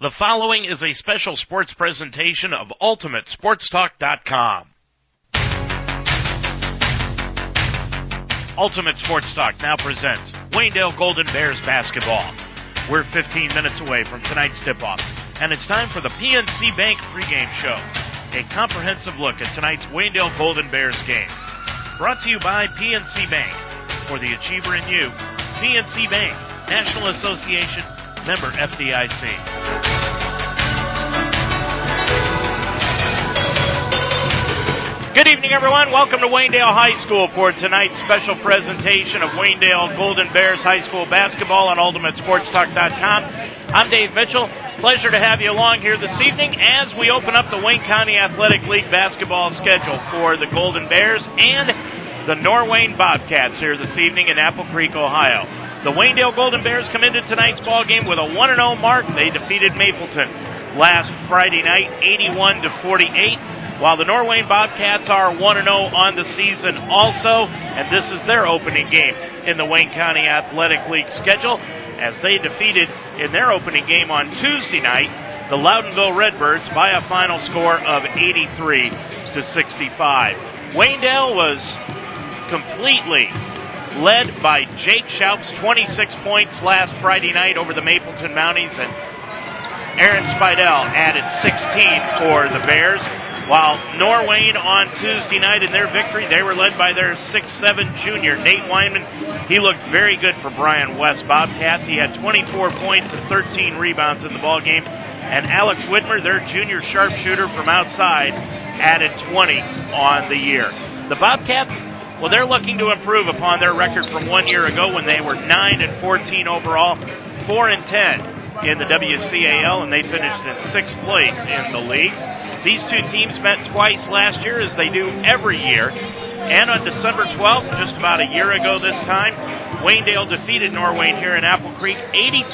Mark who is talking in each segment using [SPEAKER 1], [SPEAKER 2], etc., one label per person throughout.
[SPEAKER 1] The following is a special sports presentation of UltimateSportsTalk.com. Ultimate Sports Talk now presents Waynedale Golden Bears basketball. We're 15 minutes away from tonight's tip-off, and it's time for the PNC Bank pregame show. A comprehensive look at tonight's Waynedale Golden Bears game. Brought to you by PNC Bank. For the achiever in you, PNC Bank, National Association, member FDIC. Good evening, everyone. Welcome to Waynedale High School for tonight's special presentation of Waynedale Golden Bears High School basketball on UltimateSportsTalk.com. I'm Dave Mitchell. Pleasure to have you along here this evening as we open up the Wayne County Athletic League basketball schedule for the Golden Bears and the Norwayne Bobcats here this evening in Apple Creek, Ohio. The Waynedale Golden Bears come into tonight's ball game with a 1-0 mark. They defeated Mapleton last Friday night, 81 to 48 while the Norwayne Bobcats are 1 0 on the season also, and this is their opening game in the Wayne County Athletic League schedule as they defeated in their opening game on Tuesday night the Loudonville Redbirds by a final score of 83 to 65. Waynedale was completely led by Jake Schaub's 26 points last Friday night over the Mapleton Mounties and Aaron Spidell added 16 for the Bears. While Norwayne on Tuesday night in their victory, they were led by their 6'7 junior, Nate Weinman. He looked very good for Brian West Bobcats. He had 24 points and 13 rebounds in the ball game. And Alex Widmer, their junior sharpshooter from outside, added 20 on the year. The Bobcats, well, they're looking to improve upon their record from one year ago when they were 9 and 14 overall, 4 and 10 in the WCAL, and they finished in sixth place in the league. These two teams met twice last year, as they do every year. And on December 12th, just about a year ago this time, Waynedale defeated Norwayne here in Apple Creek 82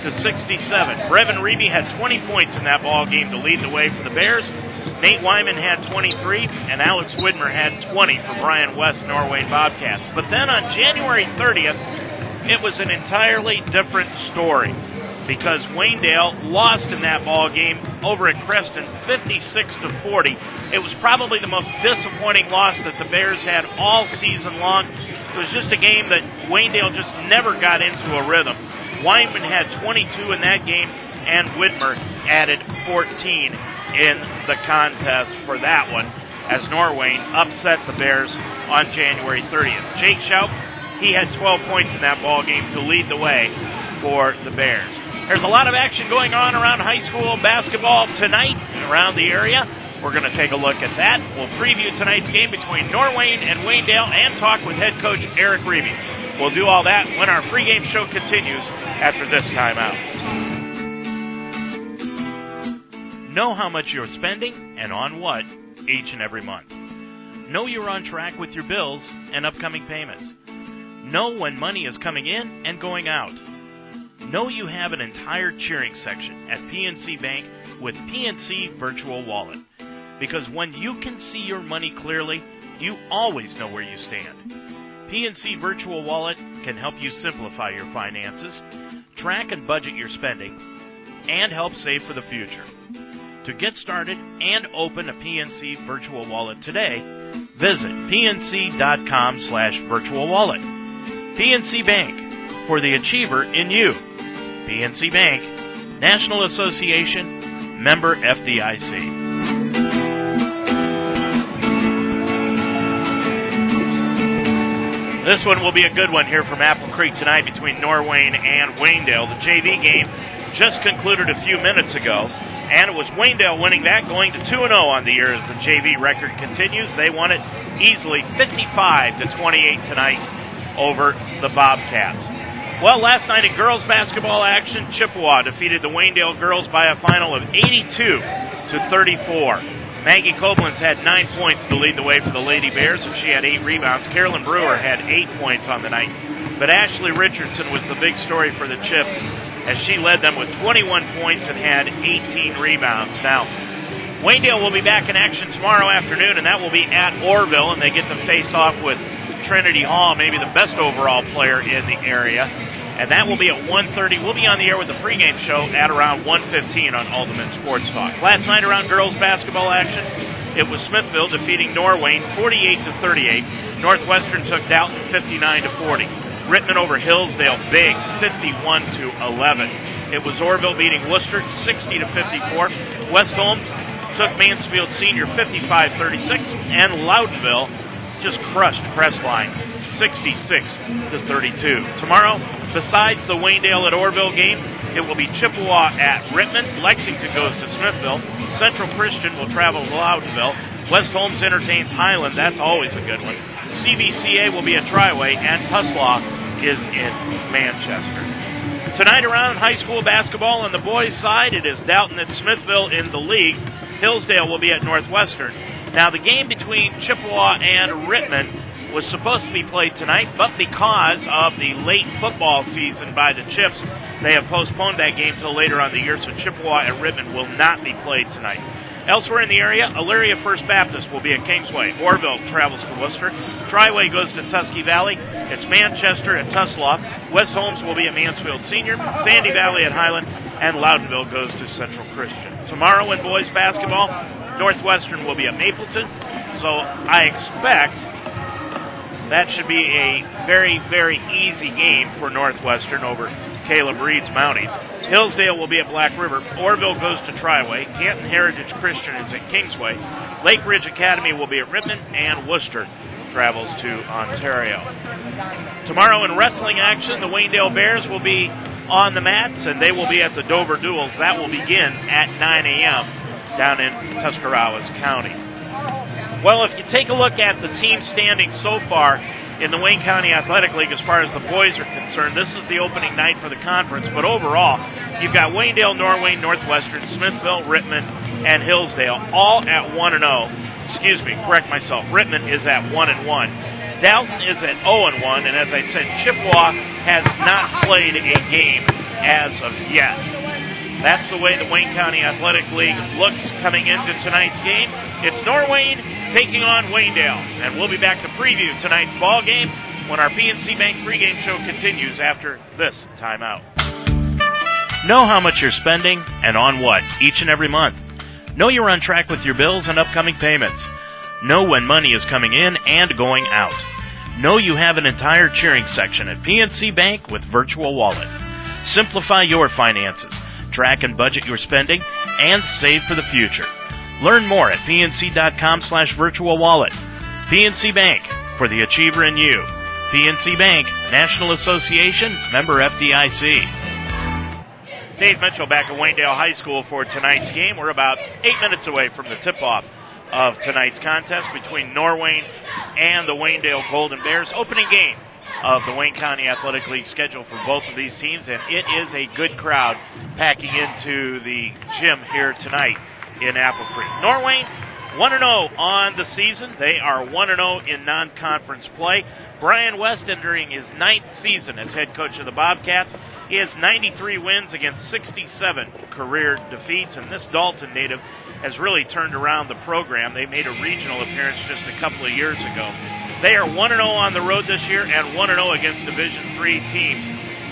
[SPEAKER 1] to 67. Brevin Reeby had 20 points in that ball game to lead the way for the Bears. Nate Weinman had 23, and Alex Widmer had 20 for Brian West Norwayne Bobcats. But then on January 30th, it was an entirely different story because Waynedale lost in that ball game over at Creston 56 to 40. It was probably the most disappointing loss that the Bears had all season long. It was just a game that Waynedale just never got into a rhythm. Weinman had 22 in that game, and Widmer added 14 in the contest for that one as Norwayne upset the Bears on January 30th. Jake Schaub, he had 12 points in that ball game to lead the way for the Bears. There's a lot of action going on around high school basketball tonight around the area. We're going to take a look at that. We'll preview tonight's game between Norwayne and Waynedale and talk with head coach Eric Reeby. We'll do all that when our pregame show continues after this timeout. Know how much you're spending and on what each and every month. Know you're on track with your bills and upcoming payments. Know when money is coming in and going out Know you have an entire cheering section at PNC Bank with PNC Virtual Wallet. Because when you can see your money clearly, you always know where you stand. PNC Virtual Wallet can help you simplify your finances, track and budget your spending, and help save for the future. To get started and open a PNC Virtual Wallet today, visit pnc.com slash virtual wallet. PNC Bank, for the achiever in you. PNC Bank, National Association, member FDIC. This one will be a good one here from Apple Creek tonight between Norwayne and Waynedale. The JV game just concluded a few minutes ago, and it was Waynedale winning that, going to 2 0 on the year as the JV record continues. They won it easily 55 to 28 tonight over the Bobcats. Well, last night in girls basketball action, Chippewa defeated the Waynedale girls by a final of 82 to 34. Maggie Koblenz had nine points to lead the way for the Lady Bears, and she had eight rebounds. Carolyn Brewer had eight points on the night. But Ashley Richardson was the big story for the Chips as she led them with 21 points and had 18 rebounds. Now, Waynedale will be back in action tomorrow afternoon, and that will be at Orrville, and they get to face off with Trinity Hall, maybe the best overall player in the area. and that will be at 1.30. We'll be on the air with the pregame show at around 1.15 on Ultimate Sports Talk. Last night around girls basketball action, it was Smithville defeating Norwayne 48 to 38. Northwestern took Dalton 59 to 40. Rittman over Hillsdale big 51 to 11. It was Orrville beating Wooster 60 to 54. West Holmes took Mansfield Senior 55-36, and Loudonville just crushed Crestline 66 to 32. Tomorrow, besides the Waynedale at Orrville game, it will be Chippewa at Rittman. Lexington goes to Smithville. Central Christian will travel to Loudonville. West Holmes entertains Highland. That's always a good one. CVCA will be at Triway, and Tuslaw is in Manchester. Tonight around high school basketball on the boys' side, it is Dalton at Smithville in the league. Hillsdale will be at Northwestern. Now, the game between Chippewa and Rittman was supposed to be played tonight, but because of the late football season by the Chips, they have postponed that game till later on the year, so Chippewa and Rittman will not be played tonight. Elsewhere in the area, Elyria First Baptist will be at Kingsway. Orrville travels to Wooster. Triway goes to Tusky Valley. It's Manchester at Tuslaw. West Holmes will be at Mansfield Senior. Sandy Valley at Highland. And Loudonville goes to Central Christian. Tomorrow in boys basketball, Northwestern will be at Mapleton. So I expect that should be a very, very easy game for Northwestern over Caleb Reed's Mounties. Hillsdale will be at Black River. Orrville goes to Triway. Canton Heritage Christian is at Kingsway. Lake Ridge Academy will be at Rittman, and Wooster travels to Ontario. Tomorrow in wrestling action, the Waynedale Bears will be on the mats, and they will be at the Dover Duels. That will begin at 9 a.m. down in Tuscarawas County. Well, if you take a look at the team standing so far, in the Wayne County Athletic League as far as the boys are concerned. This is the opening night for the conference, but overall, you've got Waynedale, Norwayne, Northwestern, Smithville, Rittman, and Hillsdale all at 1 and 0. Excuse me, correct myself. Rittman is at 1 and 1. Dalton is at 0 and 1, and as I said, Chippewa has not played a game as of yet. That's the way the Wayne County Athletic League looks coming into tonight's game. It's Norwayne taking on Waynedale. And we'll be back to preview tonight's ball game when our PNC Bank pregame show continues after this timeout. Know how much you're spending and on what each and every month. Know you're on track with your bills and upcoming payments. Know when money is coming in and going out. Know you have an entire cheering section at PNC Bank with Virtual Wallet. Simplify your finances, track and budget your spending, and save for the future. Learn more at pnc.com slash virtual wallet. PNC Bank, for the achiever in you. PNC Bank, National Association, member FDIC. Dave Mitchell back at Waynedale High School for tonight's game. We're about eight minutes away from the tip-off of tonight's contest between Norwayne and the Waynedale Golden Bears. Opening game of the Wayne County Athletic League schedule for both of these teams, and it is a good crowd packing into the gym here tonight in Apple Creek. Norwayne 1 0 on the season. They are 1 0 in non conference play. Brian West entering his ninth season as head coach of the Bobcats. He has 93 wins against 67 career defeats, and this Dalton native has really turned around the program. They made a regional appearance just a couple of years ago. They are 1 0 on the road this year and 1 0 against Division 3 teams.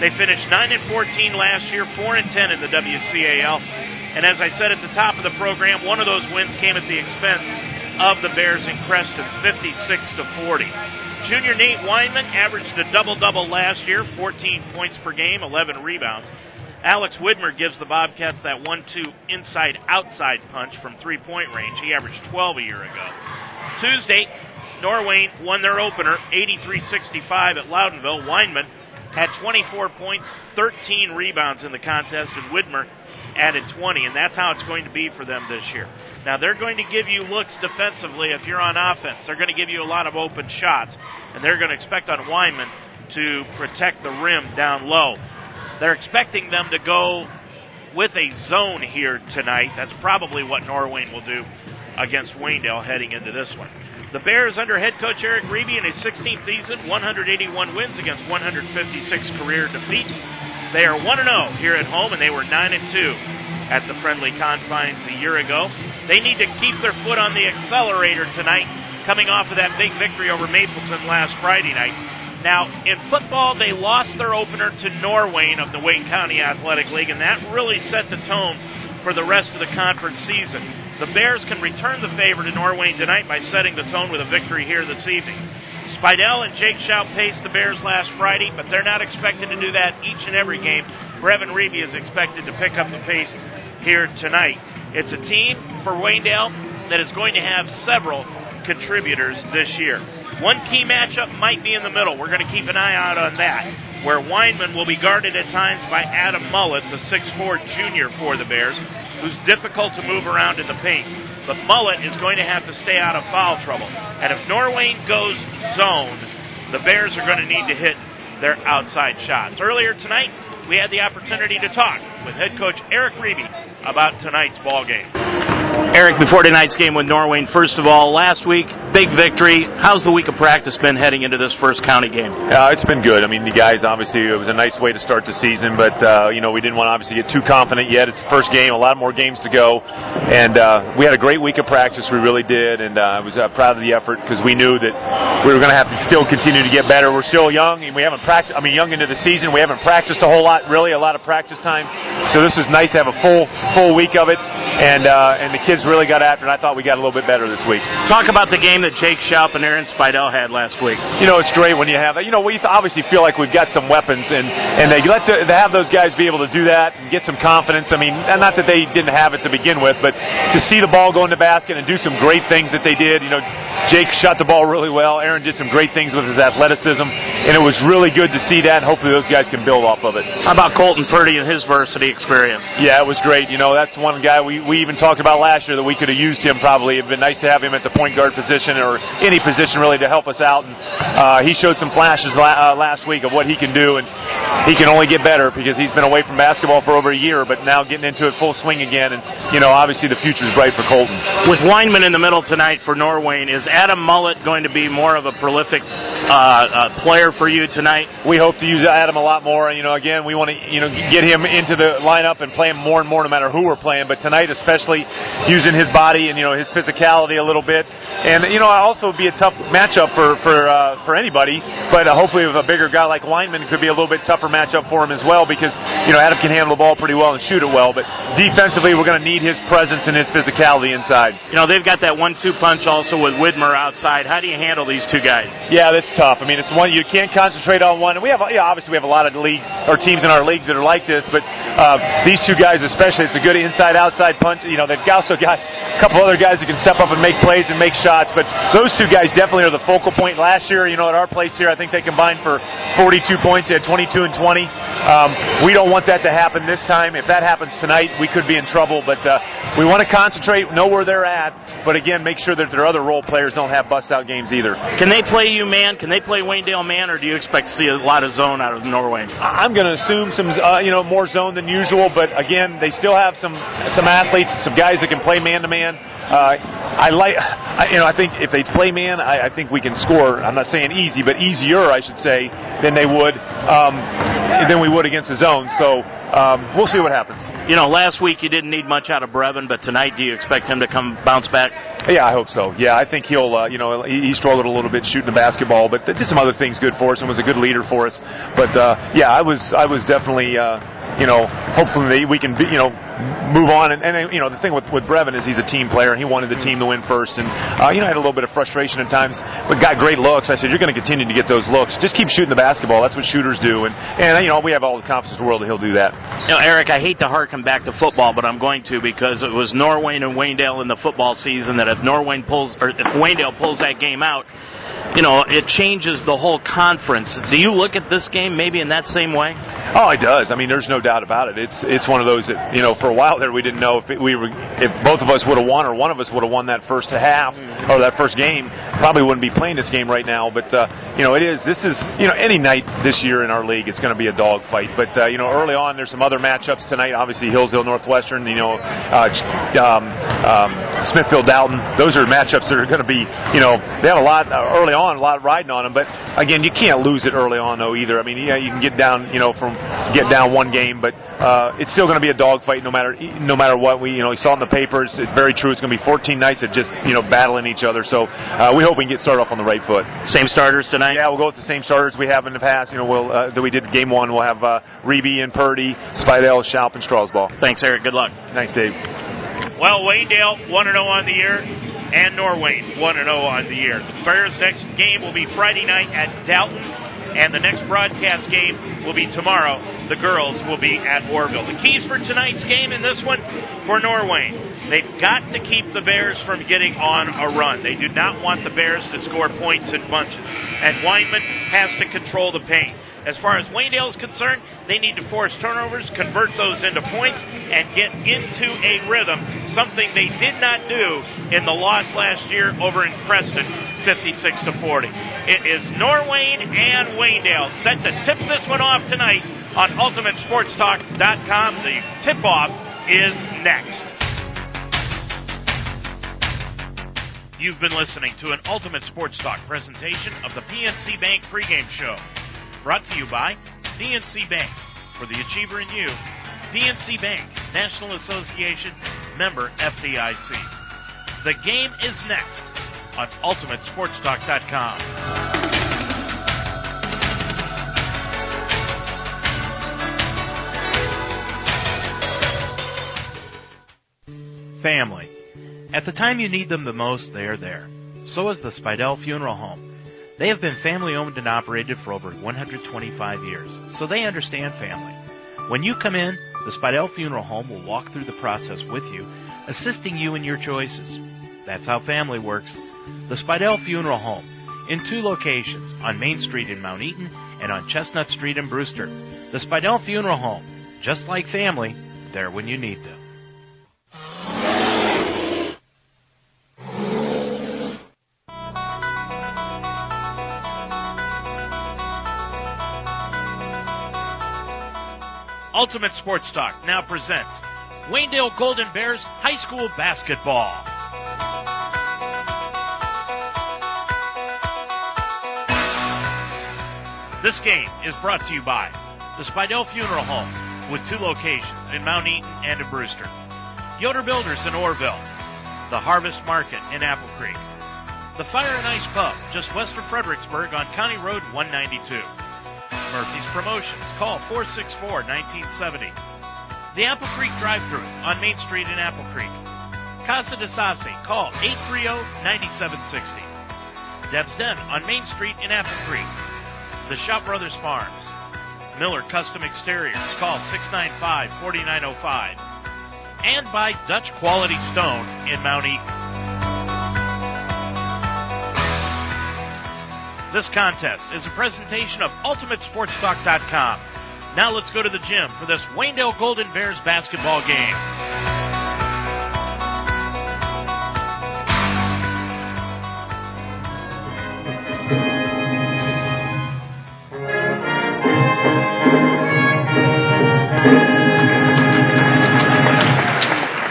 [SPEAKER 1] They finished 9 and 14 last year, 4 and 10 in the WCAL. And as I said at the top of the program, one of those wins came at the expense of the Bears in Creston, 56 to 40. Junior Nate Weinman averaged a double double last year, 14 points per game, 11 rebounds. Alex Widmer gives the Bobcats that 1 2 inside outside punch from three point range. He averaged 12 a year ago. Tuesday, Norwayne won their opener 83 65 at Loudonville. Weinman had 24 points, 13 rebounds in the contest, and Widmer added 20, and that's how it's going to be for them this year. Now, they're going to give you looks defensively if you're on offense. They're going to give you a lot of open shots, and they're going to expect on Weinman to protect the rim down low. They're expecting them to go with a zone here tonight. That's probably what Norwayne will do against Waynedale heading into this one. The Bears under head coach Eric Reeby in his 16th season, 181 wins against 156 career defeats. They are 1 0 here at home, and they were 9 2 at the friendly confines a year ago. They need to keep their foot on the accelerator tonight, coming off of that big victory over Mapleton last Friday night. Now, in football, they lost their opener to Norwayne of the Wayne County Athletic League, and that really set the tone for the rest of the conference season. The Bears can return the favor to Norwayne tonight by setting the tone with a victory here this evening. Spidell and Jake Schaub paced the Bears last Friday, but they're not expected to do that each and every game. Brevin Reeby is expected to pick up the pace here tonight. It's a team for Waynedale that is going to have several contributors this year. One key matchup might be in the middle. We're going to keep an eye out on that, where Weinman will be guarded at times by Adam Mullet, the 6'4 junior for the Bears, who's difficult to move around in the paint. But Mullet is going to have to stay out of foul trouble. And if Norwayne goes zone, the Bears are going to need to hit their outside shots. Earlier tonight, we had the opportunity to talk with head coach Eric Reeby about tonight's ball game. Eric, before tonight's game with Norwayne, first of all, last week, big victory. How's the week of practice been heading into this first county game?
[SPEAKER 2] Uh, it's been good. I mean, the guys, obviously, it was a nice way to start the season, but, uh, you know, we didn't want to obviously get too confident yet. It's the first game, a lot more games to go. And uh, we had a great week of practice. We really did. And uh, I was uh, proud of the effort because we knew that we were going to have to still continue to get better. We're still young, and we haven't practiced, I mean, young into the season. We haven't practiced a whole lot, really, a lot of practice time. So this was nice to have a full, full week of it. And, uh, and the kids really got after it. I thought we got a little bit better this week.
[SPEAKER 1] Talk about the game that Jake Schaub and Aaron Spidell had last week.
[SPEAKER 2] You know, it's great when you have, that. you know, we obviously feel like we've got some weapons, and and they let to, to have those guys be able to do that and get some confidence. I mean, not that they didn't have it to begin with, but to see the ball go in the basket and do some great things that they did. You know, Jake shot the ball really well. Aaron did some great things with his athleticism, and it was really good to see that. And hopefully, those guys can build off of it.
[SPEAKER 1] How about Colton Purdy and his varsity experience?
[SPEAKER 2] Yeah, it was great. You know, that's one guy we we even talked about last year that we could have used him probably. It'd been nice to have him at the point guard position or any position really to help us out. And uh, he showed some flashes la- uh, last week of what he can do, and he can only get better because he's been away from basketball for over a year, but now getting into it full swing again. And you know, obviously the future is bright for Colton.
[SPEAKER 1] With Weinman in the middle tonight for Norwayne, is Adam Mullet going to be more of a prolific uh, uh, player for you tonight?
[SPEAKER 2] We hope to use Adam a lot more. You know, again, we want to you know get him into the lineup and play him more and more, no matter who we're playing. But tonight, especially using his body and you know his physicality a little bit, and you know, also be a tough matchup for for uh, for anybody. But uh, hopefully, with a bigger guy like Weinman, could be a little bit tougher matchup for him as well because you know Adam can handle the ball pretty well and shoot it well. But defensively, we're going to need his presence and his physicality inside.
[SPEAKER 1] You know, they've got that one-two punch also with Widmer outside. How do you handle these two guys?
[SPEAKER 2] Yeah, that's tough. I mean, it's one you can't concentrate on one. And we have, yeah, obviously we have a lot of leagues or teams in our league that are like this, but uh, these two guys especially, it's a good inside-outside punch. You know, they've also got a couple other guys that can step up and make plays and make shots, but those two guys definitely are the focal point. Last year, you know, at our place here, I think they combined for 42 points. They had 22 and 20. Um, we don't want that to happen this time. If that happens tonight, we could be in trouble. But uh, we want to concentrate, know where they're at, but again, make sure that their other role players don't have bust out games either.
[SPEAKER 1] Can they play you man? Can they play Waynedale man, or do you expect to see a lot of zone out of Norwayne?
[SPEAKER 2] I'm going to assume some, uh, you know, more zone than usual. But again, they still have some some athletes, some guys that can play man to man. I like, I, you know, I think if they play man, I, I think we can score. I'm not saying easy, but easier, I should say, than they would um, than we would against the zone. So um, we'll see what happens.
[SPEAKER 1] You know, last week you didn't need much out of Brevin, but tonight do you expect him to come bounce back?
[SPEAKER 2] Yeah, I hope so. Yeah, I think he'll, uh, you know, he, he struggled a little bit shooting the basketball, but did some other things good for us and was a good leader for us. But uh, yeah, I was, I was definitely, uh, you know, hopefully we can, be, you know, move on. And, and you know, the thing with with Brevin is he's a team player and he wanted the team to win first. And uh, you know, I had a little bit of frustration at times, but got great looks. I said, you're going to continue to get those looks. Just keep shooting the basketball. That's what shooters do. And and you know, we have all the confidence in the world that he'll do that.
[SPEAKER 1] You know, Eric, I hate to harken back to football, but I'm going to because it was Norwayne and Waynedale in the football season that if Norwayne pulls or if Waynedale pulls that game out, you know, it changes the whole conference. Do you look at this game maybe in that same way?
[SPEAKER 2] Oh, it does. I mean, there's no doubt about it. It's it's one of those that you know, for a while there, we didn't know if it, we were if both of us would have won or one of us would have won that first half or that first game. Probably wouldn't be playing this game right now. But uh, you know, it is. This is you know, any night this year in our league, it's going to be a dog fight. But uh, you know, early on, there's some other matchups tonight. Obviously, Hillsdale Northwestern. You know, uh, um, um, Smithville Dalton. Those are matchups that are going to be. You know, they have a lot uh, early on on, a lot riding on them. But again, you can't lose it early on though either. I mean, yeah, you can get down, you know, from get down one game, but uh, it's still going to be a dogfight no matter no matter what. We you know we saw in the papers. It's very true. It's going to be 14 nights of just you know battling each other. So uh, we hope we can get started off on the right foot.
[SPEAKER 1] Same starters tonight.
[SPEAKER 2] Yeah, we'll go with the same starters we have in the past. You know, we'll uh, that we did game one. We'll have uh, Reeby and Purdy, Spidell, Schaub, and Strasbaugh.
[SPEAKER 1] Thanks, Eric. Good luck.
[SPEAKER 2] Thanks, Dave.
[SPEAKER 1] Well, Waynedale 1 0 on the year, and Norwayne 1 0 on the year. The Bears' next game will be Friday night at Dalton, and the next broadcast game will be tomorrow. The girls will be at Orrville. The keys for tonight's game in this one for Norwayne. They've got to keep the Bears from getting on a run. They do not want the Bears to score points in bunches. And Weinman has to control the paint. As far as Waynedale is concerned, they need to force turnovers, convert those into points, and get into a rhythm, something they did not do in the loss last year over in Creston, 56 to 40. It is Norwayne and Waynedale set to tip this one off tonight on UltimateSportsTalk.com. The tip-off is next. You've been listening to an Ultimate Sports Talk presentation of the PNC Bank pregame show. Brought to you by PNC Bank. For the achiever in you, PNC Bank, National Association, member FDIC. The game is next on UltimateSportsTalk.com. Family. At the time you need them the most, they are there. So is the Spidell Funeral Home. They have been family owned and operated for over 125 years, so they understand family. When you come in, the Spidell Funeral Home will walk through the process with you, assisting you in your choices. That's how family works. The Spidell Funeral Home, in two locations, on Main Street in Mount Eaton and on Chestnut Street in Brewster. The Spidell Funeral Home, just like family, there when you need them. Ultimate Sports Talk now presents Waynedale Golden Bears High School Basketball. This game is brought to you by the Spidell Funeral Home with two locations in Mount Eaton and in Brewster, Yoder Builders in Orrville, the Harvest Market in Apple Creek, the Fire and Ice Pub just west of Fredericksburg on County Road 192. Murphy's Promotions. Call 464 1970. The Apple Creek Drive Thru on Main Street in Apple Creek. Casa de Sassi. Call 830 9760. Deb's Den on Main Street in Apple Creek. The Shop Brothers Farms. Miller Custom Exteriors. Call 695 4905. And by Dutch Quality Stone in Mount Eaton. This contest is a presentation of UltimateSportsTalk.com. Now let's go to the gym for this Waynedale Golden Bears basketball game.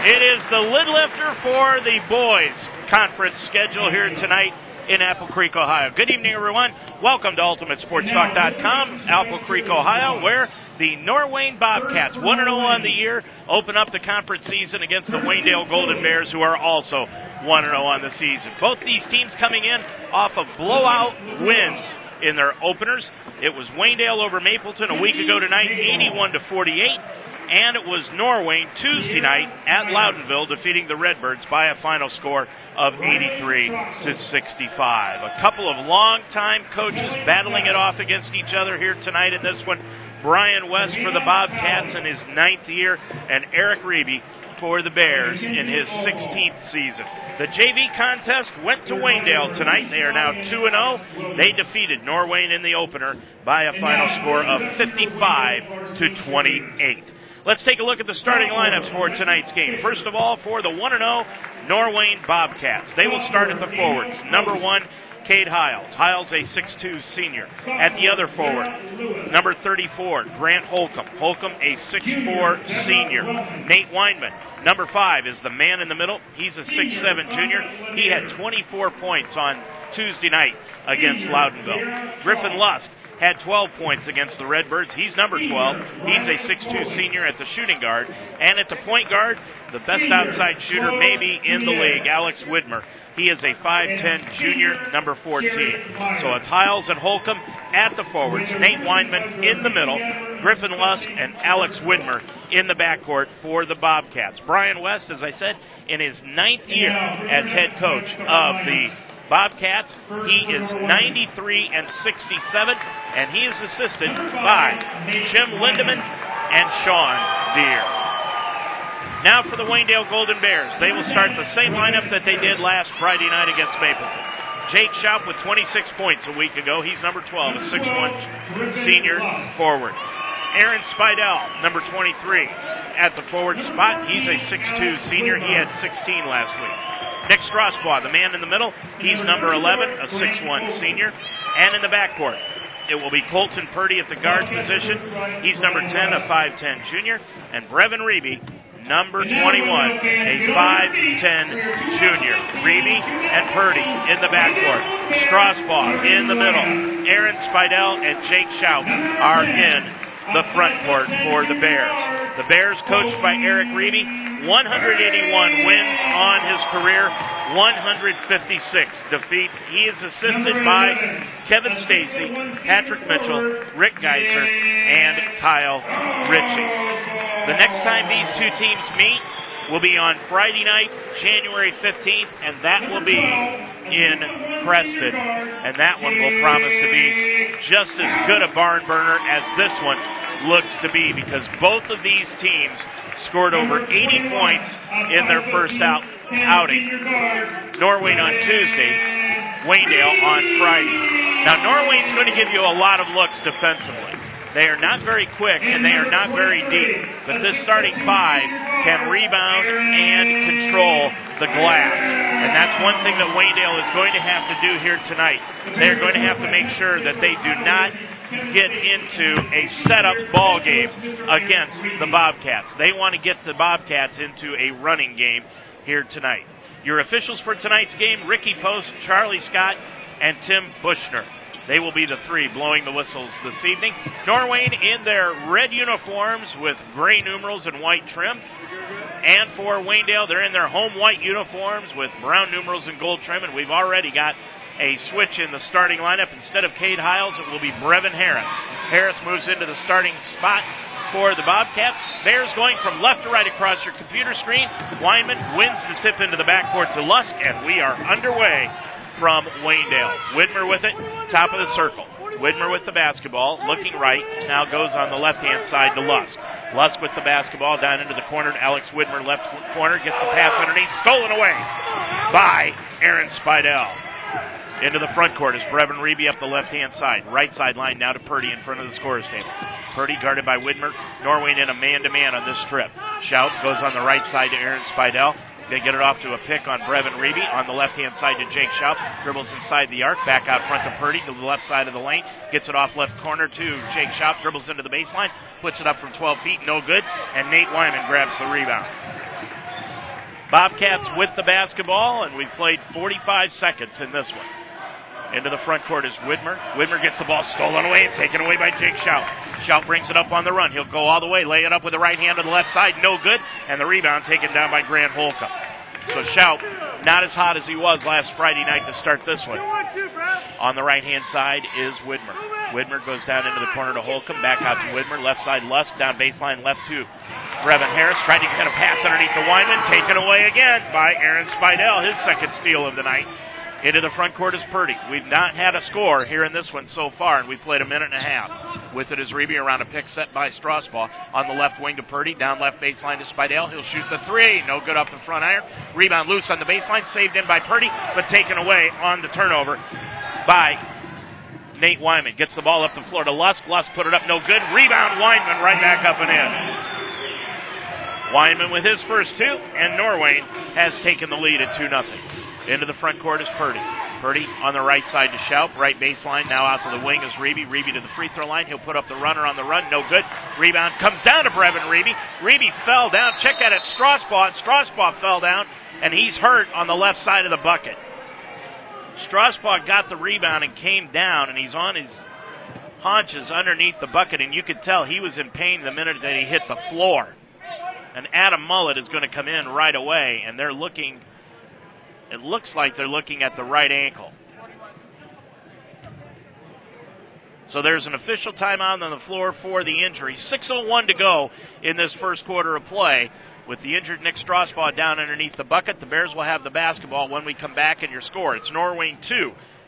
[SPEAKER 1] It is the lid lifter for the boys conference schedule here tonight in Apple Creek, Ohio. Good evening, everyone. Welcome to UltimateSportsTalk.com, Apple Creek, Ohio, where the Norwayne Bobcats, 1 0 on the year, open up the conference season against the Waynedale Golden Bears, who are also 1 0 on the season. Both these teams coming in off of blowout wins in their openers. It was Waynedale over Mapleton a week ago tonight, 81 to 48 and it was Norwayne Tuesday night at Loudonville defeating the Redbirds by a final score of 83 to 65. A couple of long-time coaches battling it off against each other here tonight in this one. Brian West for the Bobcats in his ninth year, and Eric Reeby for the Bears in his 16th season. The JV contest went to Waynedale tonight. They are now 2 0. They defeated Norwayne in the opener by a final score of 55 to 28. Let's take a look at the starting lineups for tonight's game. First of all, for the 1 0 Norwayne Bobcats. They will start at the forwards. Number one, Cade Hiles. Hiles, a 6'2 senior. At the other forward, number 34, Grant Holcomb. Holcomb, a 6'4 senior. Nate Weinman, number 5, is the man in the middle. He's a 6'7 junior. He had 24 points on Tuesday night against Loudonville. Griffin Lusk had 12 points against the Redbirds. He's number 12. He's a 6'2 senior at the shooting guard. And at the point guard, the best outside shooter maybe in the league, Alex Widmer. He is a 5'10 junior, number 14. So it's Hiles and Holcomb at the forwards, Nate Weinman in the middle, Griffin Lusk and Alex Widmer in the backcourt for the Bobcats. Brian West, as I said, in his ninth year as head coach of the Bobcats. He is 93 and 67, and he is assisted by Jim Lindeman and Sean Deere. Now for the Waynedale Golden Bears. They will start the same lineup that they did last Friday night against Mapleton. Jake Schaub with 26 points a week ago. He's number 12, a 6'1 senior forward. Aaron Spidell, number 23, at the forward spot. He's a 6'2 senior. He had 16 last week. Nick Strasbaugh, the man in the middle, he's number 11, a 6'1 senior. And in the backcourt, it will be Colton Purdy at the guard position. He's number 10, a 5'10 junior. And Brevin Reeby, number 21, a 5'10 junior. Reeby and Purdy in the backcourt. Strasbaugh in the middle. Aaron Spidell and Jake Schaub are in the front court for the Bears. The Bears, coached by Eric Reeby, 181 wins on his career, 156 defeats. He is assisted by Kevin Stacy, Patrick Mitchell, Rick Geiser, and Kyle Ritchie. The next time these two teams meet will be on Friday night, January 15th, and that will be in Creston. And that one will promise to be just as good a barn burner as this one looks to be because both of these teams scored over 80 points in their first out, outing. Norwayne on Tuesday, Waynedale on Friday. Now Norwayne's going to give you a lot of looks defensively. They are not very quick and they are not very deep. But this starting five can rebound and control the glass. And that's one thing that Waynedale is going to have to do here tonight. They're going to have to make sure that they do not get into a setup ball game against the Bobcats. They want to get the Bobcats into a running game here tonight. Your officials for tonight's game, Ricky Post, Charlie Scott, and Tim Bushner. They will be the three blowing the whistles this evening. Norwayne in their red uniforms with gray numerals and white trim. And for Waynedale, they're in their home white uniforms with brown numerals and gold trim. And we've already got a switch in the starting lineup. Instead of Cade Hiles, it will be Brevin Harris. Harris moves into the starting spot for the Bobcats. Bears going from left to right across your computer screen. Weinman wins the tip into the backcourt to Lusk, and we are underway from Waynedale. Widmer with it, top of the circle. Widmer with the basketball, looking right, now goes on the left hand side to Lusk. Lusk with the basketball down into the corner to Alex Widmer, left corner, gets the pass underneath, stolen away by Aaron Spidell. Into the front court is Brevin Reeby up the left hand side. Right side line now to Purdy in front of the scorer's table. Purdy guarded by Widmer. Norwayne in a man to man on this trip. Schaub goes on the right side to Aaron Spidell. They get it off to a pick on Brevin Reeby. On the left hand side to Jake Schaub. Dribbles inside the arc. Back out front to Purdy to the left side of the lane. Gets it off left corner to Jake Schaub. Dribbles into the baseline. Puts it up from 12 feet. No good. And Nate Weinman grabs the rebound. Bobcats with the basketball, and we've played 45 seconds in this one. Into the front court is Widmer. Widmer gets the ball stolen away and taken away by Jake Schaub. Schaub brings it up on the run. He'll go all the way, lay it up with the right hand to the left side, no good, and the rebound taken down by Grant Holcomb. So Schaub, not as hot as he was last Friday night to start this one. On the right hand side is Widmer. Widmer goes down into the corner to Holcomb, back out to Widmer, left side Lusk, down baseline left to Brevin Harris, tried to get a pass underneath the Weinman, taken away again by Aaron Spidell, his second steal of the night. Into the front court is Purdy. We've not had a score here in this one so far, and we've played a minute and a half. With it is Reeby around a pick set by Strasbaugh. On the left wing to Purdy. Down left baseline to Spidell. He'll shoot the three. No good up the front iron. Rebound loose on the baseline. Saved in by Purdy, but taken away on the turnover by Nate Weinman. Gets the ball up the floor to Lusk. Lusk put it up. No good. Rebound Weinman right back up and in. Weinman with his first two, and Norwayne has taken the lead at 2 0. Into the front court is Purdy. Purdy on the right side to Schaub. Right baseline. Now out to the wing is Reeby. Reeby to the free throw line. He'll put up the runner on the run. No good. Rebound comes down to Brevin Reeby. Reeby fell down. Check that at Strasbaugh. Strasbaugh fell down, and he's hurt on the left side of the bucket. Strasbaugh got the rebound and came down, and he's on his haunches underneath the bucket, and you could tell he was in pain the minute that he hit the floor. And Adam Mullet is going to come in right away, and they're looking. It looks like they're looking at the right ankle. So there's an official timeout on the floor for the injury. 6.01 to go in this first quarter of play. With the injured Nick Strasbaugh down underneath the bucket, the Bears will have the basketball when we come back and your score. It's Norwayne 2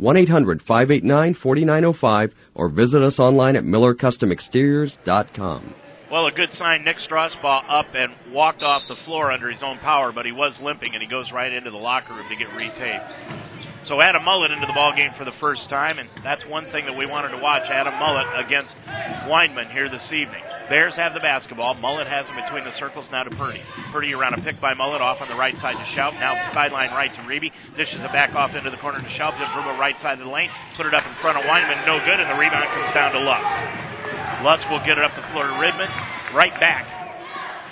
[SPEAKER 3] 1-800-589-4905 or visit us online at millercustomexteriors.com.
[SPEAKER 1] Well, a good sign. Nick Strasbaugh up and walked off the floor under his own power, but he was limping, and he goes right into the locker room to get retaped. So Adam Mullet into the ball game for the first time, and that's one thing that we wanted to watch. Adam Mullet against Weinman here this evening. Bears have the basketball. Mullet has him between the circles now to Purdy. Purdy around a pick by Mullet off on the right side to Schaub. Now sideline right to Reeby. Dishes it back off into the corner to Schaub. Just dribble right side of the lane. Put it up in front of Weinman. No good, and the rebound comes down to Lusk. Lusk will get it up the floor to Ridman. Right back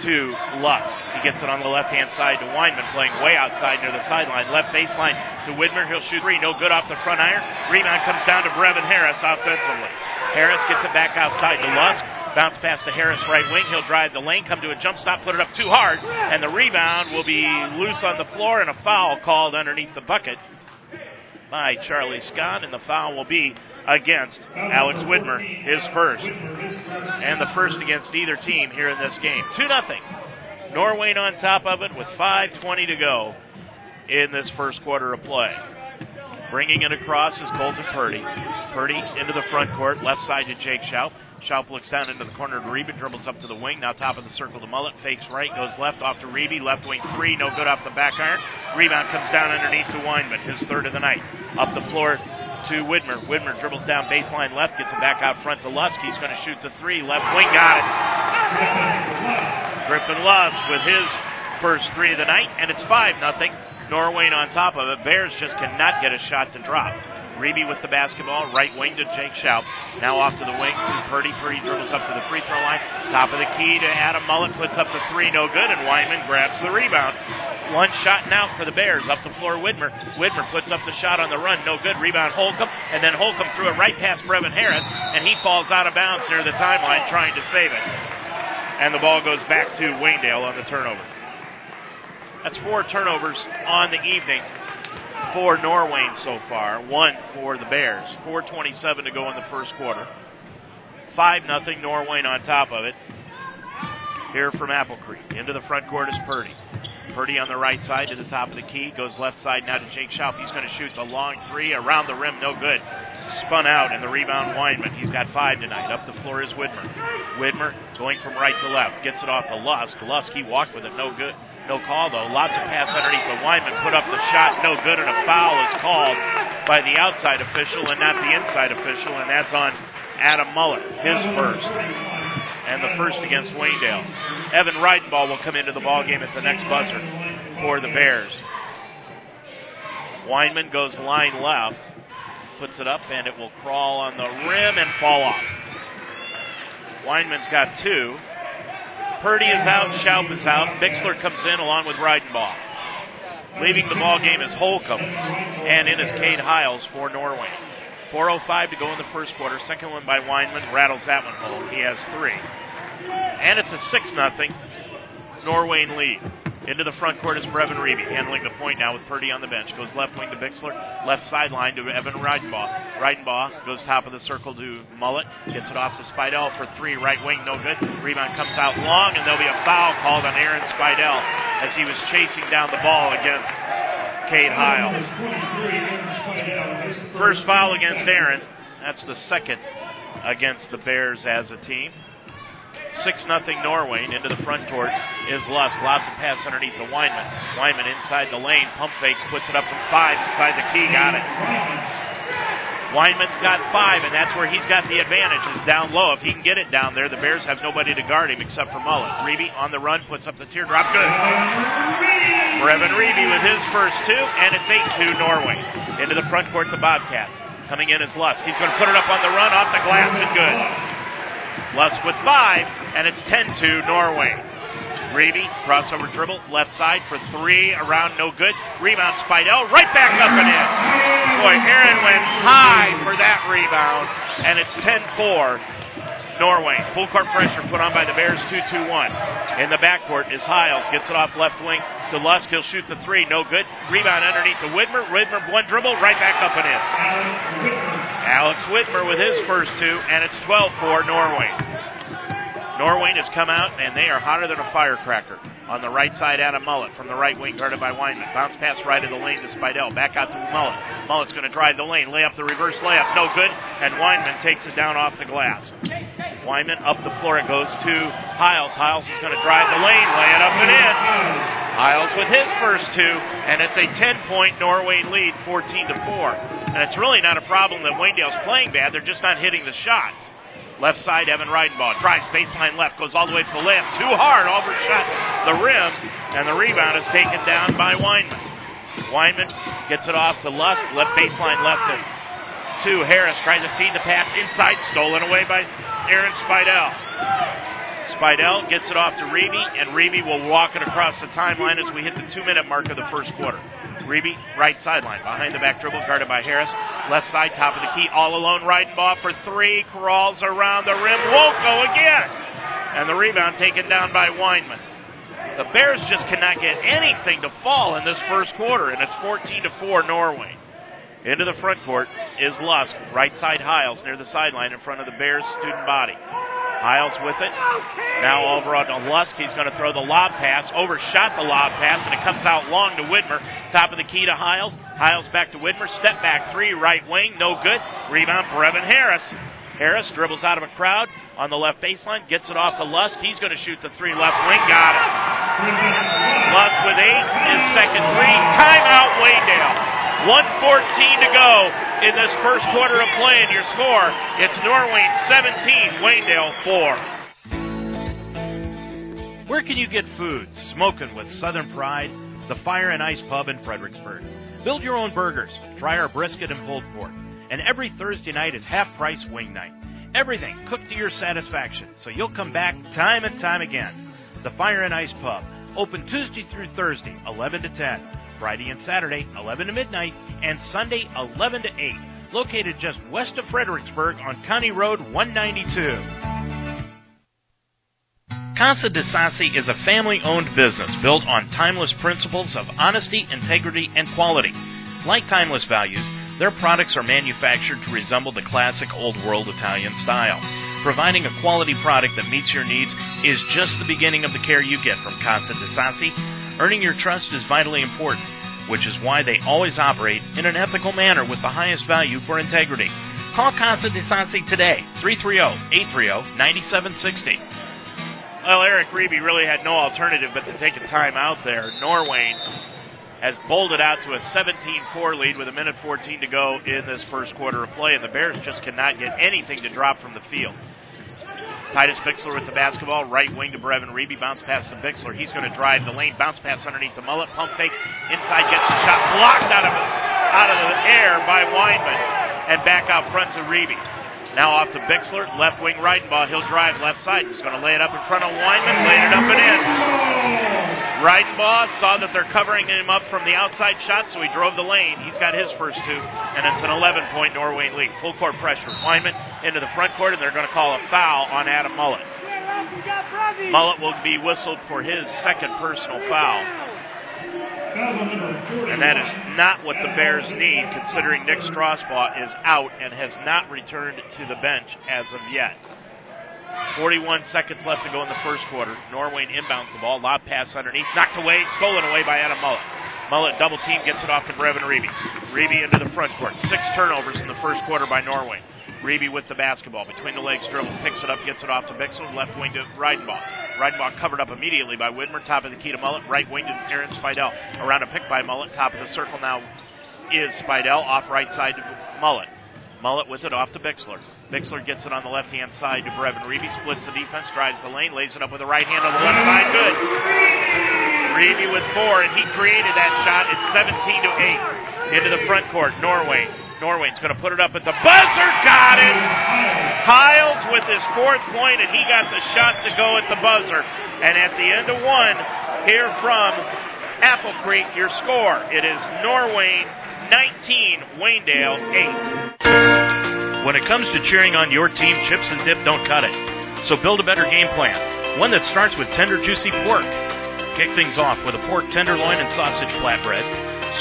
[SPEAKER 1] to Lusk. He gets it on the left hand side to Weinman, playing way outside near the sideline. Left baseline to Widmer. He'll shoot three. No good off the front iron. Rebound comes down to Brevin Harris offensively. Harris gets it back outside to Lusk. Bounce pass to Harris right wing. He'll drive the lane, come to a jump stop, put it up too hard, and the rebound will be loose on the floor and a foul called underneath the bucket by Charlie Scott, and the foul will be against Alex Widmer, his first. And the first against either team here in this game. 2 0. Norwayne on top of it with 5.20 to go in this first quarter of play. Bringing it across is Colton Purdy. Purdy into the front court, left side to Jake Schaub. Schaub looks down into the corner to Reeby, dribbles up to the wing, now top of the circle to Mullet, fakes right, goes left off to Reeby, left wing three, no good off the back iron. Rebound comes down underneath to Weinman, his third of the night. Up the floor to Widmer. Widmer dribbles down baseline left, gets it back out front to Lusk. He's going to shoot the three, left wing, got it. Griffin Lusk with his first three of the night, and it's 5 nothing. Norwayne on top of it. Bears just cannot get a shot to drop. Reeby with the basketball, right wing to Jake Schaub. Now off to the wing to Purdy. Purdy dribbles up to the free throw line. Top of the key to Adam Mullet, puts up the three, no good, and Weinman grabs the rebound. One shot now for the Bears. Up the floor, Widmer. Widmer puts up the shot on the run, no good. Rebound Holcomb, and then Holcomb threw it right past Brevin Harris, and he falls out of bounds near the timeline trying to save it. And the ball goes back to Waynedale on the turnover. That's four turnovers on the evening for Norwayne so far, one for the Bears. 4.27 to go in the first quarter. 5 nothing. Norwayne on top of it. Here from Apple Creek. Into the front court is Purdy. Purdy on the right side to the top of the key. Goes left side now to Jake Schaub. He's going to shoot the long three around the rim. No good. Spun out, and the rebound Weinman. He's got five tonight. Up the floor is Widmer. Widmer going from right to left. Gets it off to Lusk. Lusk, he walked with it. No good. No call though. Lots of pass underneath the Weinman. Put up the shot. No good, and a foul is called by the outside official and not the inside official, and that's on Adam Mullet, his first. And the first against Waynedale. Evan Reidenbaugh will come into the ball game at the next buzzer for the Bears. Weinman goes line left, puts it up, and it will crawl on the rim and fall off. Weinman's got two. Purdy is out, Schaub is out. Bixler comes in along with Reidenbaugh. Leaving the ball game is Holcomb, and in is Cade Hiles for Norwayne. 4.05 to go in the first quarter. Second one by Weinman rattles that one home. He has three. And it's a 6 0 Norwayne lead. Into the front court is Brevin Reeby, handling the point now with Purdy on the bench. Goes left wing to Bixler, left sideline to Evan Reidenbaugh. Reidenbaugh goes top of the circle to Mullet, gets it off to Spidell for three, right wing, no good. Rebound comes out long, and there'll be a foul called on Aaron Spidell as he was chasing down the ball against Cade Hiles. First foul against Aaron. That's the second against the Bears as a team. 6 0 Norwayne into the front court is Lusk. Lobs a pass underneath the Weinman. Weinman inside the lane. Pump fakes, puts it up from five inside the key. Got it. Weinman's got five, and that's where he's got the advantage, is down low. If he can get it down there, the Bears have nobody to guard him except for Mullet. Reeby on the run, puts up the teardrop. Good. Brevin Reeby with his first two, and it's 8 2 Norwayne. Into the front court, the Bobcats. Coming in is Lusk. He's going to put it up on the run, off the glass, and good. Lusk with five, and it's 10 2 Norwayne. Reeby, crossover dribble, left side for three, around no good. Rebound, Spidell, right back up and in. Boy, Aaron went high for that rebound, and it's 10-4. Norwayne. Full court pressure put on by the Bears, 2-2-1. In the backcourt is Hiles. Gets it off left wing to Lusk. He'll shoot the three. No good. Rebound underneath to Widmer. Widmer, one dribble, right back up and in. Alex Widmer with his first two, and it's 12-4 Norway. Norway has come out, and they are hotter than a firecracker. On the right side, Adam Mullet from the right wing, guarded by Weinman. Bounce pass right of the lane to Spidell. Back out to Mullet. Mullet's going to drive the lane, lay up the reverse layup. No good, and Weinman takes it down off the glass. Weinman up the floor. It goes to Hiles. Hiles is going to drive the lane, lay it up and in. Hiles with his first two, and it's a 10-point Norway lead, 14 to 4. And it's really not a problem that Waynedale's playing bad; they're just not hitting the shots. Left side, Evan Reidenbaugh drives baseline left, goes all the way to the left. too hard, overshot the rim, and the rebound is taken down by Weinman. Weinman gets it off to Lusk, left baseline left to, to Harris, tries to feed the pass inside, stolen away by Aaron Spidell. Spidell gets it off to Reeby, and Reeby will walk it across the timeline as we hit the two minute mark of the first quarter. Reeby, right sideline, behind the back dribble, guarded by Harris. Left side, top of the key, all alone, right ball for three, crawls around the rim, won't go again. And the rebound taken down by Weinman. The Bears just cannot get anything to fall in this first quarter, and it's 14 to 4 Norway. Into the front court is Lusk, right side Hiles near the sideline in front of the Bears student body. Hiles with it. Now over on Lusk. He's going to throw the lob pass. Overshot the lob pass, and it comes out long to Widmer. Top of the key to Hiles. Hiles back to Widmer. Step back three, right wing. No good. Rebound, Brevin Harris. Harris dribbles out of a crowd on the left baseline. Gets it off to Lusk. He's going to shoot the three left wing. Got it. Lusk with eight. His second three. Timeout, Waynedale. 114 to go in this first quarter of play, and your score, it's Norway 17, Waynedale 4. Where can you get food? Smoking with Southern Pride, the Fire and Ice Pub in Fredericksburg. Build your own burgers, try our brisket and pulled pork, and every Thursday night is half price wing night. Everything cooked to your satisfaction, so you'll come back time and time again. The Fire and Ice Pub, open Tuesday through Thursday, 11 to 10. Friday and Saturday, 11 to midnight, and Sunday, 11 to 8. Located just west of Fredericksburg on County Road 192. Casa de Sassi is a family owned business built on timeless principles of honesty, integrity, and quality. Like timeless values, their products are manufactured to resemble the classic old world Italian style. Providing a quality product that meets your needs is just the beginning of the care you get from Casa de Sassi Earning your trust is vitally important, which is why they always operate in an ethical manner with the highest value for integrity. Call Casa de Sassi today, 330-830-9760. Well, Eric Reeby really had no alternative but to take a time out there. Norway has bowled it out to a 17-4 lead with a minute 14 to go in this first quarter of play, and the Bears just cannot get anything to drop from the field. Titus Bixler with the basketball, right wing to Brevin Reeby, bounce pass to Bixler. He's going to drive the lane, bounce pass underneath the mullet, pump fake, inside gets the shot blocked out of out of the air by Weinman, and back out front to Reeby. Now off to Bixler, left wing right ball. He'll drive left side. He's going to lay it up in front of Weinman, laid it up and in. Reidenbaugh saw that they're covering him up from the outside shot, so he drove the lane. He's got his first two, and it's an 11 point Norway lead. Full court pressure. Weinman into the front court, and they're going to call a foul on Adam Mullet. Mullet will be whistled for his second personal foul. And that is not what the Bears need, considering Nick Strasbaugh is out and has not returned to the bench as of yet. 41 seconds left to go in the first quarter. Norway inbounds the ball. Lob pass underneath. Knocked away. Stolen away by Adam Mullet. Mullet double team gets it off to Brevin Reeby. Reeby into the front court. Six turnovers in the first quarter by Norway. Reeby with the basketball. Between the legs dribble. Picks it up. Gets it off to Bixler. Left wing to Reidenbaugh. Reidenbaugh covered up immediately by Widmer. Top of the key to Mullet. Right wing to Aaron Spidell. Around a pick by Mullet. Top of the circle now is Spidell. Off right side to Mullet. Mullet with it off to Bixler. Bixler gets it on the left hand side to Brevin Reeby, splits the defense, drives the lane, lays it up with the right hand on the left side. Good. Reeby with four, and he created that shot. It's 17 to 8. Into the front court. Norway. Norway's going to put it up at the buzzer. Got it. Hiles with his fourth point, and he got the shot to go at the buzzer. And at the end of one, here from Apple Creek, your score. It is Norway 19, Waynedale 8. When it comes to cheering on your team, chips and dip don't cut it. So build a better game plan. One that starts with tender, juicy pork. Kick things off with a pork tenderloin and sausage flatbread.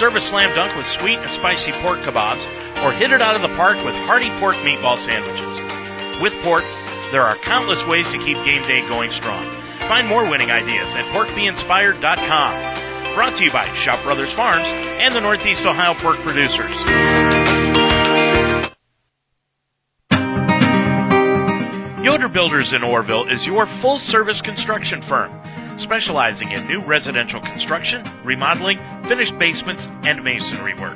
[SPEAKER 1] Serve a slam dunk with sweet and spicy pork kebabs, or hit it out of the park with hearty pork meatball sandwiches. With pork, there are countless ways to keep game day going strong. Find more winning ideas at porkbeinspired.com. Brought to you by Shop Brothers Farms and the Northeast Ohio Pork Producers. Yoder Builders in Orrville is your full service construction firm, specializing in new residential construction, remodeling, finished basements, and masonry work.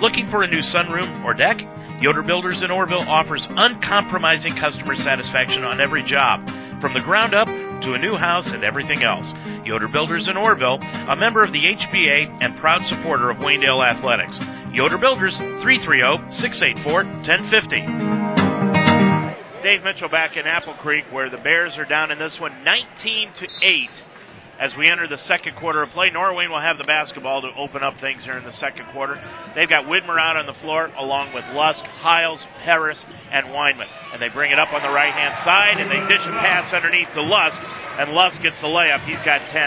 [SPEAKER 1] Looking for a new sunroom or deck? Yoder Builders in Orrville offers uncompromising customer satisfaction on every job, from the ground up to a new house and everything else. Yoder Builders in Orrville, a member of the HBA and proud supporter of Waynedale Athletics. Yoder Builders, 330-684-1050. Dave Mitchell back in Apple Creek where the Bears are down in this one 19 to 8 as we enter the second quarter of play. Norway will have the basketball to open up things here in the second quarter. They've got Widmer out on the floor along with Lusk, Hiles, Harris, and Weinman. And they bring it up on the right hand side and they dish a pass underneath to Lusk, and Lusk gets the layup. He's got 10.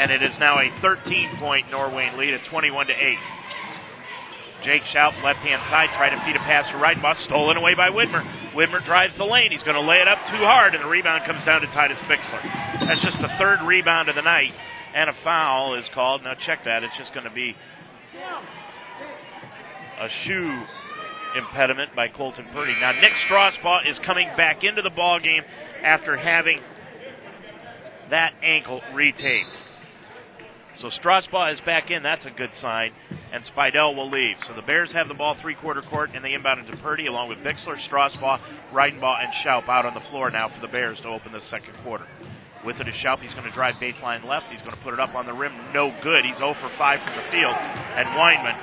[SPEAKER 1] And it is now a 13 point Norway lead at 21 to 8. Jake Schaub, left hand side, trying to feed a pass to bus stolen away by Widmer. Widmer drives the lane. He's going to lay it up too hard, and the rebound comes down to Titus Bixler. That's just the third rebound of the night, and a foul is called. Now check that. It's just going to be a shoe impediment by Colton Purdy. Now Nick Strasbaugh is coming back into the ball game after having that ankle retaped. So Strasbaugh is back in. That's a good sign. And Spidell will leave. So the Bears have the ball three quarter court, and they inbound into Purdy along with Bixler, Strasbaugh, Reidenbaugh, and Schaub out on the floor now for the Bears to open the second quarter. With it is Schaub. He's going to drive baseline left. He's going to put it up on the rim. No good. He's 0 for 5 from the field. And Weinman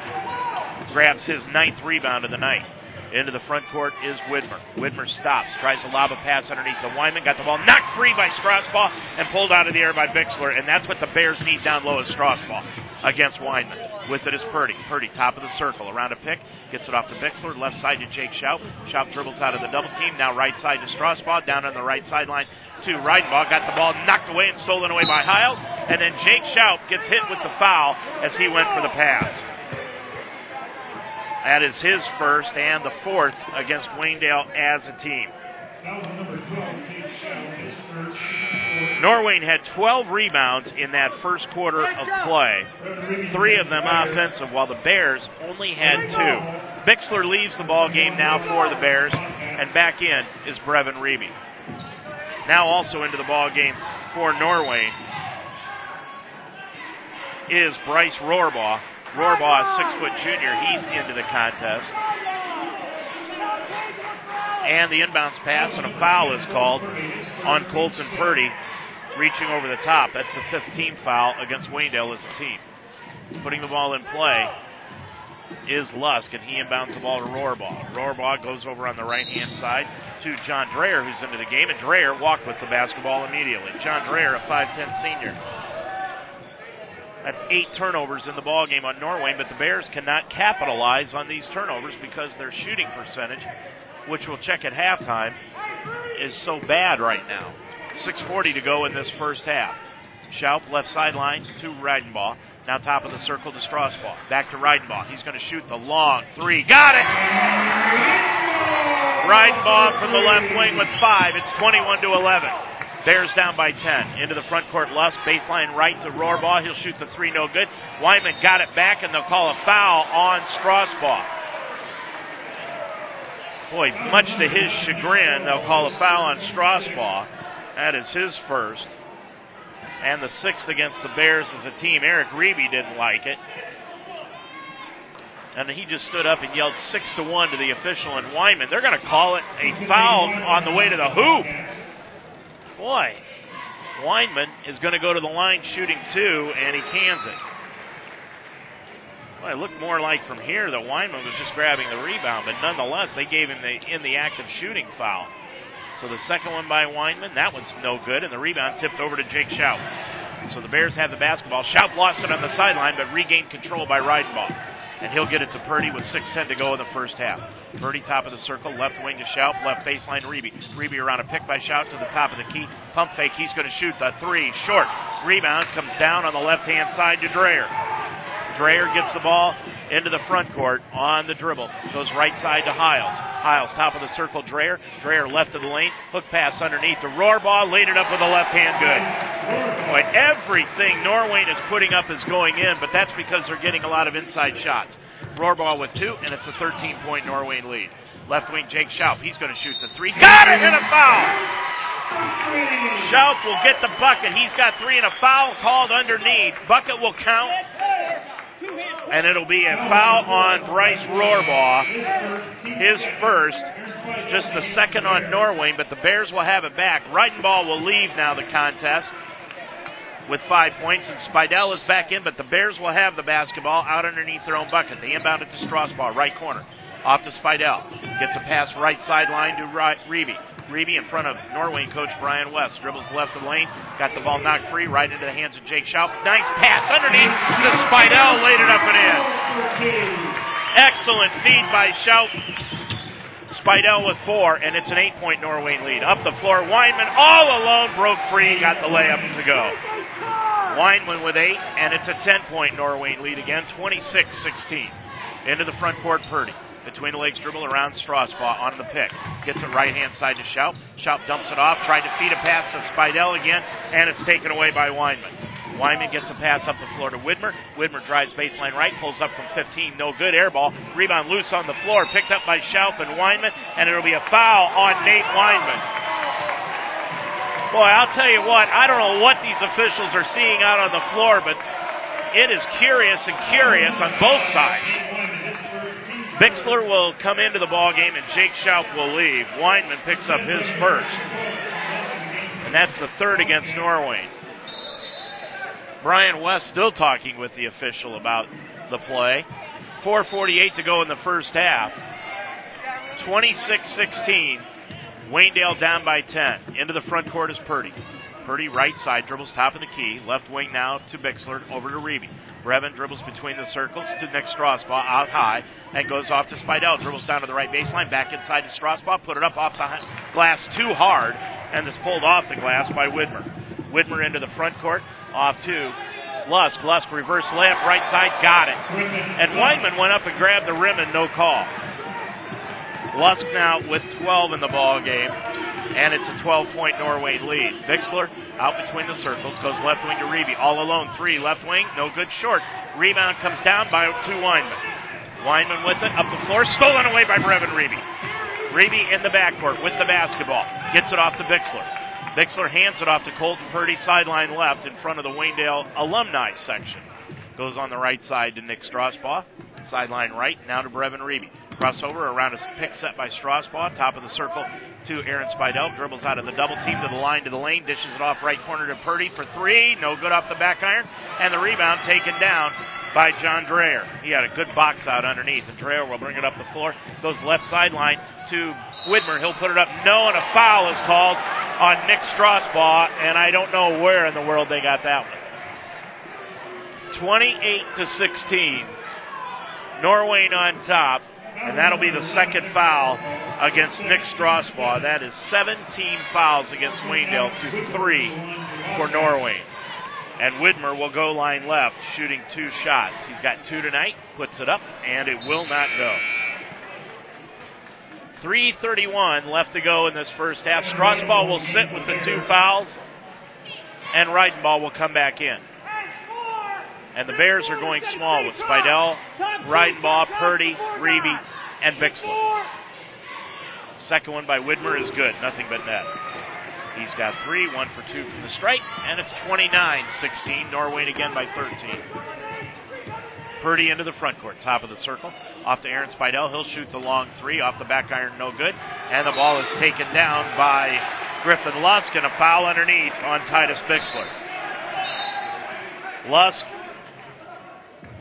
[SPEAKER 1] grabs his ninth rebound of the night. Into the front court is Widmer. Widmer stops, tries to lob a pass underneath the Weinman, got the ball knocked free by Strasbaugh and pulled out of the air by Bixler, and that's what the Bears need down low is Strasbaugh against Weinman. With it is Purdy. Purdy, top of the circle, around a pick, gets it off to Bixler, left side to Jake Schaub. Schaub dribbles out of the double team, now right side to Strasbaugh, down on the right sideline to Reidenbaugh, got the ball knocked away and stolen away by Hiles, and then Jake Schaub gets hit with the foul as he went for the pass. That is his first and the fourth against Waynedale as a team. Norway had 12 rebounds in that first quarter of play, three of them offensive, while the Bears only had two. Bixler leaves the ball game now for the Bears, and back in is Brevin Reeby. Now also into the ball game for Norway is Bryce Rohrbaugh, Rohrbaugh, a six foot junior, he's into the contest. And the inbounds pass and a foul is called on Colton Purdy, reaching over the top. That's the 15th foul against Waynedale as a team. Putting the ball in play is Lusk, and he inbounds the ball to Rohrbaugh. Rohrbaugh goes over on the right hand side to John Dreyer, who's into the game, and Dreyer walked with the basketball immediately. John Dreyer, a 5'10 senior. That's eight turnovers in the ball game on Norway, but the Bears cannot capitalize on these turnovers because their shooting percentage, which we'll check at halftime, is so bad right now. 6:40 to go in this first half. Schaub left sideline to Reidenbaugh. Now top of the circle to Strasbaugh. Back to Reidenbaugh. He's going to shoot the long three. Got it! Reidenbaugh from the left wing with five. It's 21 to 11. Bears down by 10. Into the front court, Lusk, baseline right to Rohrbaugh. He'll shoot the three, no good. Weinman got it back, and they'll call a foul on Strasbaugh. Boy, much to his chagrin, they'll call a foul on Strasbaugh. That is his first. And the sixth against the Bears as a team. Eric Reeby didn't like it. and he just stood up and yelled six to one to the official in Wyman. They're going to call it a foul on the way to the hoop. Boy, Weinman is going to go to the line shooting two, and he cans it. Well, it looked more like from here that Weinman was just grabbing the rebound, but nonetheless, they gave him the in the act of shooting foul. So the second one by Weinman, that one's no good, and the rebound tipped over to Jake Schaub. So the Bears have the basketball. Schaub lost it on the sideline, but regained control by Reidenbaugh. And he'll get it to Purdy with 6.10 to go in the first half. Purdy top of the circle, left wing to Schaub, left baseline Reeby. Reeby around a pick by Schaub to the top of the key. Pump fake, he's going to shoot the three. Short. Rebound comes down on the left hand side to Dreyer. Dreyer gets the ball into the front court on the dribble. Goes right side to Hiles. Hiles, top of the circle, Dreyer. Dreyer left of the lane. Hook pass underneath. The Rohrbaugh laid it up with the left hand good. Boy, everything Norwayne is putting up is going in, but that's because they're getting a lot of inside shots. Rohrbaugh with two, and it's a 13 point Norwayne lead. Left wing, Jake Schaub. He's going to shoot the three. Got it! And a foul! Schaub will get the bucket. He's got three and a foul called underneath. Bucket will count and it'll be a foul on Bryce Rohrbaugh, his first, just the second on Norwayne, but the Bears will have it back. Reidenbaugh will leave now the contest with five points, and Spidell is back in, but the Bears will have the basketball out underneath their own bucket. They inbound it to Strasbaugh, right corner. Off to Spidell. Gets a pass right sideline to Reeby. Reeby in front of Norway coach Brian West. Dribbles left the lane. Got the ball knocked free right into the hands of Jake Schaub. Nice pass underneath to Spidell. Laid it up and in. Excellent feed by Schaub. Spidell with four, and it's an eight point Norway lead. Up the floor, Weinman all alone broke free, got the layup to go. Weinman with eight, and it's a 10 point Norway lead again, 26 16. Into the front court, Purdy. Between the legs dribble around Strasbaugh on the pick. Gets it right hand side to Schaub. Schaub dumps it off, tried to feed a pass to Spidell again, and it's taken away by Weinman. Weinman gets a pass up the floor to Widmer. Widmer drives baseline right, pulls up from 15, no good, air ball. Rebound loose on the floor, picked up by Schaub and Weinman, and it'll be a foul on Nate Weinman. Boy, I'll tell you what, I don't know what these officials are seeing out on the floor, but it is curious and curious on both sides. Bixler will come into the ball game and Jake Schaub will leave. Weinman picks up his first. And that's the third against Norway. Brian West still talking with the official about the play. 4.48 to go in the first half. 26 16. Waynedale down by 10. Into the front court is Purdy. Purdy right side dribbles top of the key. Left wing now to Bixler over to Reeby. Brevin dribbles between the circles to Nick Strasbaugh out high and goes off to Spidell. Dribbles down to the right baseline, back inside to Strasbaugh, put it up off the glass too hard, and is pulled off the glass by Widmer. Widmer into the front court, off to Lusk. Lusk reverse layup, right side, got it. And Weinman went up and grabbed the rim and no call. Lusk now with 12 in the ball game and it's a 12 point Norway lead. Bixler out between the circles, goes left wing to Reeby. All alone, three, left wing, no good short. Rebound comes down by two Weinman. Weinman with it, up the floor, stolen away by Brevin Reeby. Reeby in the backcourt with the basketball, gets it off to Bixler. Bixler hands it off to Colton Purdy, sideline left in front of the Waynedale alumni section. Goes on the right side to Nick Strasbaugh. Sideline right, now to Brevin Reeby. Crossover around a pick set by Strasbaugh, top of the circle to Aaron Spidell. Dribbles out of the double team to the line to the lane, dishes it off right corner to Purdy for three. No good off the back iron. And the rebound taken down by John Dreyer. He had a good box out underneath, and Dreyer will bring it up the floor. Goes left sideline to Widmer. He'll put it up. No, and a foul is called on Nick Strasbaugh, and I don't know where in the world they got that one. 28 to 16. Norway on top. And that'll be the second foul against Nick Strasbaugh. That is 17 fouls against Waynedale to three for Norway. And Widmer will go line left, shooting two shots. He's got two tonight, puts it up, and it will not go. 3.31 left to go in this first half. Strasbaugh will sit with the two fouls, and Reidenbaugh will come back in. And the Bears are going small with Spidell, Reidenbaugh, Purdy, Reeby, and Bixler. Second one by Widmer is good, nothing but net. He's got three, one for two from the strike, and it's 29 16. Norway again by 13. Purdy into the front court, top of the circle. Off to Aaron Spidell. He'll shoot the long three. Off the back iron, no good. And the ball is taken down by Griffin Lusk and a foul underneath on Titus Bixler. Lusk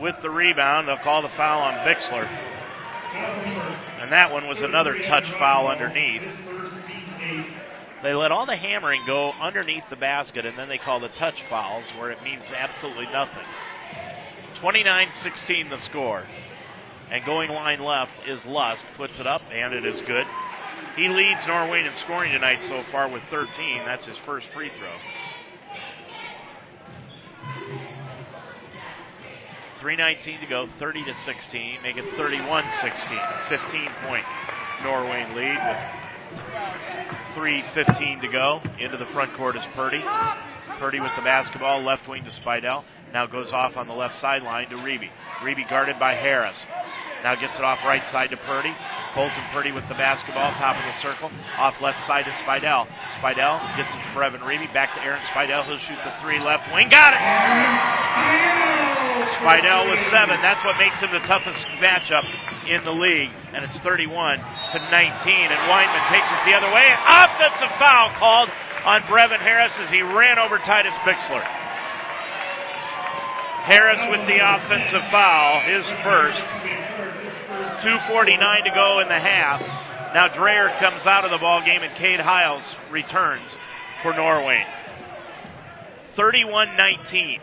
[SPEAKER 1] with the rebound. They'll call the foul on Bixler. And that one was another touch foul underneath. They let all the hammering go underneath the basket, and then they call the touch fouls where it means absolutely nothing. 29 16 the score. And going line left is Lusk. Puts it up, and it is good. He leads Norway in scoring tonight so far with 13. That's his first free throw. 319 to go, 30 to 16, make it 31 16. 15 point Norway lead with 3.15 to go. Into the front court is Purdy. Purdy with the basketball, left wing to Spidell. Now goes off on the left sideline to Reeby. Reeby guarded by Harris. Now gets it off right side to Purdy. Colton Purdy with the basketball, top of the circle. Off left side to Spidell. Spidell gets it for Evan Reeby. Back to Aaron Spidell. He'll shoot the three left wing. Got it! Spidell with seven. That's what makes him the toughest matchup in the league. And it's 31 to 19. And Weinman takes it the other way. Offensive foul called on Brevin Harris as he ran over Titus Bixler. Harris with the offensive foul, his first. 2.49 to go in the half. Now Dreyer comes out of the ball game and Cade Hiles returns for Norway. 31-19.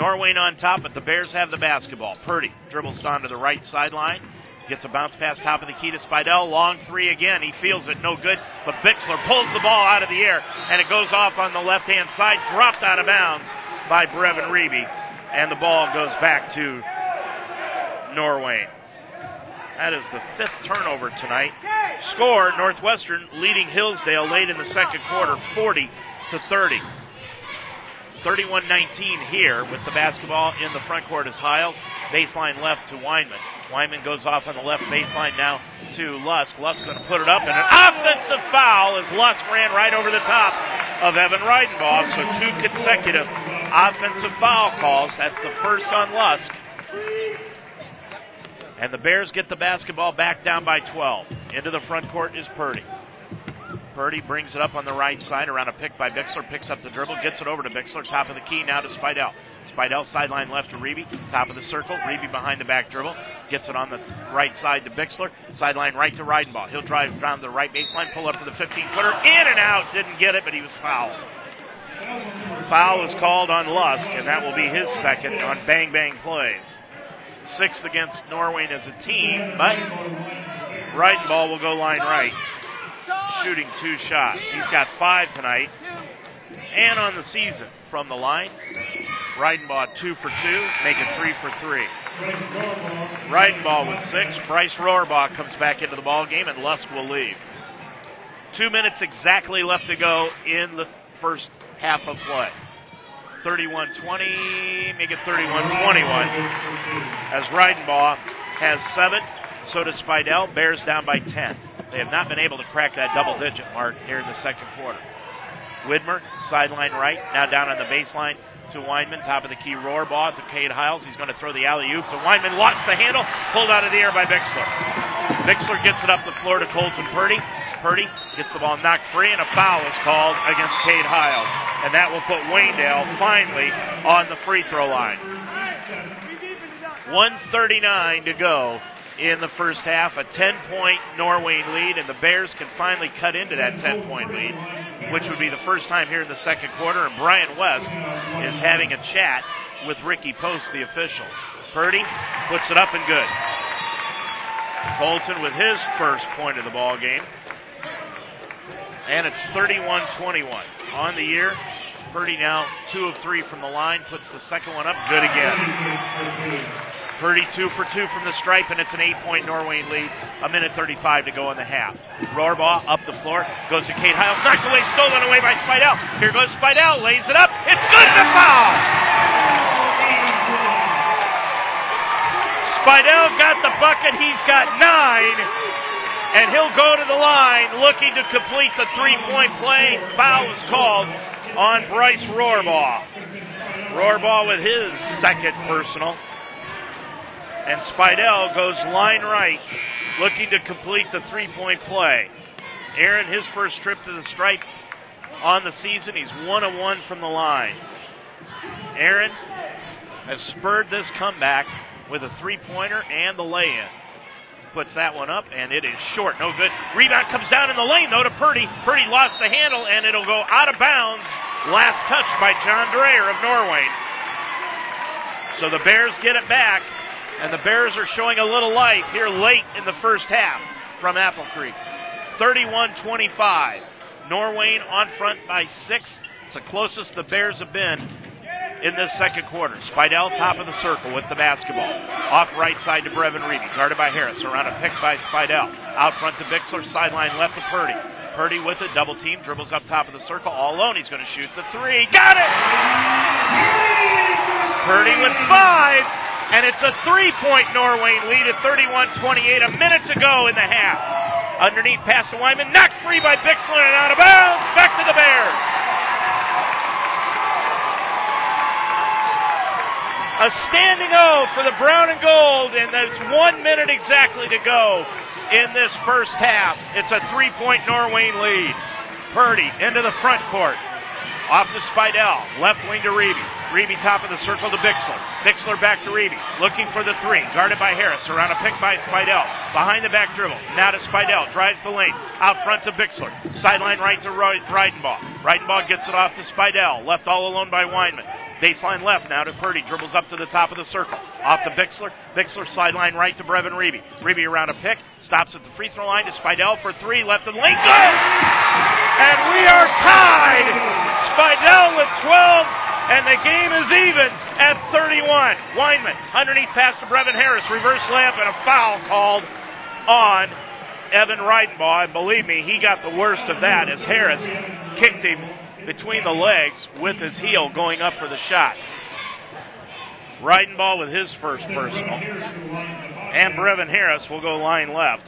[SPEAKER 1] Norway on top, but the Bears have the basketball. Purdy dribbles down to the right sideline. Gets a bounce pass top of the key to Spidell. Long three again. He feels it, no good. But Bixler pulls the ball out of the air, and it goes off on the left hand side, dropped out of bounds by Brevin Reeby, and the ball goes back to Norway. That is the fifth turnover tonight. Score Northwestern leading Hillsdale late in the second quarter, 40 to 30. 31-19 here with the basketball in the front court is Hiles. Baseline left to Weinman. Weinman goes off on the left baseline now to Lusk. Lusk going to put it up, and an offensive foul as Lusk ran right over the top of Evan Reidenbaugh. So two consecutive offensive foul calls. That's the first on Lusk. And the Bears get the basketball back down by 12. Into the front court is Purdy. Purdy brings it up on the right side around a pick by Bixler, picks up the dribble, gets it over to Bixler, top of the key now to Spidell. Spidell sideline left to Reeby, top of the circle, Reeby behind the back dribble, gets it on the right side to Bixler, sideline right to Reidenbaugh. He'll drive down the right baseline, pull up to the 15 footer, in and out, didn't get it, but he was fouled. Foul was called on Lusk, and that will be his second on bang bang plays sixth against Norway as a team, but Reidenbaugh will go line right, shooting two shots. He's got five tonight, and on the season from the line, Reidenbaugh two for two, making three for three. Reidenbaugh with six. Bryce Rohrbaugh comes back into the ball game, and Lusk will leave. Two minutes exactly left to go in the first half of play. 31-20, make it 31-21. As Reidenbaugh has seven, so does Spidell. Bears down by 10. They have not been able to crack that double-digit mark here in the second quarter. Widmer, sideline right, now down on the baseline to Weinman, top of the key, Rohrbaugh to Cade Hiles. He's going to throw the alley-oop to Weinman, lost the handle, pulled out of the air by Bixler. Bixler gets it up the floor to Colton Purdy. Purdy gets the ball knocked free, and a foul is called against Cade Hiles. And that will put Waynedale finally on the free throw line. 139 to go in the first half. A 10 point Norway lead, and the Bears can finally cut into that 10 point lead, which would be the first time here in the second quarter. And Brian West is having a chat with Ricky Post, the official. Purdy puts it up and good. Colton with his first point of the ball game. And it's 31-21. On the year, Purdy now two of three from the line, puts the second one up, good again. Purdy two for two from the stripe, and it's an eight-point Norway lead. A minute 35 to go in the half. Rohrbaugh up the floor, goes to Cade Hiles, knocked away, stolen away by Spidell. Here goes Spidell, lays it up, it's good, the foul! Spidell got the bucket, he's got nine, and he'll go to the line looking to complete the three-point play. Foul is called on Bryce Rohrbaugh. Rohrbaugh with his second personal. And Spidell goes line right, looking to complete the three point play. Aaron, his first trip to the stripe on the season, he's one of one from the line. Aaron has spurred this comeback with a three pointer and the lay in. Puts that one up, and it is short. No good. Rebound comes down in the lane, though, to Purdy. Purdy lost the handle, and it'll go out of bounds. Last touch by John Dreyer of Norway. So the Bears get it back, and the Bears are showing a little life here late in the first half from Apple Creek. 31 25. Norwayne on front by six. It's the closest the Bears have been in this second quarter. Spidell, top of the circle with the basketball. Off right side to Brevin Reeby. Guarded by Harris. Around a pick by Spidell. Out front to Bixler. Sideline left to Purdy. Purdy with it. Double team. Dribbles up top of the circle. All alone. He's going to shoot the three. Got it! Purdy with five. And it's a three point Norwayne lead at 31 28. A minute to go in the half. Underneath pass to Weinman. Knocked free by Bixler and out of bounds. Back to the Bears. A standing O for the brown and gold, and there's one minute exactly to go in this first half. It's a three point Norwayne lead. Purdy into the front court. Off to Spidell. Left wing to Reeby. Reeby top of the circle to Bixler. Bixler back to Reeby. Looking for the three. Guarded by Harris. Around a pick by Spidell. Behind the back dribble. Now to Spidell. Drives the lane. Out front to Bixler. Sideline right to Reidenbaugh. Reidenbaugh gets it off to Spidell. Left all alone by Weinman. Baseline left now to Purdy. Dribbles up to the top of the circle. Off to Bixler. Bixler sideline right to Brevin Reeby. Reeby around a pick. Stops at the free throw line to Spidell for three. Left the lane. Good! And we are tied. Spidell with 12. And the game is even at 31. Weinman underneath pass to Brevin Harris. Reverse layup and a foul called on Evan Reidenbaugh. And believe me, he got the worst of that as Harris kicked him between the legs with his heel going up for the shot. Reidenbaugh with his first personal. And Brevin Harris will go line left,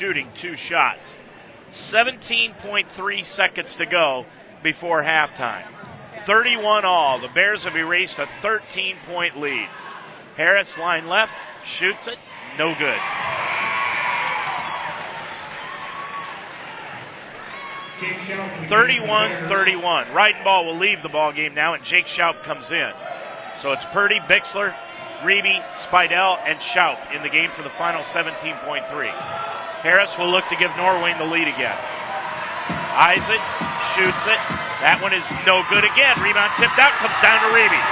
[SPEAKER 1] shooting two shots. 17.3 seconds to go before halftime. 31 all. The Bears have erased a 13 point lead. Harris line left, shoots it, no good. 31-31. Reidenbaugh will leave the ball game now, and Jake Schaub comes in. So it's Purdy, Bixler, Reeby, Spidell, and Schaub in the game for the final 17.3. Harris will look to give Norway the lead again. Isaac shoots it. That one is no good again. Rebound tipped out, comes down to Reeby.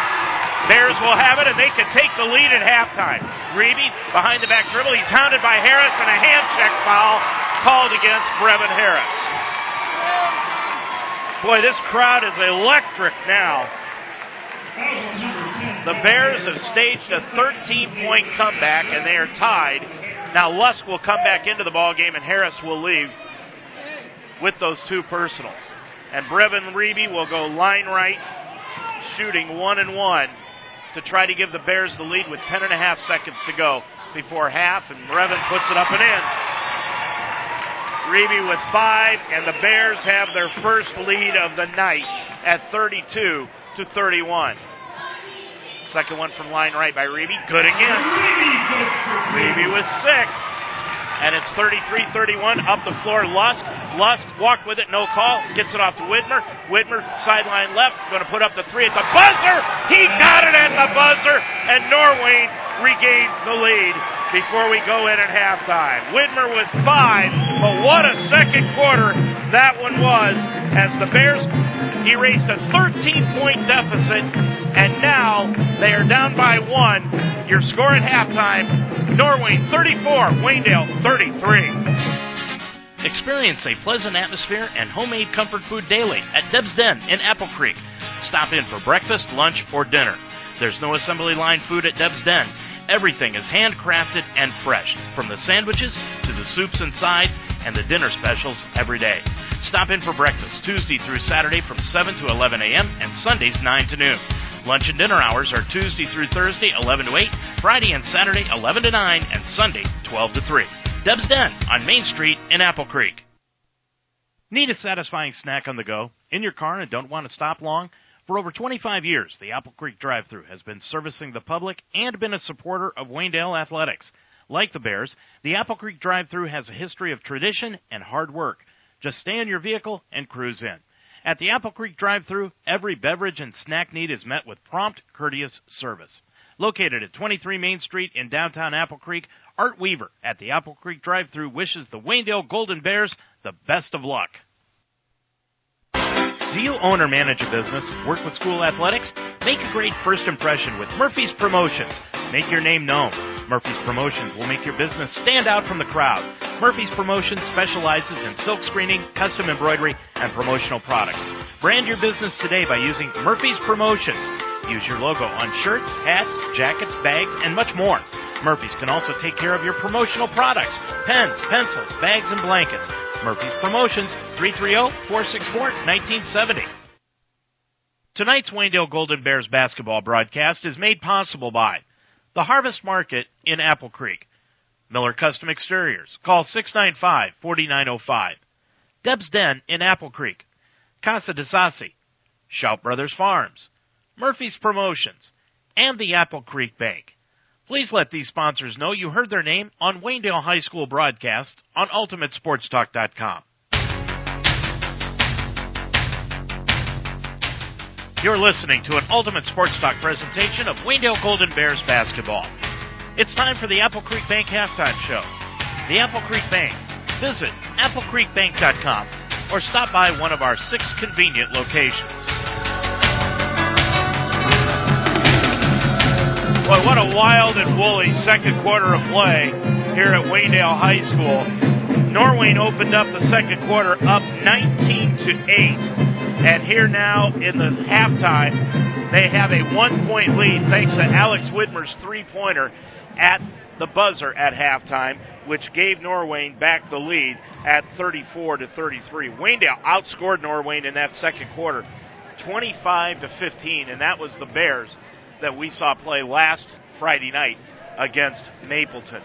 [SPEAKER 1] Bears will have it, and they can take the lead at halftime. Reeby behind the back dribble. He's hounded by Harris, and a hand check foul called against Brevin Harris. Boy, this crowd is electric now. The Bears have staged a 13 point comeback and they are tied. Now Lusk will come back into the ball game and Harris will leave with those two personals. And Brevin Reeby will go line right, shooting one and one to try to give the Bears the lead with 10 and a half seconds to go before half. And Brevin puts it up and in. Reeby with five, and the Bears have their first lead of the night at 32 to 31. Second one from line right by Reeby. Good again. Reeby with six. And it's 33-31 up the floor. Lusk. Lusk walked with it, no call. Gets it off to Widmer. Widmer sideline left, going to put up the three at the buzzer. He got it at the buzzer, and Norway regains the lead before we go in at halftime. Widmer with five, but what a second quarter that one was as the Bears erased a 13 point deficit and now they are down by one. Your score at halftime, Norway 34, Waynedale 33.
[SPEAKER 4] Experience a pleasant atmosphere and homemade comfort food daily at Deb's Den in Apple Creek. Stop in for breakfast, lunch, or dinner. There's no assembly line food at Deb's Den Everything is handcrafted and fresh, from the sandwiches to the soups and sides and the dinner specials every day. Stop in for breakfast Tuesday through Saturday from 7 to 11 a.m. and Sundays 9 to noon. Lunch and dinner hours are Tuesday through Thursday 11 to 8, Friday and Saturday 11 to 9, and Sunday 12 to 3. Deb's Den on Main Street in Apple Creek.
[SPEAKER 1] Need a satisfying snack on the go? In your car and don't want to stop long? For over 25 years, the Apple Creek drive thru has been servicing the public and been a supporter of Waynedale athletics. Like the Bears, the Apple Creek drive thru has a history of tradition and hard work. Just stay in your vehicle and cruise in. At the Apple Creek drive thru every beverage and snack need is met with prompt, courteous service. Located at 23 Main Street in downtown Apple Creek, Art Weaver at the Apple Creek drive thru wishes the Waynedale Golden Bears the best of luck. Do you own or manage a business? Work with school athletics? Make a great first impression with Murphy's Promotions. Make your name known. Murphy's Promotions will make your business stand out from the crowd. Murphy's Promotions specializes in silk screening, custom embroidery, and promotional products. Brand your business today by using Murphy's Promotions. Use your logo on shirts, hats, jackets, bags, and much more. Murphy's can also take care of your promotional products pens, pencils, bags, and blankets. Murphy's Promotions, 330-464-1970. Tonight's Waynedale Golden Bears basketball broadcast is made possible by the Harvest Market in Apple Creek, Miller Custom Exteriors, call 695-4905, Deb's Den in Apple Creek, Casa de Sassi, Shout Brothers Farms, Murphy's Promotions, and the Apple Creek Bank. Please let these sponsors know you heard their name on Waynedale High School broadcast on UltimateSportsTalk.com. You're listening to an Ultimate Sports Talk presentation of Waynedale Golden Bears basketball. It's time for the Apple Creek Bank halftime show. The Apple Creek Bank. Visit applecreekbank.com or stop by one of our six convenient locations. Boy, what a wild and woolly second quarter of play here at Waynedale High School. Norwayne opened up the second quarter up 19 to 8. And here now in the halftime, they have a one point lead thanks to Alex Widmer's three pointer at the buzzer at halftime, which gave Norwayne back the lead at 34 to 33. Waynedale outscored Norwayne in that second quarter 25 to 15, and that was the Bears that we saw play last Friday night against Mapleton.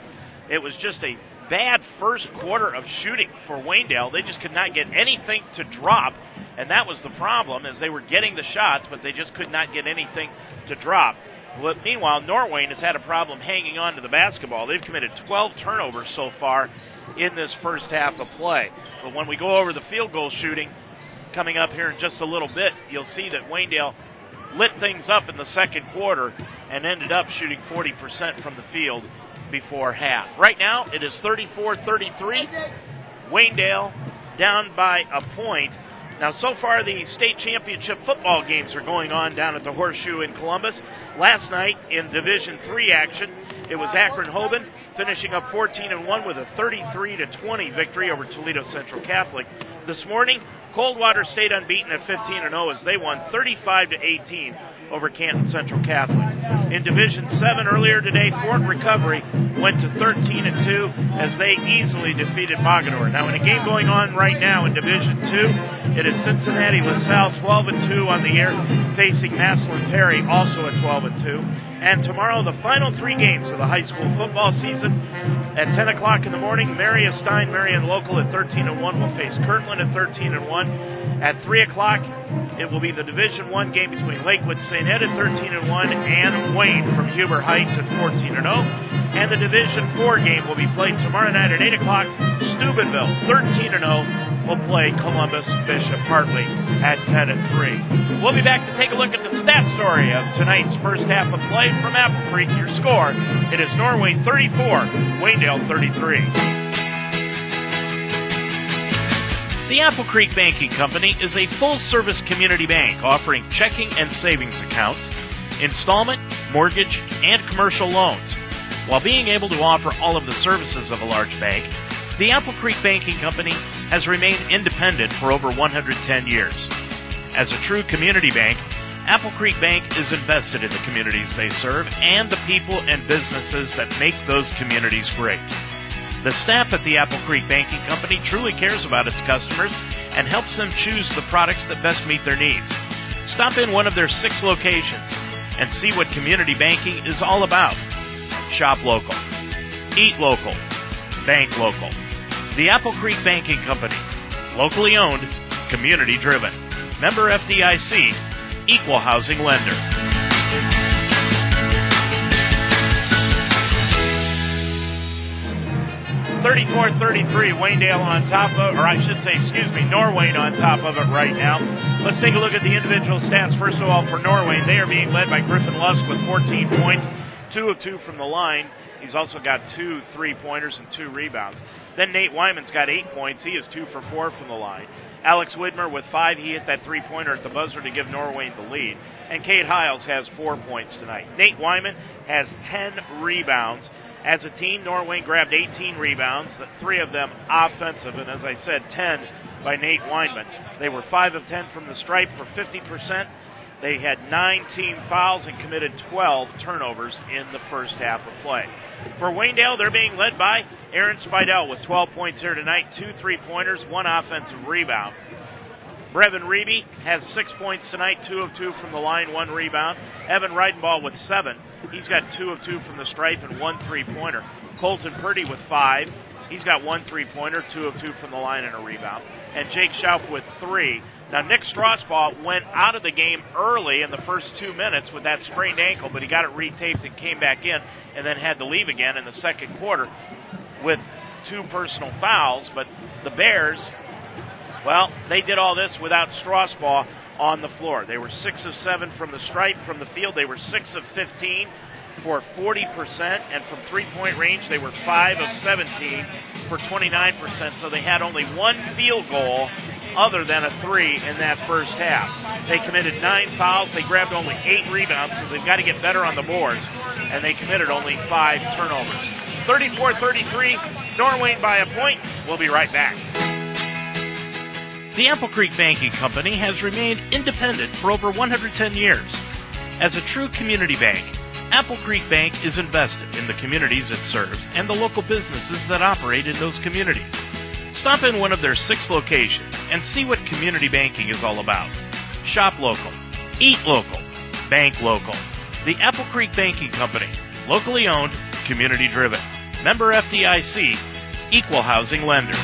[SPEAKER 1] It was just a bad first quarter of shooting for Waynedale. They just could not get anything to drop, and that was the problem as they were getting the shots, but they just could not get anything to drop. Well, meanwhile, Norwayne has had a problem hanging on to the basketball. They've committed 12 turnovers so far in this first half of play. But when we go over the field goal shooting coming up here in just a little bit, you'll see that Waynedale lit things up in the second quarter and ended up shooting 40% from the field before half. Right now, it is 34 33. Waynedale down by a point. Now, so far, the state championship football games are going on down at the Horseshoe in Columbus. Last night in Division Three action, it was Akron Hoban finishing up 14 and 1 with a 33 to 20 victory over Toledo Central Catholic. This morning, Coldwater stayed unbeaten at 15 and 0 as they won 35 to 18 over Canton Central Catholic. In Division 7 earlier today, Fort Recovery went to 13 and 2 as they easily defeated Mogadore. Now in a game going on right now in Division 2, it is Cincinnati LaSalle 12 and 2 on the air facing Massillon Perry also at 12 and 2. And tomorrow, the final three games of the high school football season. At 10 o'clock in the morning, Maria Stein, Marion Local at 13 and 1 will face Kirtland at 13 and 1. At 3 o'clock, it will be the Division One game between Lakewood St. Ed at 13 and 1 and Wayne from Huber Heights at 14 and 0. And the Division Four game will be played tomorrow night at 8 o'clock. Steubenville 13 and 0 will play Columbus Bishop Hartley at 10 and 3. We'll be back to take a look at the stat story of tonight's first half of play from Apple Creek. Your score, it is Norway 34, Waynedale 33. The Apple Creek Banking Company is a full service community bank offering checking and savings accounts, installment, mortgage, and commercial loans. While being able to offer all of the services of a large bank, the Apple Creek Banking Company has remained independent for over 110 years. As a true community bank, Apple Creek Bank is invested in the communities they serve and the people and businesses that make those communities great. The staff at the Apple Creek Banking Company truly cares about its customers and helps them choose the products that best meet their needs. Stop in one of their six locations and see what community banking is all about. Shop local, eat local, bank local. The Apple Creek Banking Company. Locally owned, community driven. Member FDIC,
[SPEAKER 4] equal housing lender.
[SPEAKER 1] 34-33, Waynedale on top of, or I should say, excuse me, Norwayne on top of it right now. Let's take a look at the individual stats. First of all, for Norwayne, they are being led by Griffin Lusk with 14 points, two of two from the line. He's also got two three-pointers and two rebounds. Then Nate Weinman's got eight points. He is two for four from the line. Alex Widmer with five. He hit that three-pointer at the buzzer to give Norwayne the lead. And Cade Hiles has four points tonight. Nate Weinman has 10 rebounds. As a team, Norway grabbed 18 rebounds, three of them offensive, and as I said, 10 by Nate Weinman. They were 5 of 10 from the stripe for 50%. They had nine team fouls and committed 12 turnovers in the first half of play. For Waynedale, they're being led by Aaron Spidell with 12 points here tonight, two three pointers, one offensive rebound. Brevin Reeby has six points tonight, two of two from the line, one rebound. Evan Reidenbaugh with seven. He's got two of two from the stripe and one three pointer. Colton Purdy with five. He's got one three pointer, two of two from the line and a rebound. And Jake Schaub with three. Now, Nick Strasbaugh went out of the game early in the first two minutes with that sprained ankle, but he got it retaped and came back in and then had to leave again in the second quarter with two personal fouls. But the Bears well, they did all this without Strasbaugh on the floor. They were 6 of 7 from the stripe from the field. They were 6 of 15 for 40%, and from three point range, they were 5 of 17 for 29%. So they had only one field goal other than a three in that first half. They committed nine fouls. They grabbed only eight rebounds, so they've got to get better on the boards. And they committed only five turnovers. 34 33, Norwayne by a point. We'll be right back.
[SPEAKER 4] The Apple Creek Banking Company has remained independent for over 110 years. As a true community bank, Apple Creek Bank is invested in the communities it serves and the local businesses that operate in those communities. Stop in one of their six locations and see what community banking is all about. Shop local, eat local, bank local. The Apple Creek Banking Company, locally owned, community driven. Member FDIC, equal housing lender.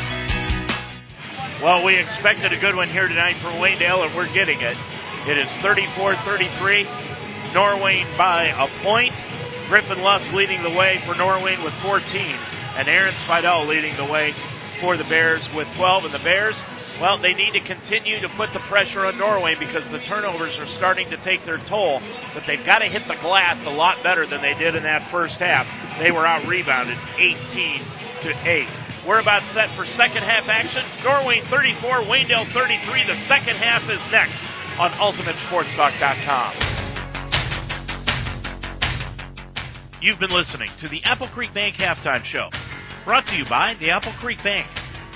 [SPEAKER 1] Well, we expected a good one here tonight from Waynedale, and we're getting it. It is 34-33. Norwayne by a point. Griffin Lusk leading the way for Norwayne with 14, and Aaron Spidell leading the way for the Bears with 12. And the Bears, well, they need to continue to put the pressure on Norway because the turnovers are starting to take their toll. But they've got to hit the glass a lot better than they did in that first half. They were out rebounded 18 to 8. We're about set for second half action. Norway 34, Waynedale 33. The second half is next on UltimateSportsTalk.com. You've been listening to the Apple Creek Bank Halftime Show, brought to you by the Apple Creek Bank.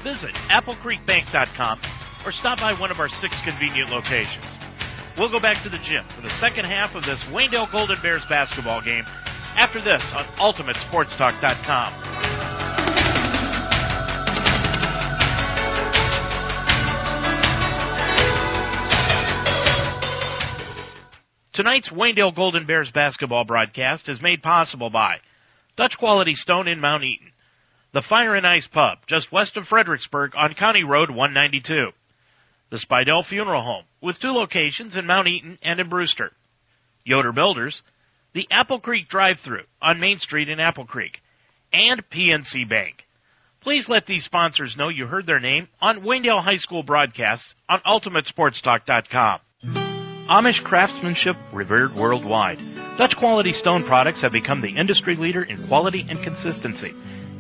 [SPEAKER 1] Visit AppleCreekBank.com or stop by one of our six convenient locations. We'll go back to the gym for the second half of this Waynedale Golden Bears basketball game after this on UltimateSportsTalk.com. Tonight's Waynedale Golden Bears basketball broadcast is made possible by Dutch Quality Stone in Mount Eaton, the Fire and Ice Pub just west of Fredericksburg on County Road 192, the Spidell Funeral Home with two locations in Mount Eaton and in Brewster, Yoder Builders, the Apple Creek Drive-Through on Main Street in Apple Creek, and PNC Bank. Please let these sponsors know you heard their name on Waynedale High School broadcasts on UltimateSportsTalk.com. Amish craftsmanship revered worldwide. Dutch quality stone products have become the industry leader in quality and consistency.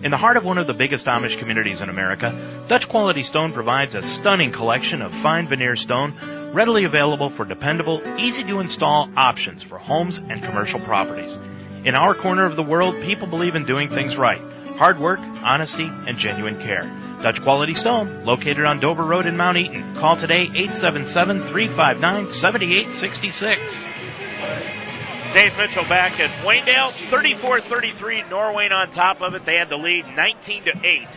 [SPEAKER 1] In the heart of one of the biggest Amish communities in America, Dutch Quality Stone provides a stunning collection of fine veneer stone readily available for dependable, easy to install options for homes and commercial properties. In our corner of the world, people believe in doing things right hard work, honesty, and genuine care. Dutch Quality Stone, located on Dover Road in Mount Eaton. Call today 877 359 7866. Dave Mitchell back at Waynedale, 34-33. Norwayne on top of it. They had the lead 19 to 8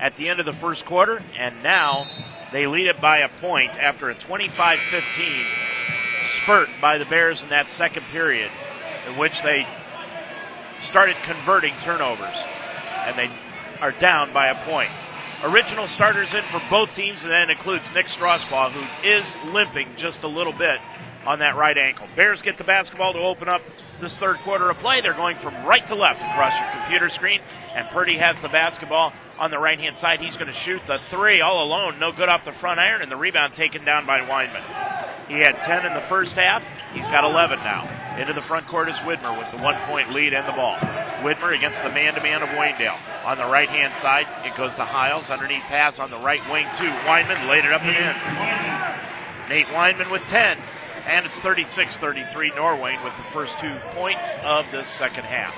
[SPEAKER 1] at the end of the first quarter, and now they lead it by a point after a 25-15 spurt by the Bears in that second period, in which they started converting turnovers, and they are down by a point. Original starters in for both teams, and that includes Nick Strasbaugh, who is limping just a little bit on that right ankle. Bears get the basketball to open up this third quarter of play. They're going from right to left across your computer screen, and Purdy has the basketball on the right hand side. He's going to shoot the three all alone, no good off the front iron, and the rebound taken down by Weinman. He had 10 in the first half. He's got 11 now. Into the front court is Widmer with the one point lead and the ball. Widmer against the man to man of Waynedale. On the right hand side, it goes to Hiles. Underneath pass on the right wing to Weinman. Laid it up and in. Nate Weinman with 10. And it's 36 33 Norwayne with the first two points of the second half.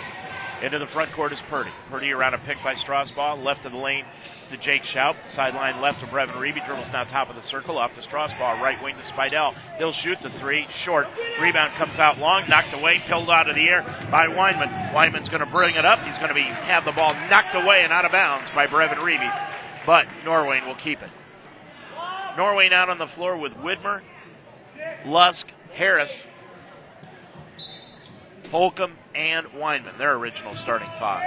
[SPEAKER 1] Into the front court is Purdy. Purdy around a pick by Strasbaugh. Left of the lane to Jake Schaub. Sideline left to Brevin Reeby. Dribbles now top of the circle. Off to Strasbaugh. Right wing to Spidell. He'll shoot the three. Short. Rebound comes out long. Knocked away. Killed out of the air by Weinman. Weinman's going to bring it up. He's going to be have the ball knocked away and out of bounds by Brevin Reeby. But Norway will keep it. Norway out on the floor with Widmer, Lusk, Harris, Holcomb, and Weinman. Their original starting five.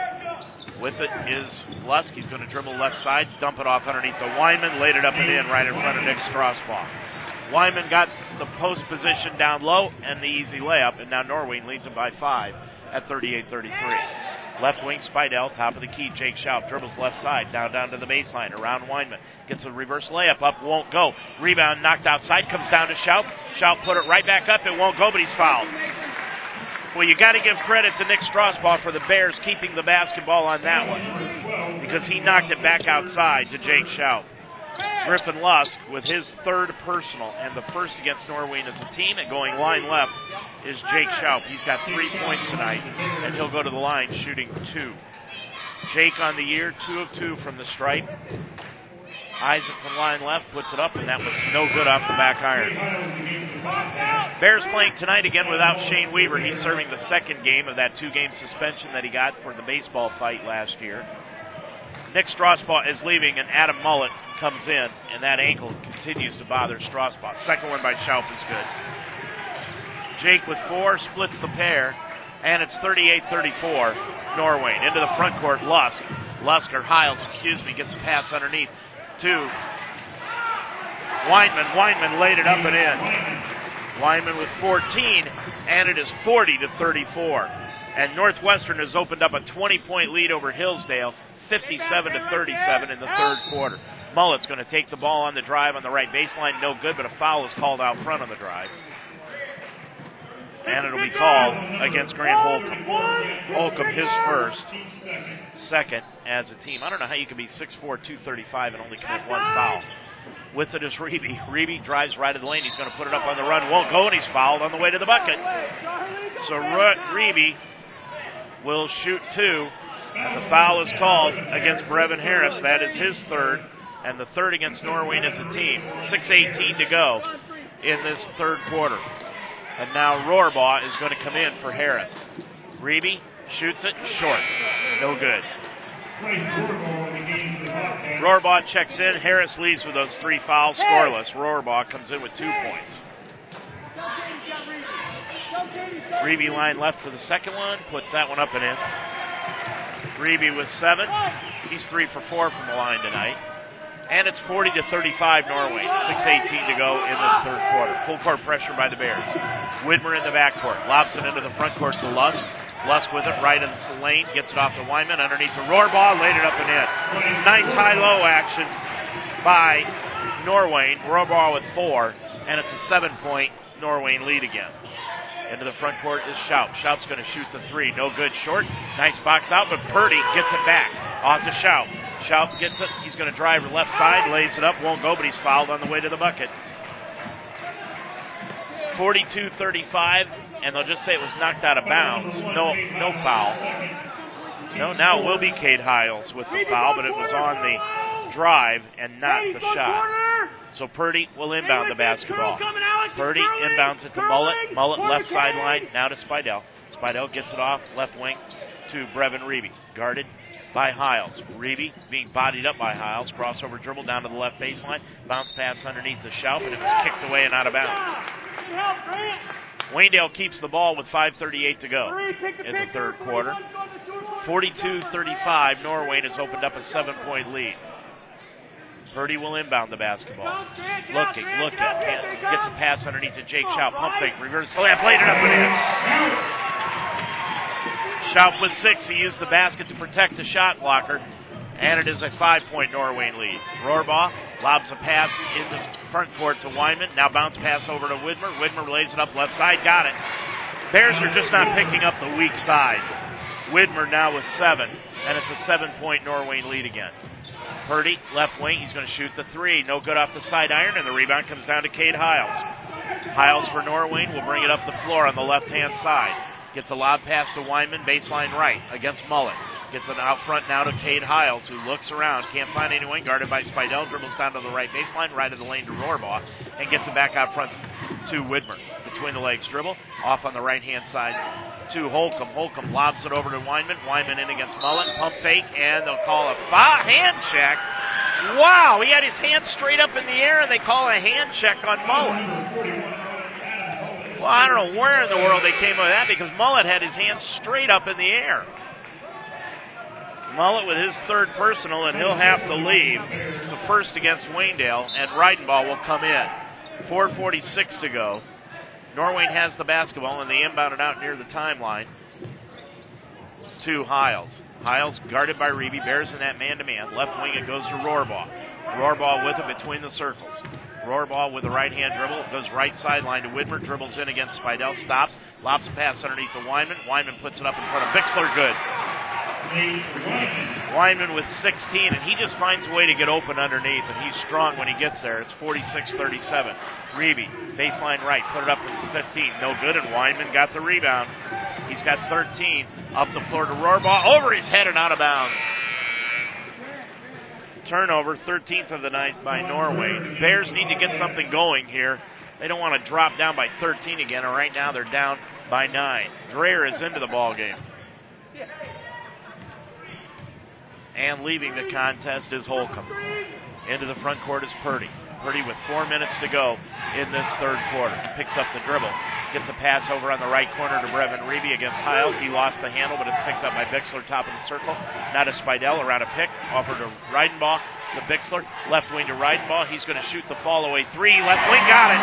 [SPEAKER 1] With it is Lusk. He's going to dribble left side, dump it off underneath the Weinman, laid it up and in right in front of Nick Strasbaugh. Weinman got the post position down low and the easy layup, and now Norwayne leads them by five at 38-33. Left wing Spidell, top of the key. Jake Schaub dribbles left side, down down to the baseline, around Weinman. Gets a reverse layup up, won't go. Rebound knocked outside, comes down to Schaub. Schaub put it right back up, it won't go, but he's fouled. Well, you got to give credit to Nick Strasbaugh for the Bears keeping the basketball on that one because he knocked it back outside to Jake Schaub. Griffin Lusk with his third personal and the first against Norwayne as a team and going line left is Jake Schaub. He's got three points tonight and he'll go to the line shooting two. Jake on the year, two of two from the stripe. Isaac from line left puts it up, and that was no good off the back iron. Bears playing tonight again without Shane Weaver. He's serving the second game of that two game suspension that he got for the baseball fight last year. Nick Strasbaugh is leaving, and Adam Mullet comes in, and that ankle continues to bother Strasbaugh. Second one by Schaub is good. Jake with four splits the pair, and it's 38 34 Norway. Into the front court, Lusk. Lusk or Hiles, excuse me, gets a pass underneath to Weinman. Weinman laid it up and in. Weinman with 14, and it is 40 to 34. And Northwestern has opened up a 20 point lead over Hillsdale, 57 to 37 in the third quarter. Mullet's going to take the ball on the drive on the right baseline, no good, but a foul is called out front on the drive. And it'll be called against Grant Holcomb. Holcomb, his first second as a team. I don't know how you can be 6'4", 235 and only commit one foul. With it is Reeby. Reeby drives right of the lane. He's going to put it up on the run. Won't go, and he's fouled on the way to the bucket. So Reeby will shoot two, and the foul is called against Brevin Harris. That is his third, and the third against Norwayne as a team. 6.18 to go in this third quarter. And now Rohrbaugh is going to come in for Harris. Reeby shoots it short. No good. Rohrbaugh checks in. Harris leads with those three fouls, scoreless. Rohrbaugh comes in with two points. Reeby line left for the second one, puts that one up and in. Reeby with seven. He's three for four from the line tonight. And it's 40 to 35 Norway. 6.18 to go in this third quarter. Full court pressure by the Bears. Widmer in the backcourt. Lobs it into the front court to Lusk. Lusk with it right in the lane, gets it off to Weinman underneath the Rohrbaugh, laid it up and in. Nice high-low action by Norwayne. Rohrbaugh with four, and it's a seven-point Norway lead again. Into the front court is Schaub. Schaub's going to shoot the three. No good short. Nice box out, but Purdy gets it back. Off to Schaub. Schaub gets it. He's going to drive left side, lays it up, won't go, but he's fouled on the way to the bucket. 42 35, and they'll just say it was knocked out of bounds. No, no foul. No, now it will be Cade Hiles with the foul, but it was on the drive and not the shot. So Purdy will inbound the basketball. Purdy inbounds it to Mullet. Mullet left sideline. Now to Spidell. Spidell gets it off left wing to Brevin Reeby. Guarded by Hiles. Reeby being bodied up by Hiles. Crossover dribble down to the left baseline. Bounce pass underneath the shelf, and it was kicked away and out of bounds. Waynedale keeps the ball with 5.38 to go in the third quarter. 42 35, Norwayne has opened up a seven point lead. Purdy will inbound the basketball. Looking, looking. Gets a pass underneath to Jake Schaub. Pump fake, reverse slam, played it up and in. Schaub with six. He used the basket to protect the shot blocker. And it is a five point Norwayne lead. Rohrbaugh lobs a pass in the front court to Weinman. Now bounce pass over to Widmer. Widmer lays it up left side. Got it. Bears are just not picking up the weak side. Widmer now with seven, and it's a seven point Norwayne lead again. Purdy, left wing, he's going to shoot the three. No good off the side iron, and the rebound comes down to Cade Hiles. Hiles for Norwayne will bring it up the floor on the left hand side. Gets a lob pass to Weinman, baseline right against Mullet. Gets it out front now to Cade Hiles, who looks around, can't find anyone, guarded by Spidell, dribbles down to the right baseline, right of the lane to Rohrbaugh, and gets it back out front to Widmer. Between the legs dribble, off on the right hand side to Holcomb. Holcomb lobs it over to Weinman. Weinman in against Mullet, pump fake, and they'll call a fa- hand check. Wow, he had his hand straight up in the air, and they call a hand check on Mullet. Well, I don't know where in the world they came up with that because Mullet had his hands straight up in the air. Mullet with his third personal, and he'll have to leave. The first against Waynedale, and Reidenbaugh will come in. 4.46 to go. Norwayne has the basketball, and they inbound it out near the timeline to Hiles. Hiles guarded by Reeby. Bears in that man-to-man. Left wing, it goes to Rohrbaugh. Rohrbaugh with it between the circles. Rohrbaugh with a right-hand dribble. Goes right sideline to Widmer. Dribbles in against Spidell. Stops. Lobs a pass underneath to Wyman. Weinman puts it up in front of Bixler. Good. Weinman with 16, and he just finds a way to get open underneath, and he's strong when he gets there. It's 46-37. Reeby, baseline right, put it up from 15. No good, and Weinman got the rebound. He's got 13. Up the floor to Rohrbaugh, over his head and out of bounds. Turnover, 13th of the night by Norway. Bears need to get something going here. They don't want to drop down by 13 again, and right now they're down by 9. Dreyer is into the ball game. And leaving the contest is Holcomb. Into the front court is Purdy. Purdy with four minutes to go in this third quarter. Picks up the dribble. Gets a pass over on the right corner to Brevin Reeby against Hiles. He lost the handle, but it's picked up by Bixler, top of the circle. Now to Spidell around a pick. Offer to Reidenbaugh to Bixler. Left wing to Reidenbaugh. He's going to shoot the fall away three. Left wing got it.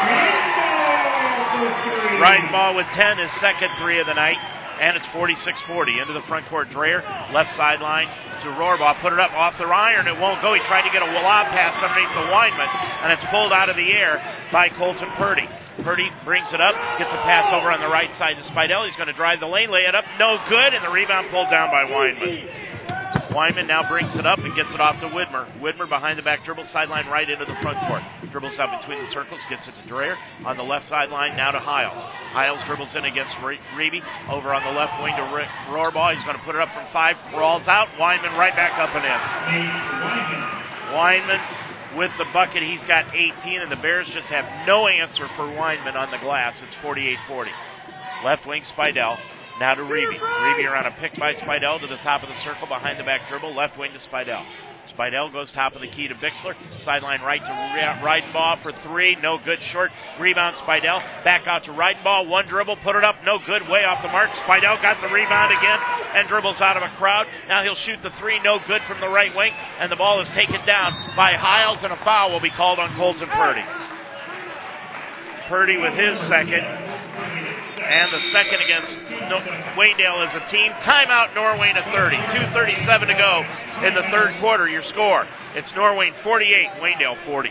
[SPEAKER 1] Reidenbaugh with 10, his second three of the night. And it's 46-40 into the front court. Dreyer, left sideline to Rohrbaugh. Put it up off the iron. It won't go. He tried to get a lob pass underneath the Weinman, and it's pulled out of the air by Colton Purdy. Purdy brings it up, gets a pass over on the right side to Spidell. He's going to drive the lane, lay it up. No good, and the rebound pulled down by Weinman. Weinman now brings it up and gets it off to Widmer. Widmer behind the back dribble, sideline right into the front court. Dribbles out between the circles, gets it to Dreyer. On the left sideline, now to Hiles. Hiles dribbles in against Re- Reeby. Over on the left wing to Re-. He's going to put it up from five. Crawls out. Weinman right back up and in. Weinman with the bucket. He's got 18, and the Bears just have no answer for Weinman on the glass. It's 48-40. Left wing, Spidell. Now to Reeby. Reeby around a pick by Spidell to the top of the circle behind the back dribble. Left wing to Spidell. Spidell goes top of the key to Bixler. Sideline right to Reidenbaugh for three. No good. Short rebound. Spidell back out to Reidenbaugh. One dribble. Put it up. No good. Way off the mark. Spidell got the rebound again and dribbles out of a crowd. Now he'll shoot the three. No good from the right wing. And the ball is taken down by Hiles and a foul will be called on Colton Purdy. Purdy with his second. And the second against Waynedale as a team. Timeout, Norway to 30. 2.37 to go in the third quarter. Your score. It's Norway 48, Waynedale 40.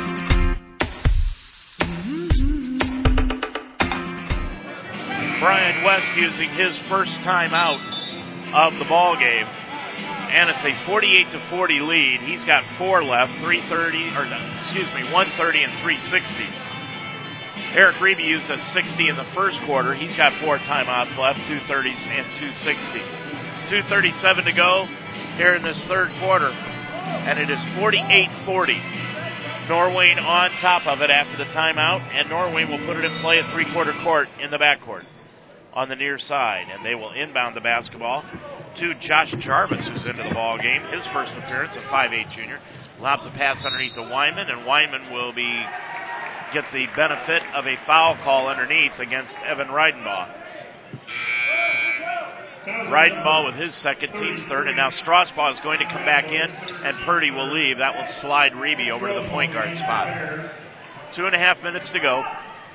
[SPEAKER 1] Brian West using his first time out of the ball game. And it's a 48 to 40 lead. He's got four left, 330, or excuse me, 130 and 360. Eric Reeby used a 60 in the first quarter. He's got four timeouts left, 230s and 260s. 237 to go here in this third quarter. And it is 48 40. Norwayne on top of it after the timeout, and Norwayne will put it in play at three quarter court in the backcourt on the near side, and they will inbound the basketball to Josh Jarvis, who's into the ball game. His first appearance, a 5'8 junior, lobs a pass underneath to Weinman, and Weinman will be get the benefit of a foul call underneath against Evan Reidenbaugh. Reidenbaugh with his second, team's third, and now Strasbaugh is going to come back in, and Purdy will leave. That will slide Reeby over to the point guard spot. Two and a half minutes to go.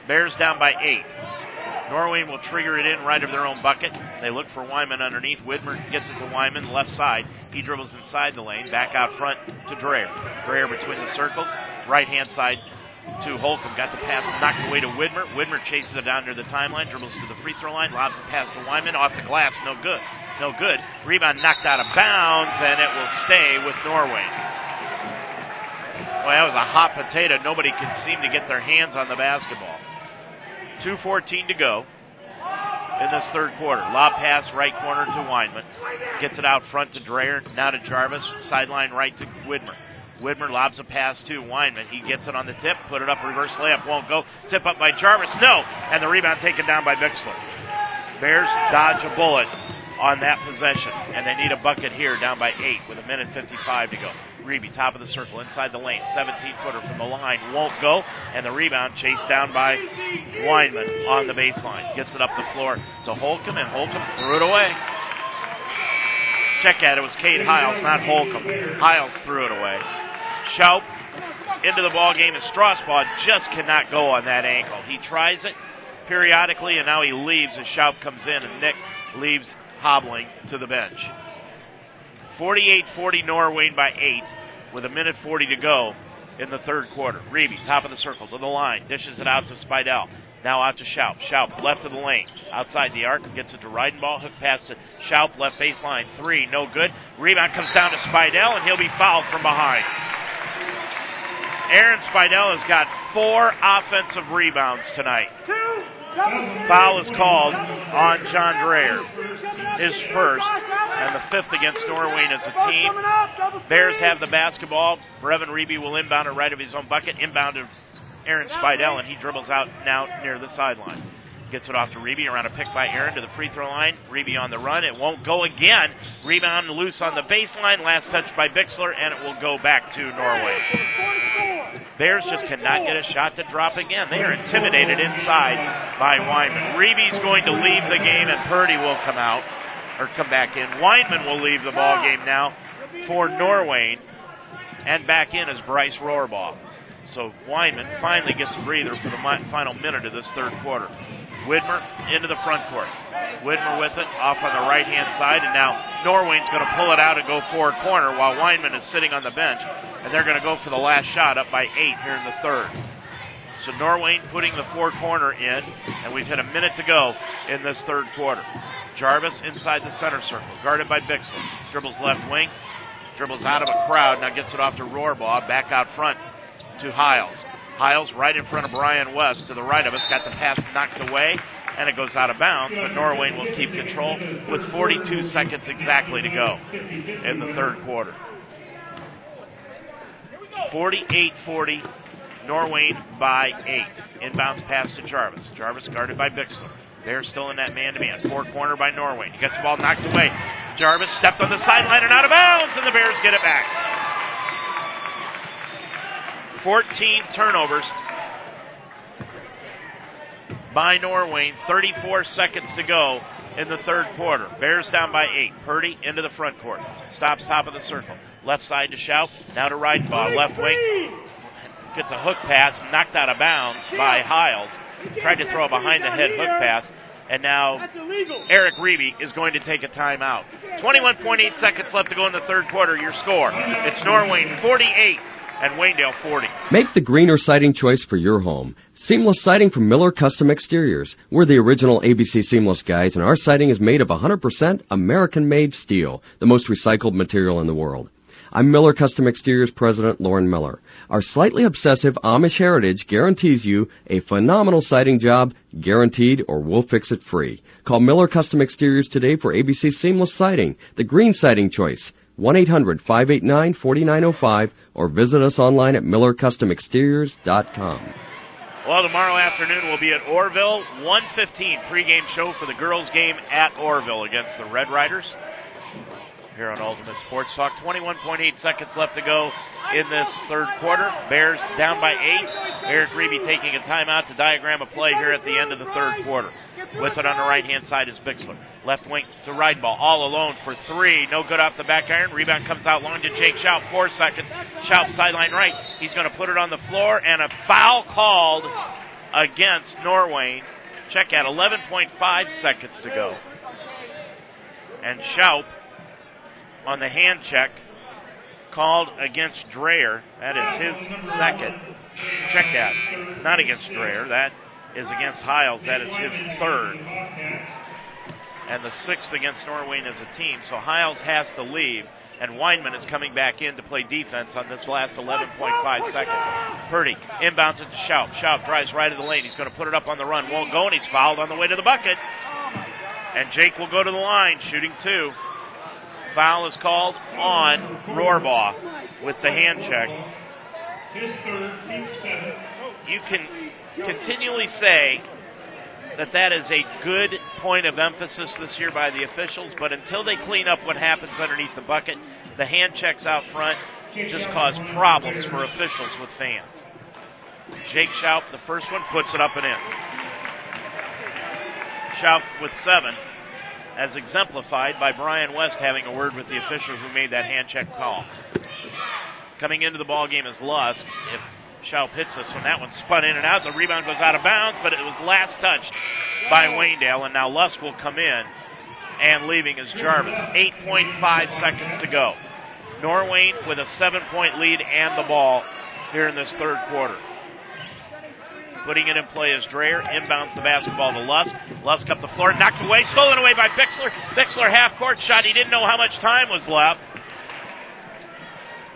[SPEAKER 1] Bears down by eight. Norway will trigger it in right of their own bucket. They look for Weinman underneath. Widmer gets it to Weinman, left side. He dribbles inside the lane, back out front to Dreyer. Dreyer between the circles, right hand side to Holcomb. Got the pass knocked away to Widmer. Widmer chases it down near the timeline, dribbles to the free throw line, lobs the pass to Weinman off the glass. No good. No good. Rebound knocked out of bounds, and it will stay with Norway. Well, that was a hot potato. Nobody can seem to get their hands on the basketball. 2.14 to go in this third quarter. Lob pass right corner to Weinman. Gets it out front to Dreyer. Now to Jarvis. Sideline right to Widmer. Widmer lobs a pass to Weinman. He gets it on the tip. Put it up. Reverse layup. Won't go. Tip up by Jarvis. No. And the rebound taken down by Bixler. Bears dodge a bullet on that possession. And they need a bucket here down by eight with a minute 55 to go. Reeby, top of the circle, inside the lane, 17 footer from the line, won't go, and the rebound chased down by Weinman on the baseline. Gets it up the floor to Holcomb, and Holcomb threw it away. Check at it was Cade Hiles, not Holcomb. Hiles threw it away. Schaub into the ball game, and Strasbaugh just cannot go on that ankle. He tries it periodically, and now he leaves as Schaub comes in, and Nick leaves hobbling to the bench. 48-40 Norway by eight with a minute 40 to go in the third quarter. Reeby, top of the circle to the line, dishes it out to Spidell. Now out to Schaub. Schaub left of the lane, outside the arc, gets it to Reidenbaugh. Hook pass to Schaub, left baseline, three, no good. Rebound comes down to Spidell, and he'll be fouled from behind. Aaron Spidell has got four offensive rebounds tonight. Foul is called on John Dreyer. His first, and the fifth against Norway as a team. Bears have the basketball. Brevin Reeby will inbound it right of his own bucket. Inbound to Aaron Spidell, and he dribbles out now near the sideline. Gets it off to Reeby around a pick by Aaron to the free throw line. Reeby on the run. It won't go again. Rebound loose on the baseline. Last touch by Bixler, and it will go back to Norway. Bears just cannot get a shot to drop again. They are intimidated inside by Weinman. Reeby's going to leave the game, and Purdy will come out or come back in. Weinman will leave the ball game now for Norway, and back in is Bryce Rohrbaugh. So Weinman finally gets a breather for the final minute of this third quarter. Widmer into the front court. Widmer with it off on the right hand side, and now Norway's going to pull it out and go forward corner while Weinman is sitting on the bench, and they're going to go for the last shot up by eight here in the third. So Norway putting the four corner in, and we've hit a minute to go in this third quarter. Jarvis inside the center circle, guarded by Bixler. Dribbles left wing, dribbles out of a crowd, now gets it off to Rohrbaugh, back out front to Hiles. Hiles right in front of Brian West to the right of us, got the pass knocked away, and it goes out of bounds, but Norway will keep control with 42 seconds exactly to go in the third quarter. 48 40, Norway by 8. Inbounds pass to Jarvis. Jarvis guarded by Bixler. They're still in that man to man. Four corner by Norway. He gets the ball knocked away. Jarvis stepped on the sideline and out of bounds, and the Bears get it back. 14 turnovers by Norway. 34 seconds to go in the third quarter. Bears down by eight. Purdy into the front court. Stops top of the circle. Left side to Schaub. Now to Reidenbaugh. Left wing. Gets a hook pass knocked out of bounds by Hiles. Tried to throw a behind the head hook pass. And now Eric Reeby is going to take a timeout. 21.8 seconds left to go in the third quarter. Your score. It's Norway 48 and Waynedale 40.
[SPEAKER 3] Make the greener siding choice for your home. Seamless siding from Miller Custom Exteriors. We're the original ABC Seamless guys, and our siding is made of 100% American made steel, the most recycled material in the world. I'm Miller Custom Exteriors President Lauren Miller. Our slightly obsessive Amish heritage guarantees you a phenomenal siding job, guaranteed, or we'll fix it free. Call Miller Custom Exteriors today for ABC Seamless Siding, the green siding choice. 1 800 589 4905 or visit us online at MillerCustomExteriors.com.
[SPEAKER 1] Well, tomorrow afternoon we'll be at Orrville, 115 pregame show for the girls' game at Orrville against the Red Riders here on Ultimate Sports Talk. 21.8 seconds left to go in this third quarter. Bears down by eight. Eric Reeby taking a timeout to diagram a play here at the end of the third quarter. With it on the right hand side is Bixler. Left wing to Reidenbaugh. All alone for three. No good off the back iron. Rebound comes out long to Jake Schaub. Four seconds. Schaub sideline right. He's going to put it on the floor and a foul called against Norway. Check at 11.5 seconds to go. And Schaub on the hand check called against Dreyer. That is his second. Check that. Not against Dreyer. That is against Hiles. That is his third. And the sixth against Norwayne as a team. So Hiles has to leave. And Weinman is coming back in to play defense on this last 11.5 seconds. Purdy inbounds it to Schaub. Schaub drives right of the lane. He's going to put it up on the run. Won't go, and he's fouled on the way to the bucket. And Jake will go to the line, shooting two. Foul is called on Rohrbaugh with the hand check. You can continually say that that is a good point of emphasis this year by the officials, but until they clean up what happens underneath the bucket, the hand checks out front just cause problems for officials with fans. Jake Schaub, the first one, puts it up and in. Schaub with seven as exemplified by Brian West having a word with the official who made that hand check call. Coming into the ball game is Lusk. If Schaub hits this one, that one spun in and out. The rebound goes out of bounds, but it was last touched by Waynedale, and now Lusk will come in. And leaving is Jarvis. 8.5 seconds to go. Norway with a seven point lead and the ball here in this third quarter. Putting it in play is Dreyer. Inbounds the basketball to Lusk. Lusk up the floor, knocked away, stolen away by Bixler. Bixler half court shot. He didn't know how much time was left.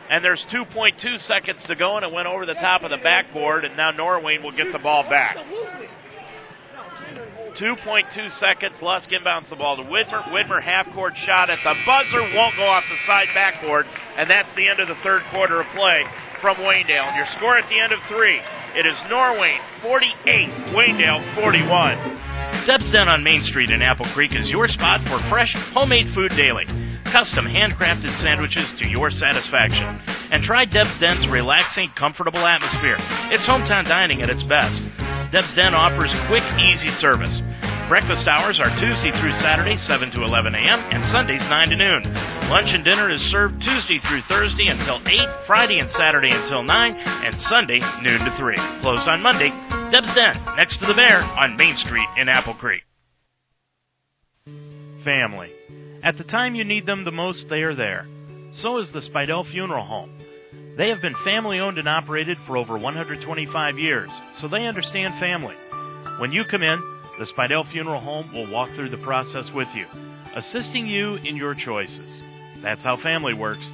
[SPEAKER 1] And there's 2.2 seconds to go, and it went over the top of the backboard, and now Norwayne will get the ball back. 2.2 seconds. Lusk inbounds the ball to Widmer. Widmer half court shot at the buzzer won't go off the side backboard, and that's the end of the third quarter of play from Waynedale. And your score at the end of three it is Norway 48, Waynedale 41.
[SPEAKER 4] Deb's Den on Main Street in Apple Creek is your spot for fresh, homemade food daily. Custom handcrafted sandwiches to your satisfaction. And try Deb's Den's relaxing, comfortable atmosphere. It's hometown dining at its best. Deb's Den offers quick, easy service. Breakfast hours are Tuesday through Saturday, 7 to 11 a.m., and Sundays, 9 to noon. Lunch and dinner is served Tuesday through Thursday until 8, Friday and Saturday until 9, and Sunday, noon to 3. Closed on Monday. Deb's Den, next to the Bear, on Main Street in Apple Creek.
[SPEAKER 1] Family. At the time you need them the most, they are there. So is the Spidell Funeral Home. They have been family owned and operated for over 125 years, so they understand family. When you come in, the Spidell Funeral Home will walk through the process with you, assisting you in your choices. That's how family works.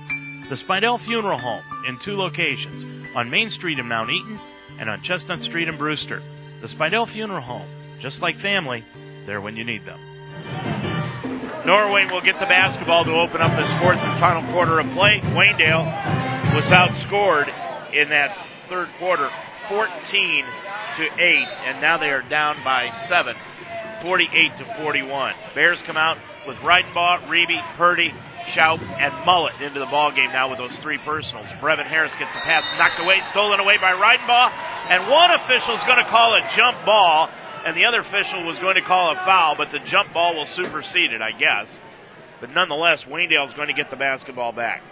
[SPEAKER 1] The Spidell Funeral Home in two locations on Main Street in Mount Eaton and on Chestnut Street in Brewster. The Spidell Funeral Home, just like family, there when you need them. Norway will get the basketball to open up this fourth and final quarter of play. Waynedale was outscored in that third quarter 14 to 8, and now they are down by 7, 48 to 41. Bears come out with Reidenbaugh, Reeby, Purdy, Schaub, and Mullet into the ball game now with those three personals. Brevin Harris gets the pass knocked away, stolen away by Reidenbaugh, and one official is going to call a jump ball, and the other official was going to call a foul, but the jump ball will supersede it, I guess. But nonetheless, Waynedale is going to get the basketball back.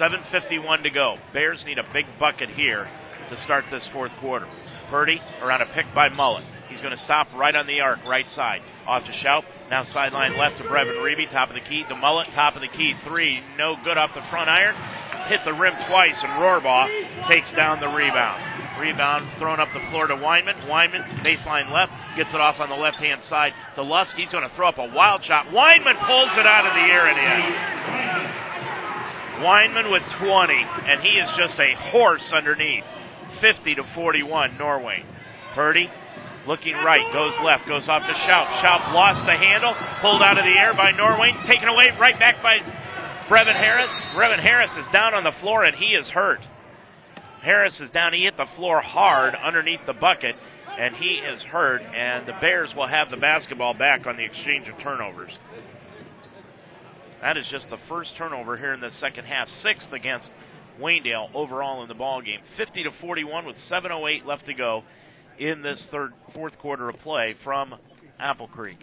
[SPEAKER 1] 7.51 to go. Bears need a big bucket here to start this fourth quarter. Purdy around a pick by Mullet. He's going to stop right on the arc, right side. Off to Schaub. Now sideline left to Brevin Reeby. Top of the key to Mullet. Top of the key. Three. No good off the front iron. Hit the rim twice, and Rohrbaugh takes down the rebound. Rebound thrown up the floor to Weinman. Weinman, baseline left, gets it off on the left hand side to Lusk. He's going to throw up a wild shot. Weinman pulls it out of the air and in. Weinman with 20, and he is just a horse underneath. 50 to 41, Norway. Purdy looking right, goes left, goes off to Schaub. Schaub lost the handle, pulled out of the air by Norway, taken away right back by Brevin Harris. Brevin Harris is down on the floor and he is hurt. Harris is down. He hit the floor hard underneath the bucket and he is hurt. And the Bears will have the basketball back on the exchange of turnovers. That is just the first turnover here in the second half. Sixth against Waynedale overall in the ball game. 50 to 41 with 7:08 left to go in this third fourth quarter of play from Apple Creek.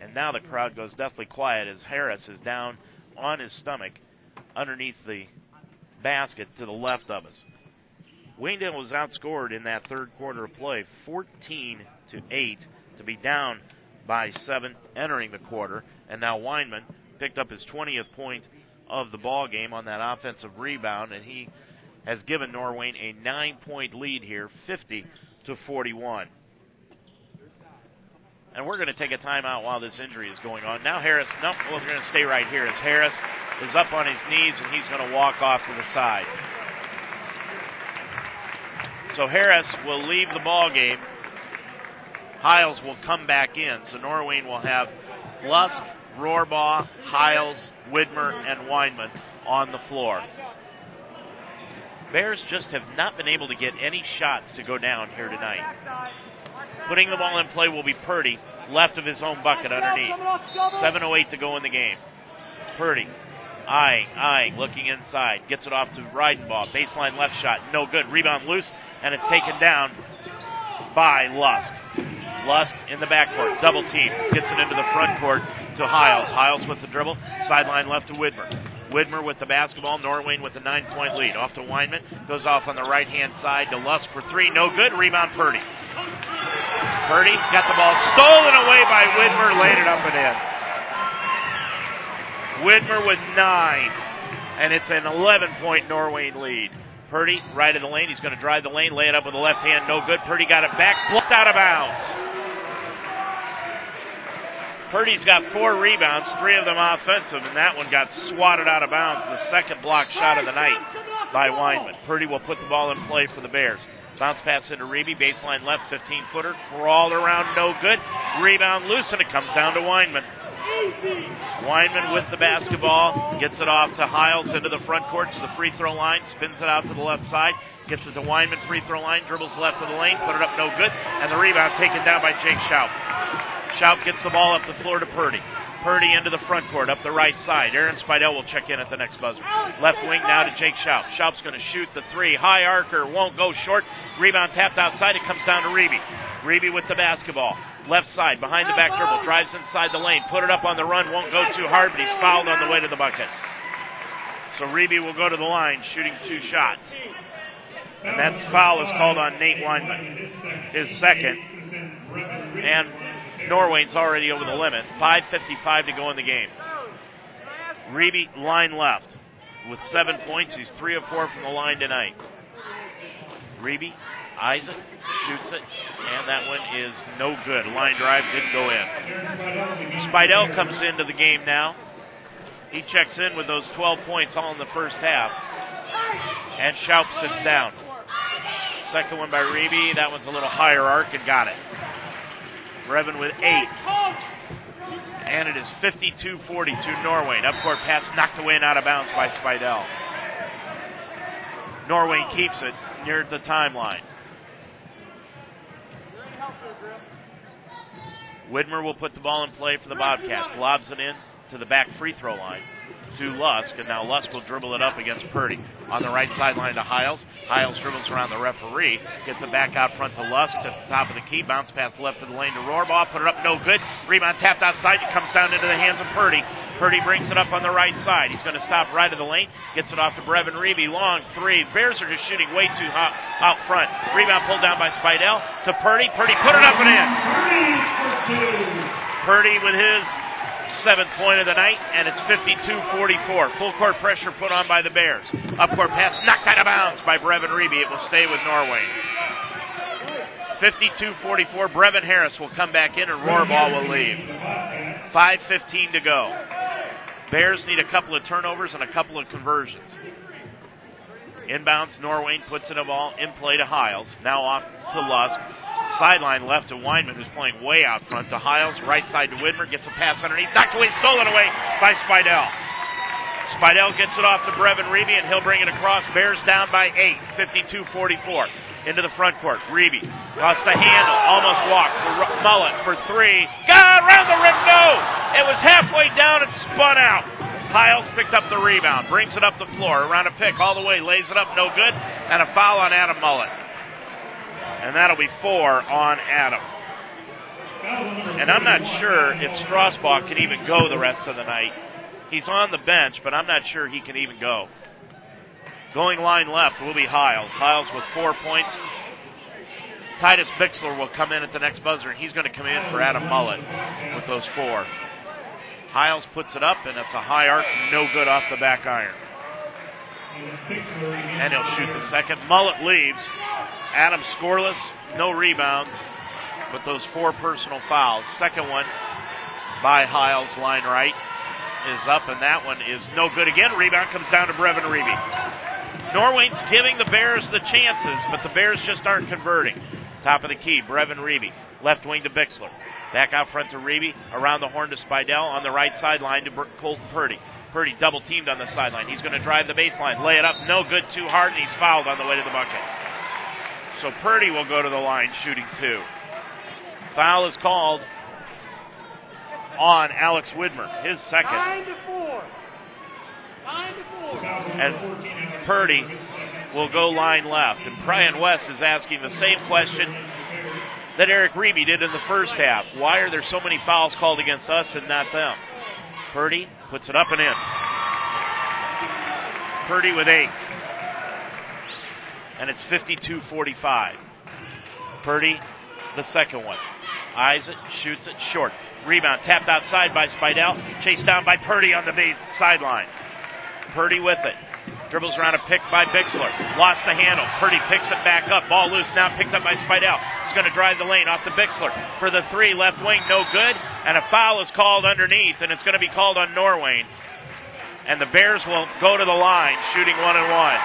[SPEAKER 1] And now the crowd goes deathly quiet as Harris is down on his stomach underneath the basket to the left of us. Waynedale was outscored in that third quarter of play 14 to 8 to be down by 7 entering the quarter and now Weinman picked up his 20th point of the ball game on that offensive rebound and he has given Norwayne a 9 point lead here 50 to 41. And we're going to take a timeout while this injury is going on. Now Harris, no, we're going to stay right here as Harris is up on his knees and he's going to walk off to the side. So Harris will leave the ball game. Hiles will come back in. So Norwayne will have Lusk, Rohrbaugh, Hiles, Widmer, and Weinman on the floor. Bears just have not been able to get any shots to go down here tonight. Putting the ball in play will be Purdy, left of his own bucket underneath. 7.08 to go in the game. Purdy eyeing, eyeing, looking inside. Gets it off to Reidenbaugh. Baseline left shot. No good. Rebound loose, and it's taken down by Lusk. Lusk in the backcourt. Double team. Gets it into the front court to Hiles. Hiles with the dribble. Sideline left to Widmer. Widmer with the basketball. Norwayne with a nine point lead. Off to Weinman. Goes off on the right hand side to Lusk for three. No good. Rebound Purdy. Purdy got the ball stolen away by Widmer. Laid it up and in. Widmer with nine. And it's an 11 point Norwayne lead. Purdy, right of the lane. He's going to drive the lane, lay it up with the left hand. No good. Purdy got it back, flipped out of bounds. Purdy's got four rebounds, three of them offensive, and that one got swatted out of bounds. The second block shot of the night by Weinman. Purdy will put the ball in play for the Bears. Bounce pass into Reeby, baseline left, 15 footer, crawled around, no good. Rebound loose, and it comes down to Weinman. Weinman with the basketball, gets it off to Hiles into the front court to the free throw line, spins it out to the left side, gets it to Weinman, free throw line, dribbles left of the lane, put it up, no good, and the rebound taken down by Jake Schaub. Schaub gets the ball up the floor to Purdy. Purdy into the front court, up the right side. Aaron Spidell will check in at the next buzzer. Left wing now to Jake Schaub. Schaub's going to shoot the three. High archer won't go short. Rebound tapped outside. It comes down to Reeby. Reeby with the basketball. Left side, behind the back dribble, drives inside the lane, put it up on the run, won't go too hard, but he's fouled on the way to the bucket. So Reeby will go to the line, shooting two shots. And that foul is called on Nate Weinman, his second. And Norway's already over the limit. 5.55 to go in the game. Reeby, line left. With seven points, he's three of four from the line tonight. Reeby it, shoots it, and that one is no good. Line drive didn't go in. Spidell comes into the game now. He checks in with those 12 points all in the first half. And Schaub sits down. Second one by Reeby. That one's a little higher arc and got it. Brevin with eight. And it is 52-42 Norwayne. Upcourt pass knocked away and out of bounds by Spidell. Norway keeps it near the timeline. Widmer will put the ball in play for the Bobcats. Lobs it in to the back free throw line to Lusk, and now Lusk will dribble it up against Purdy. On the right sideline to Hiles. Hiles dribbles around the referee, gets it back out front to Lusk to the top of the key. Bounce pass left of the lane to Rohrbaugh. Put it up, no good. Rebound tapped outside. It comes down into the hands of Purdy. Purdy brings it up on the right side. He's going to stop right of the lane. Gets it off to Brevin Reeby. Long three. Bears are just shooting way too hot out front. Rebound pulled down by Spidell to Purdy. Purdy put it up and in. Purdy with his seventh point of the night, and it's 52-44. Full court pressure put on by the Bears. Up court pass knocked out of bounds by Brevin Reeby. It will stay with Norway. 52-44. Brevin Harris will come back in, and Rohrbaugh will leave. 5.15 to go. Bears need a couple of turnovers and a couple of conversions. Inbounds, Norwayne puts in a ball in play to Hiles. Now off to Lusk. Sideline left to Weinman, who's playing way out front to Hiles. Right side to Widmer. Gets a pass underneath. Knocked away, stolen away by Spidell. Spidell gets it off to Brevin Reeby, and he'll bring it across. Bears down by eight, 52-44. Into the front court. Reeby lost the handle, almost walked. For Mullet for three. Got around the rim, no! It was halfway down and spun out. Hiles picked up the rebound, brings it up the floor, around a pick all the way, lays it up, no good, and a foul on Adam Mullet. And that'll be four on Adam. And I'm not sure if Strasbaugh can even go the rest of the night. He's on the bench, but I'm not sure he can even go. Going line left will be Hiles. Hiles with four points. Titus Bixler will come in at the next buzzer, and he's going to come in for Adam Mullet with those four. Hiles puts it up, and it's a high arc, no good off the back iron. And he'll shoot the second. Mullet leaves. Adam scoreless, no rebounds, but those four personal fouls. Second one by Hiles, line right, is up, and that one is no good again. Rebound comes down to Brevin Reeby. Norway's giving the Bears the chances, but the Bears just aren't converting. Top of the key, Brevin Reeby. Left wing to Bixler. Back out front to Reeby. Around the horn to Spidell. On the right sideline to Colton Purdy. Purdy double teamed on the sideline. He's going to drive the baseline. Lay it up. No good. Too hard, and he's fouled on the way to the bucket. So Purdy will go to the line shooting two. Foul is called on Alex Widmer, his second.
[SPEAKER 5] Nine to four. Nine to four.
[SPEAKER 1] And Purdy will go line left. And Brian West is asking the same question that Eric Reeby did in the first half. Why are there so many fouls called against us and not them? Purdy puts it up and in. Purdy with eight. And it's 52 45. Purdy, the second one. Eyes it, shoots it short. Rebound tapped outside by Spidell. Chased down by Purdy on the sideline. Purdy with it. Dribbles around a pick by Bixler. Lost the handle. Purdy picks it back up. Ball loose now picked up by Spidell. He's going to drive the lane off to Bixler for the three. Left wing, no good. And a foul is called underneath, and it's going to be called on Norwayne. And the Bears will go to the line, shooting one and one.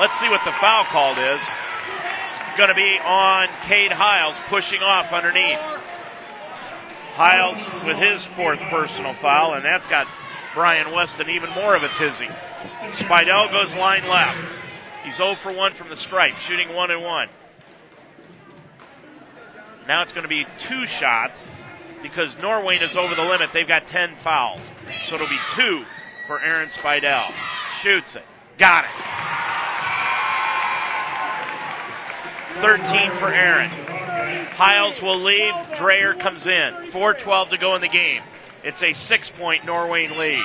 [SPEAKER 1] Let's see what the foul called is. It's going to be on Cade Hiles pushing off underneath. Hiles with his fourth personal foul, and that's got Brian Weston even more of a tizzy. Spidell goes line left. He's 0 for 1 from the stripe, shooting 1 and 1. Now it's going to be two shots because Norway is over the limit. They've got 10 fouls. So it'll be two for Aaron Spidell. Shoots it. Got it. 13 for Aaron. Hiles will leave. Dreyer comes in. 4.12 to go in the game. It's a six point Norway lead.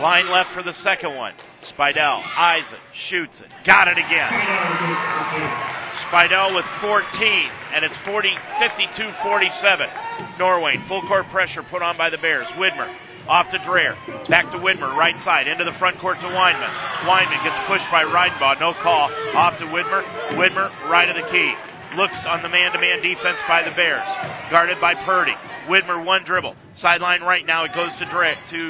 [SPEAKER 1] Line left for the second one. Spidell eyes it, shoots it, got it again. Spidell with 14, and it's 40, 52 47. Norway, full court pressure put on by the Bears. Widmer off to Dreher. Back to Widmer, right side, into the front court to Weinman. Weinman gets pushed by Reidenbaugh, no call. Off to Widmer. Widmer, right of the key. Looks on the man to man defense by the Bears. Guarded by Purdy. Widmer, one dribble. Sideline right now, it goes to Dre- to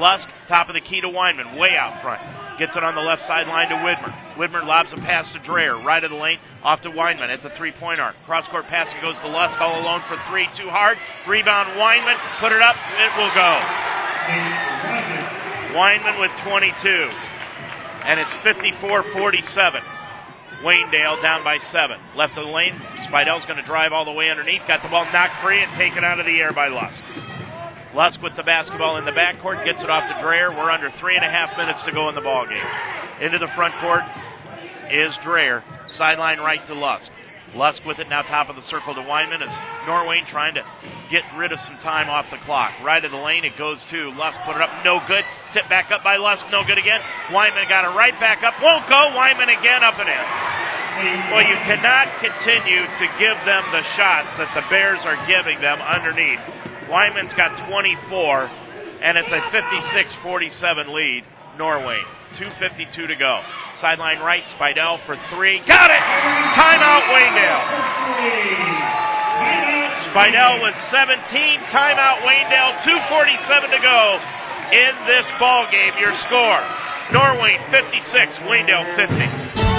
[SPEAKER 1] Lusk. Top of the key to Weinman, way out front. Gets it on the left sideline to Widmer. Widmer lobs a pass to Dreher, right of the lane, off to Weinman at the three point arc. Cross court passing goes to Lusk, all alone for three, too hard. Rebound, Weinman, put it up, it will go. Weinman with 22. And it's 54 47. Waynedale down by seven. Left of the lane. Spidell's going to drive all the way underneath. Got the ball knocked free and taken out of the air by Lusk. Lusk with the basketball in the backcourt gets it off to Dreher. We're under three and a half minutes to go in the ball game. Into the front court is Dreher. Sideline right to Lusk. Lusk with it now top of the circle to Weinman as Norwayne trying to get rid of some time off the clock. Right of the lane, it goes to Lusk, put it up, no good. Tip back up by Lusk, no good again. Weinman got it right back up, won't go. Weinman again up and in. Well, you cannot continue to give them the shots that the Bears are giving them underneath. Weinman's got 24, and it's a 56-47 lead. Norway. 2.52 to go. Sideline right, Spidell for three. Got it! Timeout, Waynedale. Spidell with 17. Timeout, Waynedale. 2.47 to go in this ball game. Your score. Norway 56, Waynedale 50.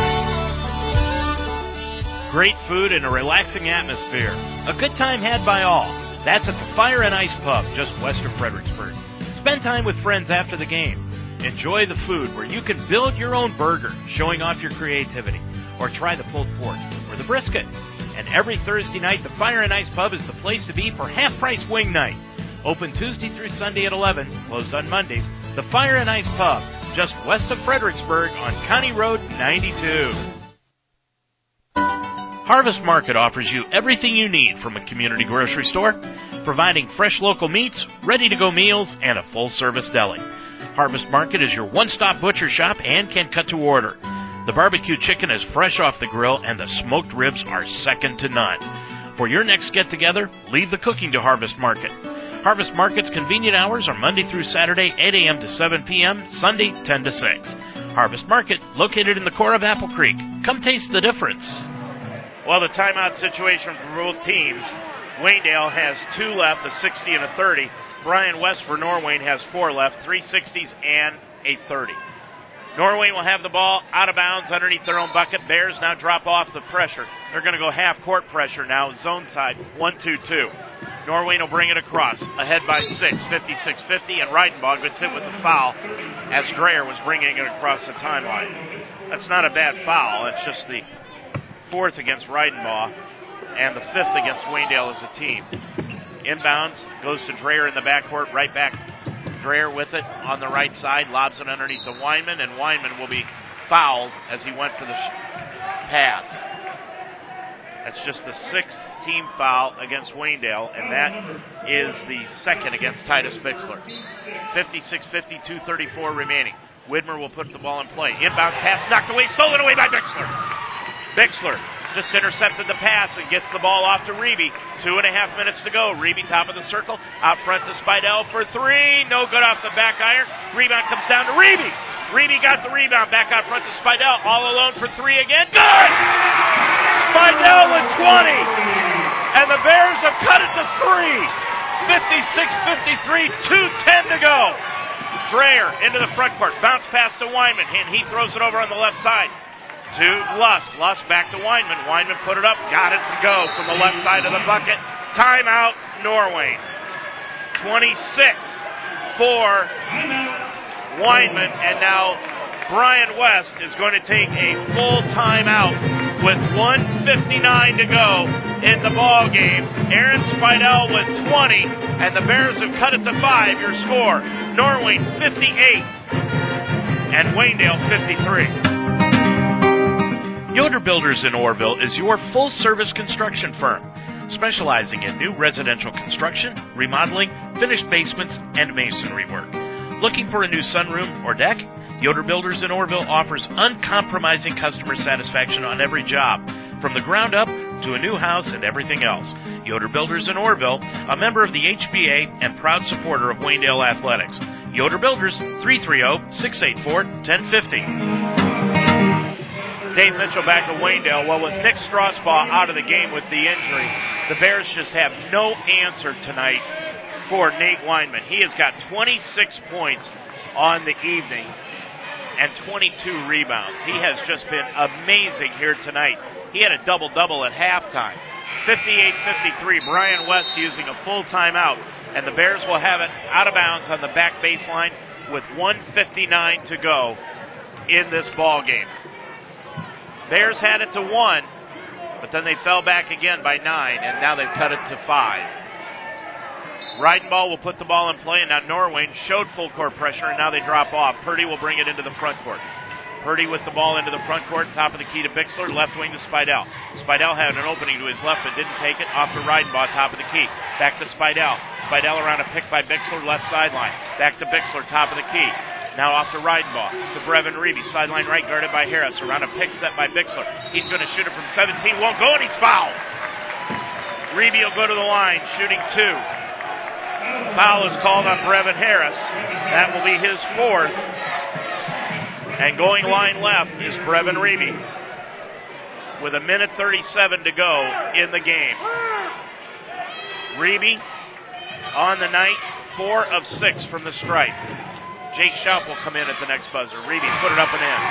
[SPEAKER 1] Great food and a relaxing atmosphere. A good time had by all. That's at the Fire and Ice Pub, just west of Fredericksburg.
[SPEAKER 4] Spend time with friends after the game. Enjoy the food where you can build your own burger, showing off your creativity, or try the pulled pork or the brisket. And every Thursday night, the Fire and Ice Pub is the place to be for half price wing night. Open Tuesday through Sunday at 11, closed on Mondays. The Fire and Ice Pub, just west of Fredericksburg on County Road 92. Harvest Market offers you everything you need from a community grocery store, providing fresh local meats, ready to go meals, and a full service deli. Harvest Market is your one stop butcher shop and can cut to order. The barbecue chicken is fresh off the grill, and the smoked ribs are second to none. For your next get together, leave the cooking to Harvest Market. Harvest Market's convenient hours are Monday through Saturday, 8 a.m. to 7 p.m., Sunday, 10 to 6. Harvest Market, located in the core of Apple Creek. Come taste the difference.
[SPEAKER 1] Well, the timeout situation for both teams. Waynedale has two left, a 60 and a 30. Brian West for Norwayne has four left, three 60s and a 30. Norwayne will have the ball out of bounds underneath their own bucket. Bears now drop off the pressure. They're going to go half court pressure now, zone side, 1 2 2. Norwayne will bring it across, ahead by 6, 56 50, and Reidenbaugh gets hit with the foul as Dreyer was bringing it across the timeline. That's not a bad foul, it's just the fourth against Reidenbaugh and the fifth against Waynedale as a team. Inbounds goes to Dreyer in the backcourt, right back. Dreyer with it on the right side, lobs it underneath the Weinman, and Weinman will be fouled as he went for the sh- pass. That's just the sixth team foul against Waynedale, and that is the second against Titus Bixler. 56 52 34 remaining. Widmer will put the ball in play. Inbounds pass knocked away, stolen away by Bixler. Bixler just intercepted the pass and gets the ball off to Reeby. Two and a half minutes to go. Reeby top of the circle. Out front to Spidell for three. No good off the back iron. Rebound comes down to Reeby. Reeby got the rebound. Back out front to Spidell. All alone for three again. Good! Spidell with 20. And the Bears have cut it to three. 56-53. 2.10 to go. Dreyer into the front court. Bounce pass to Weinman. And he throws it over on the left side to Lusk. Lusk back to Weinman. Weinman put it up, got it to go from the left side of the bucket. Timeout, Norway. 26 for Weinman, and now Brian West is going to take a full timeout with 159 to go in the ball game. Aaron Spidell with 20, and the Bears have cut it to five. Your score: Norway 58 and Waynedale 53.
[SPEAKER 4] Yoder Builders in Orrville is your full service construction firm, specializing in new residential construction, remodeling, finished basements, and masonry work. Looking for a new sunroom or deck? Yoder Builders in Orrville offers uncompromising customer satisfaction on every job, from the ground up to a new house and everything else. Yoder Builders in Orrville, a member of the HBA and proud supporter of Waynedale Athletics. Yoder Builders, 330 684 1050.
[SPEAKER 1] Dave Mitchell back to Waynedale. Well, with Nick Strasbaugh out of the game with the injury, the Bears just have no answer tonight for Nate Weinman. He has got 26 points on the evening and 22 rebounds. He has just been amazing here tonight. He had a double double at halftime. 58 53. Brian West using a full timeout, and the Bears will have it out of bounds on the back baseline with 159 to go in this ball game. Bears had it to one, but then they fell back again by nine, and now they've cut it to five. Reidenbaugh will put the ball in play, and now Norwayne showed full court pressure, and now they drop off. Purdy will bring it into the front court. Purdy with the ball into the front court, top of the key to Bixler, left wing to Spidell. Spidell had an opening to his left, but didn't take it. Off to Reidenbaugh, top of the key. Back to Spidell. Spidell around a pick by Bixler, left sideline. Back to Bixler, top of the key. Now off to Reidenbaugh. To Brevin Reeby. Sideline right guarded by Harris. Around a pick set by Bixler. He's going to shoot it from 17. Won't go, and he's fouled. Reeby will go to the line, shooting two. Foul is called on Brevin Harris. That will be his fourth. And going line left is Brevin Reeby. With a minute 37 to go in the game. Reeby on the night, four of six from the stripe. Jake Schaub will come in at the next buzzer. Reeby put it up and in.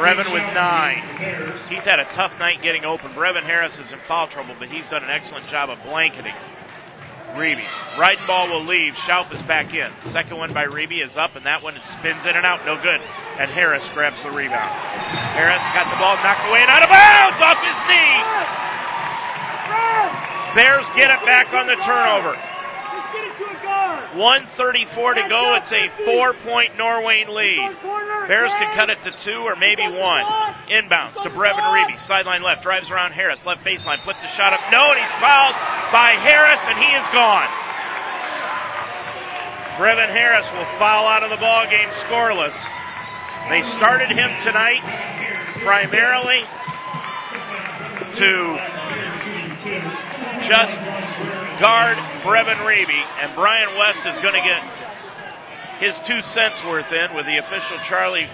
[SPEAKER 1] Brevin with nine. He's had a tough night getting open. Brevin Harris is in foul trouble, but he's done an excellent job of blanketing. Reeby. Reidenbaugh will leave. Schaub is back in. Second one by Reeby is up, and that one spins in and out. No good. And Harris grabs the rebound. Harris got the ball knocked away and out of bounds off his knee. Bears get it back on the turnover. 134 to go. It's a four point Norwayne lead. Bears can cut it to two or maybe one. Inbounds to Brevin Reeby. Sideline left. Drives around Harris. Left baseline. Put the shot up. No, and he's fouled by Harris, and he is gone. Brevin Harris will foul out of the ball game scoreless. They started him tonight primarily to just guard Brevin Reeby, and Brian West is going to get his two cents worth in with the official Charlie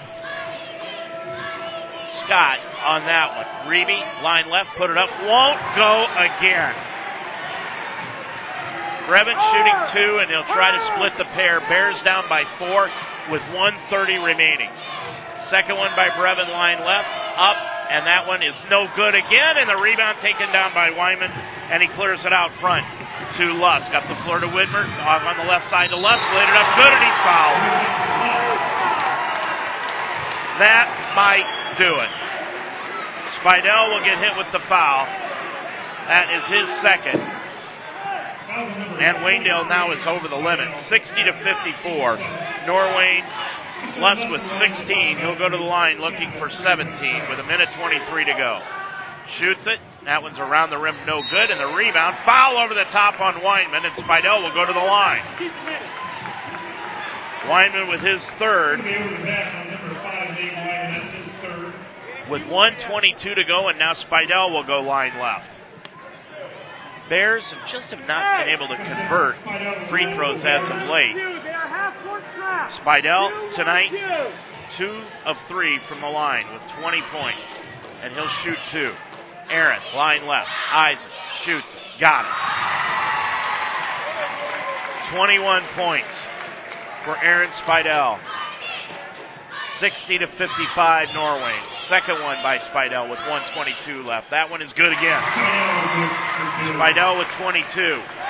[SPEAKER 1] Scott on that one. Reeby, line left, put it up, won't go again. Brevin oh! shooting two, and he'll try to split the pair. Bears down by four with 130 remaining. Second one by Brevin, line left, up, and that one is no good again, and the rebound taken down by Weinman, and he clears it out front to Lusk. Up the floor to Widmer, on the left side to Lusk, laid it up good, and he's fouled. That might do it. Spidell will get hit with the foul. That is his second. And Waynedale now is over the limit, 60 to 54. Norwayne Lusk with 16. He'll go to the line looking for 17 with a minute 23 to go. Shoots it. That one's around the rim, no good. And the rebound, foul over the top on Weinman, and Spidell will go to the line. Weinman with his third. With 122 to go, and now Spidell will go line left. Bears have just have not been able to convert free throws as of late. Spidell tonight, two of three from the line with 20 points, and he'll shoot two. Aaron, line left. Isaac shoots it. Got it. 21 points for Aaron Spidell. 60 to 55 Norway. Second one by Spidell with 122 left. That one is good again. Spidell with 22.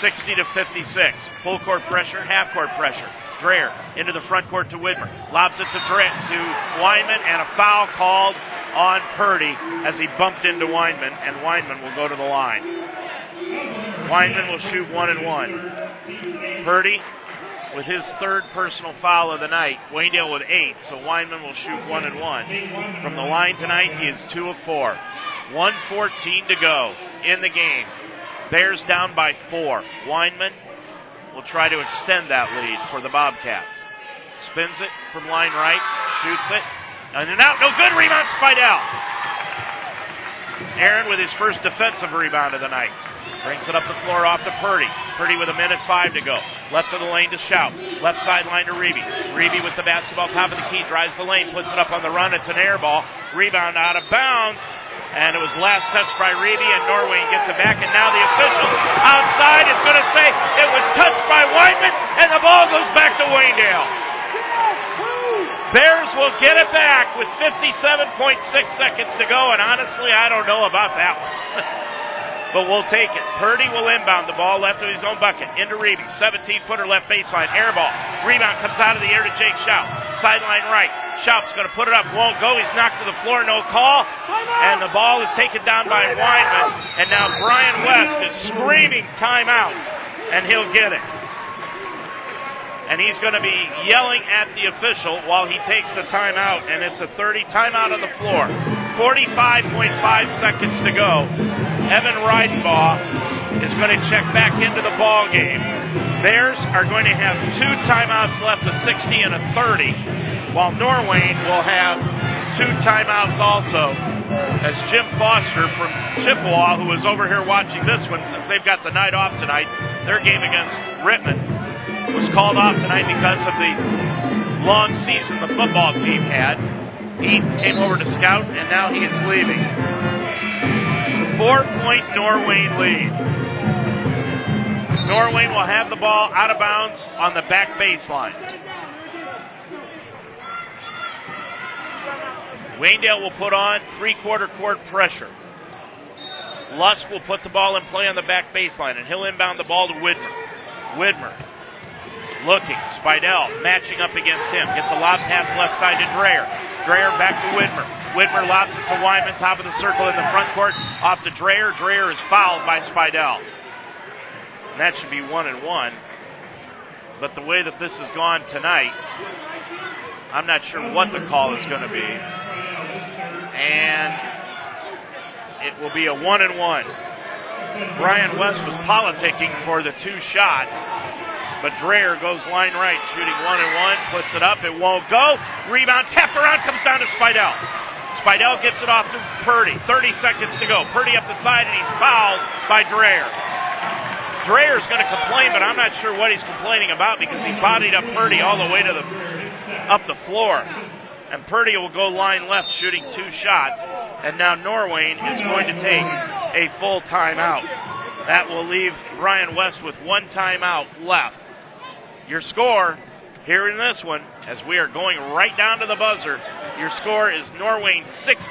[SPEAKER 1] 60 to 56. Full court pressure, half court pressure. Dreher into the front court to Widmer. Lobs it to Dre- to Weinman and a foul called on Purdy as he bumped into Weinman and Weinman will go to the line. Weinman will shoot one and one. Purdy with his third personal foul of the night. Waynedale with eight, so Weinman will shoot one and one. From the line tonight, he is two of four. 114 to go in the game. Bears down by four. Weinman will try to extend that lead for the Bobcats. Spins it from line right, shoots it, and then out. No good. Rebound, Spidell. Aaron with his first defensive rebound of the night. Brings it up the floor off to Purdy. Purdy with a minute five to go. Left of the lane to Schaub. Left sideline to Reeby. Reeby with the basketball top of the key. Drives the lane. Puts it up on the run. It's an air ball. Rebound out of bounds. And it was last touched by Reeby, and Norway gets it back. And now the official outside is going to say it was touched by Weinman, and the ball goes back to Waynedale. Bears will get it back with 57.6 seconds to go, and honestly, I don't know about that one. but we'll take it. Purdy will inbound the ball left of his own bucket into Reeby. 17 footer left baseline. Air ball. Rebound comes out of the air to Jake Schaub. Sideline right. Schaub's going to put it up. Won't go. He's knocked to the floor. No call. And the ball is taken down by Weinman. And now Brian West is screaming timeout. And he'll get it. And he's going to be yelling at the official while he takes the timeout. And it's a 30 timeout on the floor. 45.5 seconds to go. Evan Reidenbaugh is going to check back into the ball game. Bears are going to have two timeouts left, a 60 and a 30, while Norwayne will have two timeouts also. As Jim Foster from Chippewa, who is over here watching this one since they've got the night off tonight, their game against Rittman was called off tonight because of the long season the football team had. He came over to scout, and now he is leaving. Four point Norway lead. Norwayne will have the ball out of bounds on the back baseline. Waynedale will put on three quarter court pressure. Lusk will put the ball in play on the back baseline, and he'll inbound the ball to Widmer. Widmer looking. Spidell matching up against him. Gets a lob pass left side to Dreyer. Dreyer back to Widmer. Widmer lobs it to Weinman, top of the circle in the front court. Off to Dreyer. Dreyer is fouled by Spidell. And that should be one and one. But the way that this has gone tonight, I'm not sure what the call is going to be. And it will be a one and one. Brian West was politicking for the two shots, but Dreyer goes line right, shooting one and one, puts it up, it won't go. Rebound, tapped around, comes down to Spidell. Spidell gets it off to Purdy. 30 seconds to go. Purdy up the side, and he's fouled by Dreyer. Dreyer's going to complain, but I'm not sure what he's complaining about because he bodied up Purdy all the way to the up the floor. And Purdy will go line left, shooting two shots. And now Norwayne is going to take a full timeout. That will leave Brian West with one timeout left. Your score here in this one, as we are going right down to the buzzer, your score is Norwayne 60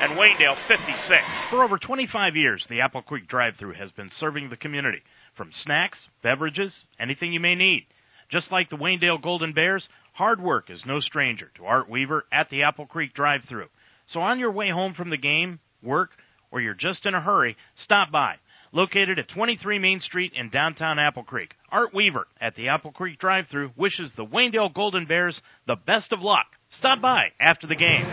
[SPEAKER 1] and Waynedale 56.
[SPEAKER 4] For over 25 years, the Apple Creek drive through has been serving the community from snacks, beverages, anything you may need. Just like the Waynedale Golden Bears, hard work is no stranger to Art Weaver at the Apple Creek drive through. So on your way home from the game, work, or you're just in a hurry, stop by. Located at 23 Main Street in downtown Apple Creek, Art Weaver at the Apple Creek drive through wishes the Waynedale Golden Bears the best of luck. Stop by after the game.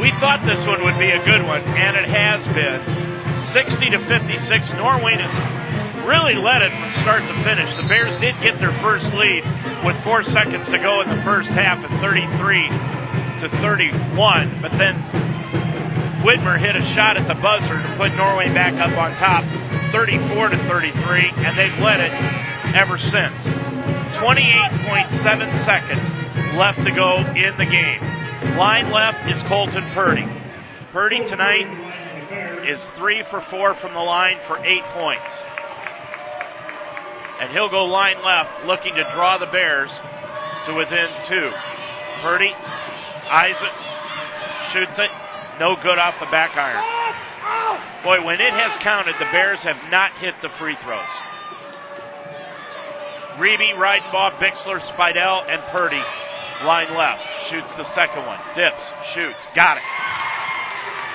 [SPEAKER 1] We thought this one would be a good one, and it has been. 60 to 56. Norwayne has really led it from start to finish. The Bears did get their first lead with four seconds to go in the first half at 33 to 31, but then Widmer hit a shot at the buzzer to put Norway back up on top, 34 to 33, and they've led it ever since. 28.7 seconds left to go in the game. Line left is Colton Purdy. Purdy tonight is three for four from the line for eight points. And he'll go line left, looking to draw the Bears to within two. Purdy it, shoots it, no good off the back iron. Boy, when it has counted, the Bears have not hit the free throws. Reeby, Reidenbaugh, Bixler, Spidell, and Purdy line left. Shoots the second one. Dips, shoots, got it.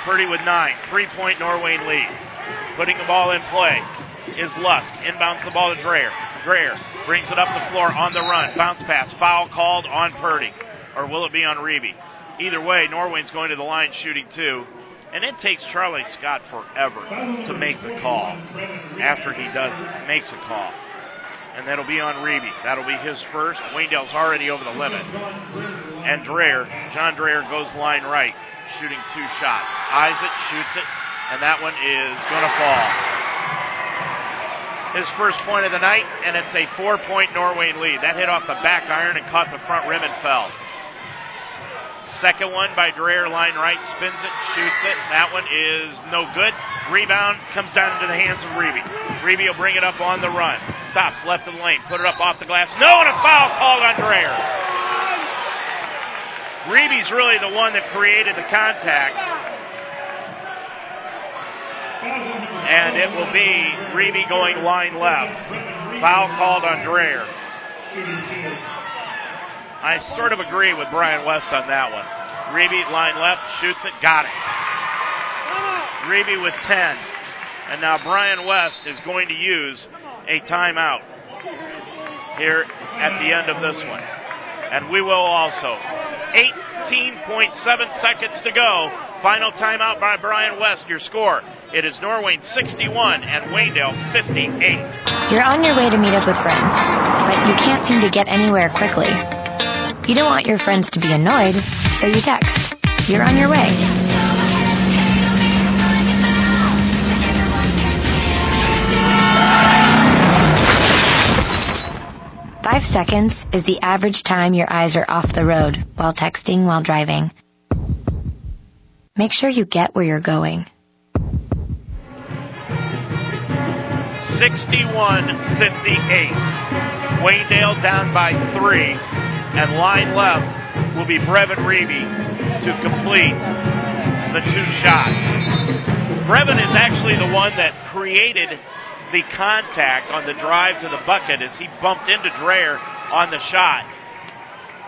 [SPEAKER 1] Purdy with nine. Three point Norwayne lead. Putting the ball in play is Lusk. Inbounds the ball to Dreyer. Dreyer brings it up the floor on the run. Bounce pass. Foul called on Purdy. Or will it be on Reeby? Either way, Norwayne's going to the line shooting two. And it takes Charlie Scott forever to make the call after he does it, makes a call. And that'll be on Reeby. That'll be his first. Waynedale's already over the limit. And Dreyer, John Dreyer goes line right, shooting two shots. Eyes it, shoots it, and that one is going to fall. His first point of the night, and it's a four point Norway lead. That hit off the back iron and caught the front rim and fell. Second one by Dreyer, line right, spins it, shoots it. That one is no good. Rebound comes down into the hands of Reeby. Reeby will bring it up on the run. Stops left of the lane, put it up off the glass. No, and a foul called on Dreyer. Reeby's really the one that created the contact. And it will be Reeby going line left. Foul called on. I sort of agree with Brian West on that one. Reeby line left, shoots it, got it. Reeby with 10. And now Brian West is going to use a timeout here at the end of this one. And we will also. 18.7 seconds to go. Final timeout by Brian West. Your score. It is Norway 61 and Waynedale 58.
[SPEAKER 6] You're on your way to meet up with friends, but you can't seem to get anywhere quickly. You don't want your friends to be annoyed, so you text. You're on your way. Five seconds is the average time your eyes are off the road while texting while driving. Make sure you get where you're going.
[SPEAKER 1] 61-58. Waynedale down by three, and line left will be Brevin Reeby to complete the two shots. Brevin is actually the one that created the contact on the drive to the bucket as he bumped into Dreher on the shot.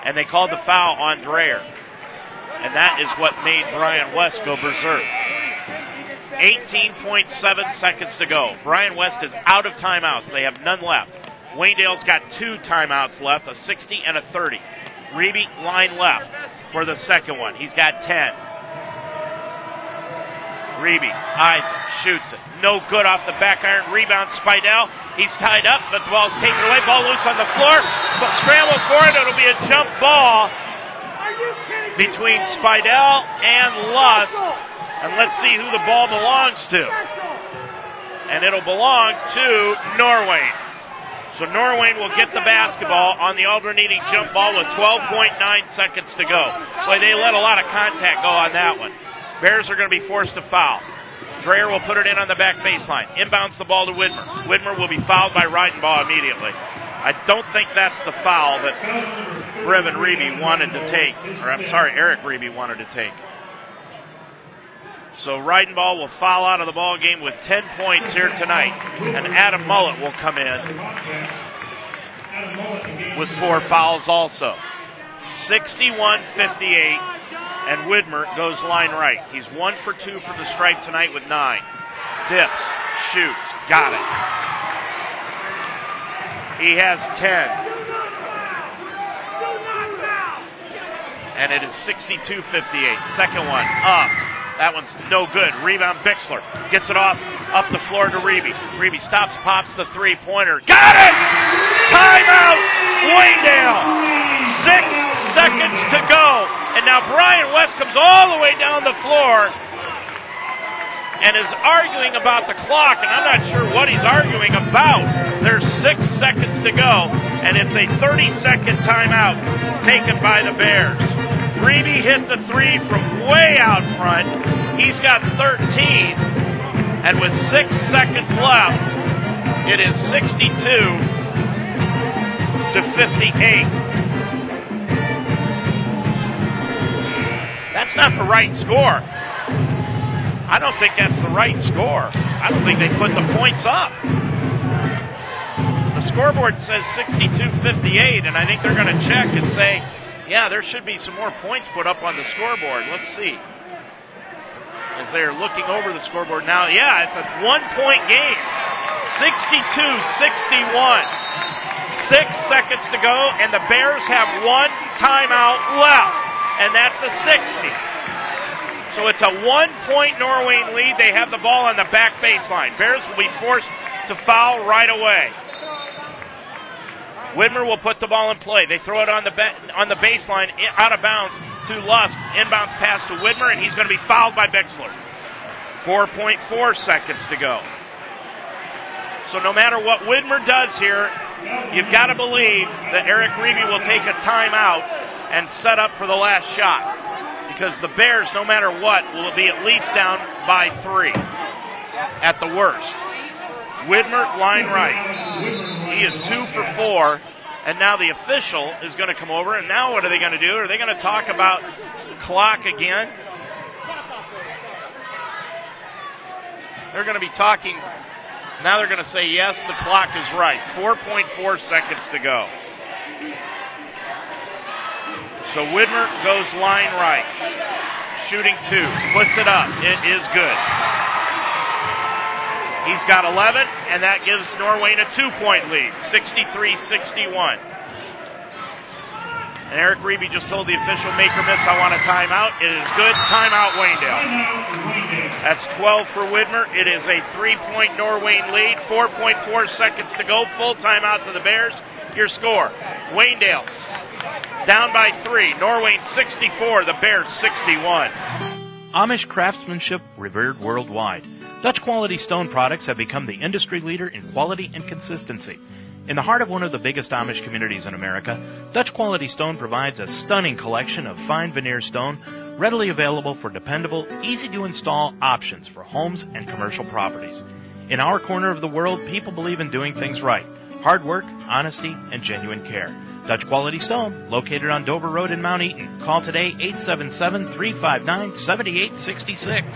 [SPEAKER 1] And they called the foul on Dreher. And that is what made Brian West go berserk. 18.7 seconds to go. Brian West is out of timeouts. They have none left. Waynedale's got two timeouts left, a 60 and a 30. Reeby line left for the second one. He's got 10. Reeby eyes it, shoots it. No good off the back iron. Rebound Spidell. He's tied up, but the ball's taken away. Ball loose on the floor. But scramble for it. It'll be a jump ball between Spidell and Lusk. And let's see who the ball belongs to. And it'll belong to Norway. So Norway will get the basketball on the alternating jump ball with 12.9 seconds to go. Boy, they let a lot of contact go on that one. Bears are going to be forced to foul. Dreher will put it in on the back baseline. Inbounds the ball to Widmer. Widmer will be fouled by Reidenbaugh immediately. I don't think that's the foul that Brevin Reeby wanted to take, or I'm sorry, Eric Reeby wanted to take. So Reidenbaugh will foul out of the ball game with 10 points here tonight, and Adam Mullet will come in with four fouls also. 61-58 and Widmer goes line right. He's one for two from the stripe tonight with nine. Dips, shoots, got it. He has ten. And it is 62-58. Second one up. That one's no good. Rebound Bixler. Gets it off up the floor to Reeby. Reeby stops, pops the three pointer. Got it! Timeout! Waynedale! Six seconds to go. And now Brian West comes all the way down the floor and is arguing about the clock, and I'm not sure what he's arguing about. There's six seconds to go, and it's a 30 second timeout taken by the Bears. Reeby hit the three from way out front. He's got 13, and with six seconds left, it is 62 to 58. That's not the right score. I don't think that's the right score. I don't think they put the points up. The scoreboard says 62-58, and I think they're going to check and say, yeah, there should be some more points put up on the scoreboard. Let's see. As they're looking over the scoreboard now, yeah, it's a one-point game. 62-61. Six seconds to go, and the Bears have one timeout left and that's a 60. So it's a one point Norwayne lead. They have the ball on the back baseline. Bears will be forced to foul right away. Widmer will put the ball in play. They throw it on the ba- on the baseline, out of bounds to Lusk. Inbounds pass to Widmer, and he's going to be fouled by Bixler. 4.4 seconds to go. So no matter what Widmer does here, you've got to believe that Eric Reeby will take a timeout and set up for the last shot. Because the Bears, no matter what, will be at least down by three at the worst. Widmer, line right. He is two for four. And now the official is going to come over. And now what are they going to do? Are they going to talk about clock again? They're going to be talking. Now they're going to say, yes, the clock is right. 4.4 seconds to go. So Widmer goes line right. Shooting two. Puts it up. It is good. He's got 11, and that gives Norwayne a two point lead 63 61. And Eric Reeby just told the official, make or miss, I want a timeout. It is good. Timeout, Waynedale. That's 12 for Widmer. It is a three point Norwayne lead. 4.4 seconds to go. Full timeout to the Bears. Your score Waynedale down by three. Norway 64, the Bears 61.
[SPEAKER 4] Amish craftsmanship revered worldwide. Dutch quality stone products have become the industry leader in quality and consistency. In the heart of one of the biggest Amish communities in America, Dutch Quality Stone provides a stunning collection of fine veneer stone readily available for dependable, easy to install options for homes and commercial properties. In our corner of the world, people believe in doing things right hard work, honesty, and genuine care. Dutch Quality Stone, located on Dover Road in Mount Eaton. Call today 877 359 7866.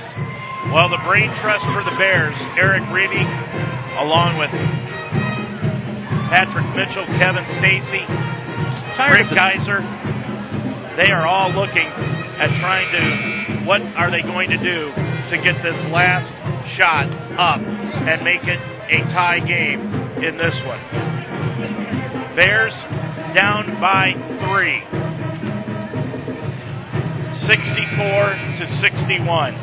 [SPEAKER 1] Well, the brain trust for the Bears, Eric Reeby, along with Patrick Mitchell, Kevin Stacy, Rick Geyser, they are all looking at trying to, what are they going to do to get this last shot up and make it a tie game in this one. Bears down by three. 64 to 61.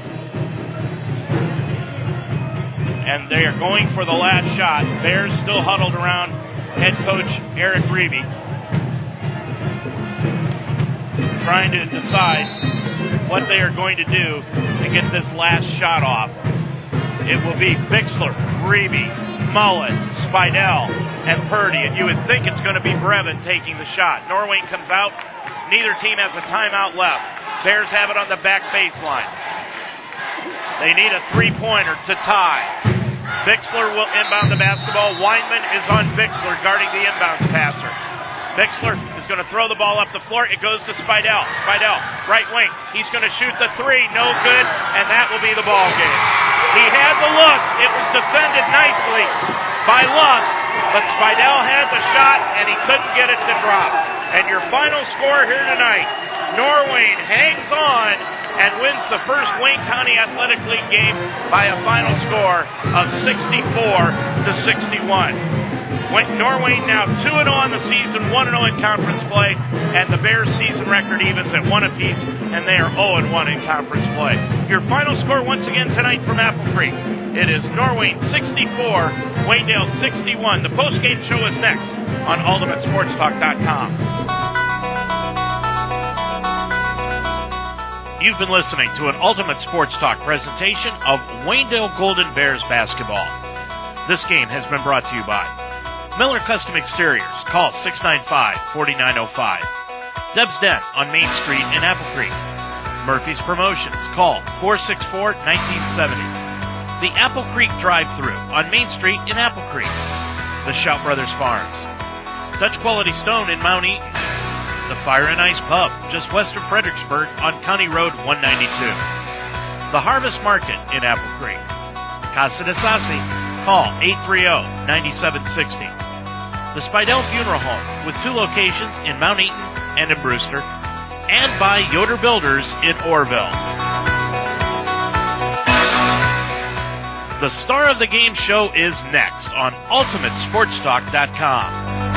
[SPEAKER 1] And they are going for the last shot. Bears still huddled around head coach Eric Reeby, trying to decide what they are going to do to get this last shot off. It will be Bixler, Reeby, Mullet, Spidell, and Purdy. And you would think it's going to be Brevin taking the shot. Norwayne comes out. Neither team has a timeout left. Bears have it on the back baseline. They need a three pointer to tie. Bixler will inbound the basketball. Weinman is on Bixler guarding the inbounds passer. Bixler is going to throw the ball up the floor. It goes to Spidell. Spidell, right wing. He's going to shoot the three. No good, and that will be the ball game. He had the look. It was defended nicely by Lusk, but Spidell had the shot, and he couldn't get it to drop. And your final score here tonight, Norway hangs on and wins the first Wayne County Athletic League game by a final score of 64 to 61. Norwayne now 2 0 on the season, 1 0 in conference play, and the Bears' season record evens at 1 apiece, and they are 0 1 in conference play. Your final score once again tonight from Apple Creek. It is Norway 64, Waynedale 61. The post-game show is next on UltimateSportsTalk.com. You've been listening to an Ultimate Sports Talk presentation of Waynedale Golden Bears basketball. This game has been brought to you by Miller Custom Exteriors. Call 695-4905. Deb's Den on Main Street in Apple Creek. Murphy's Promotions. Call 464-1970. The Apple Creek Drive-Thru on Main Street in Apple Creek. The Shout Brothers Farms. Dutch Quality Stone in Mount Eaton. The Fire and Ice Pub, just west of Fredericksburg on County Road 192. The Harvest Market in Apple Creek. Casa de Sassi. Call 830-9760 the Spidell Funeral Home, with two locations in Mount Eaton and in Brewster, and by Yoder Builders in Orrville. The star of the game show is next on UltimateSportsTalk.com.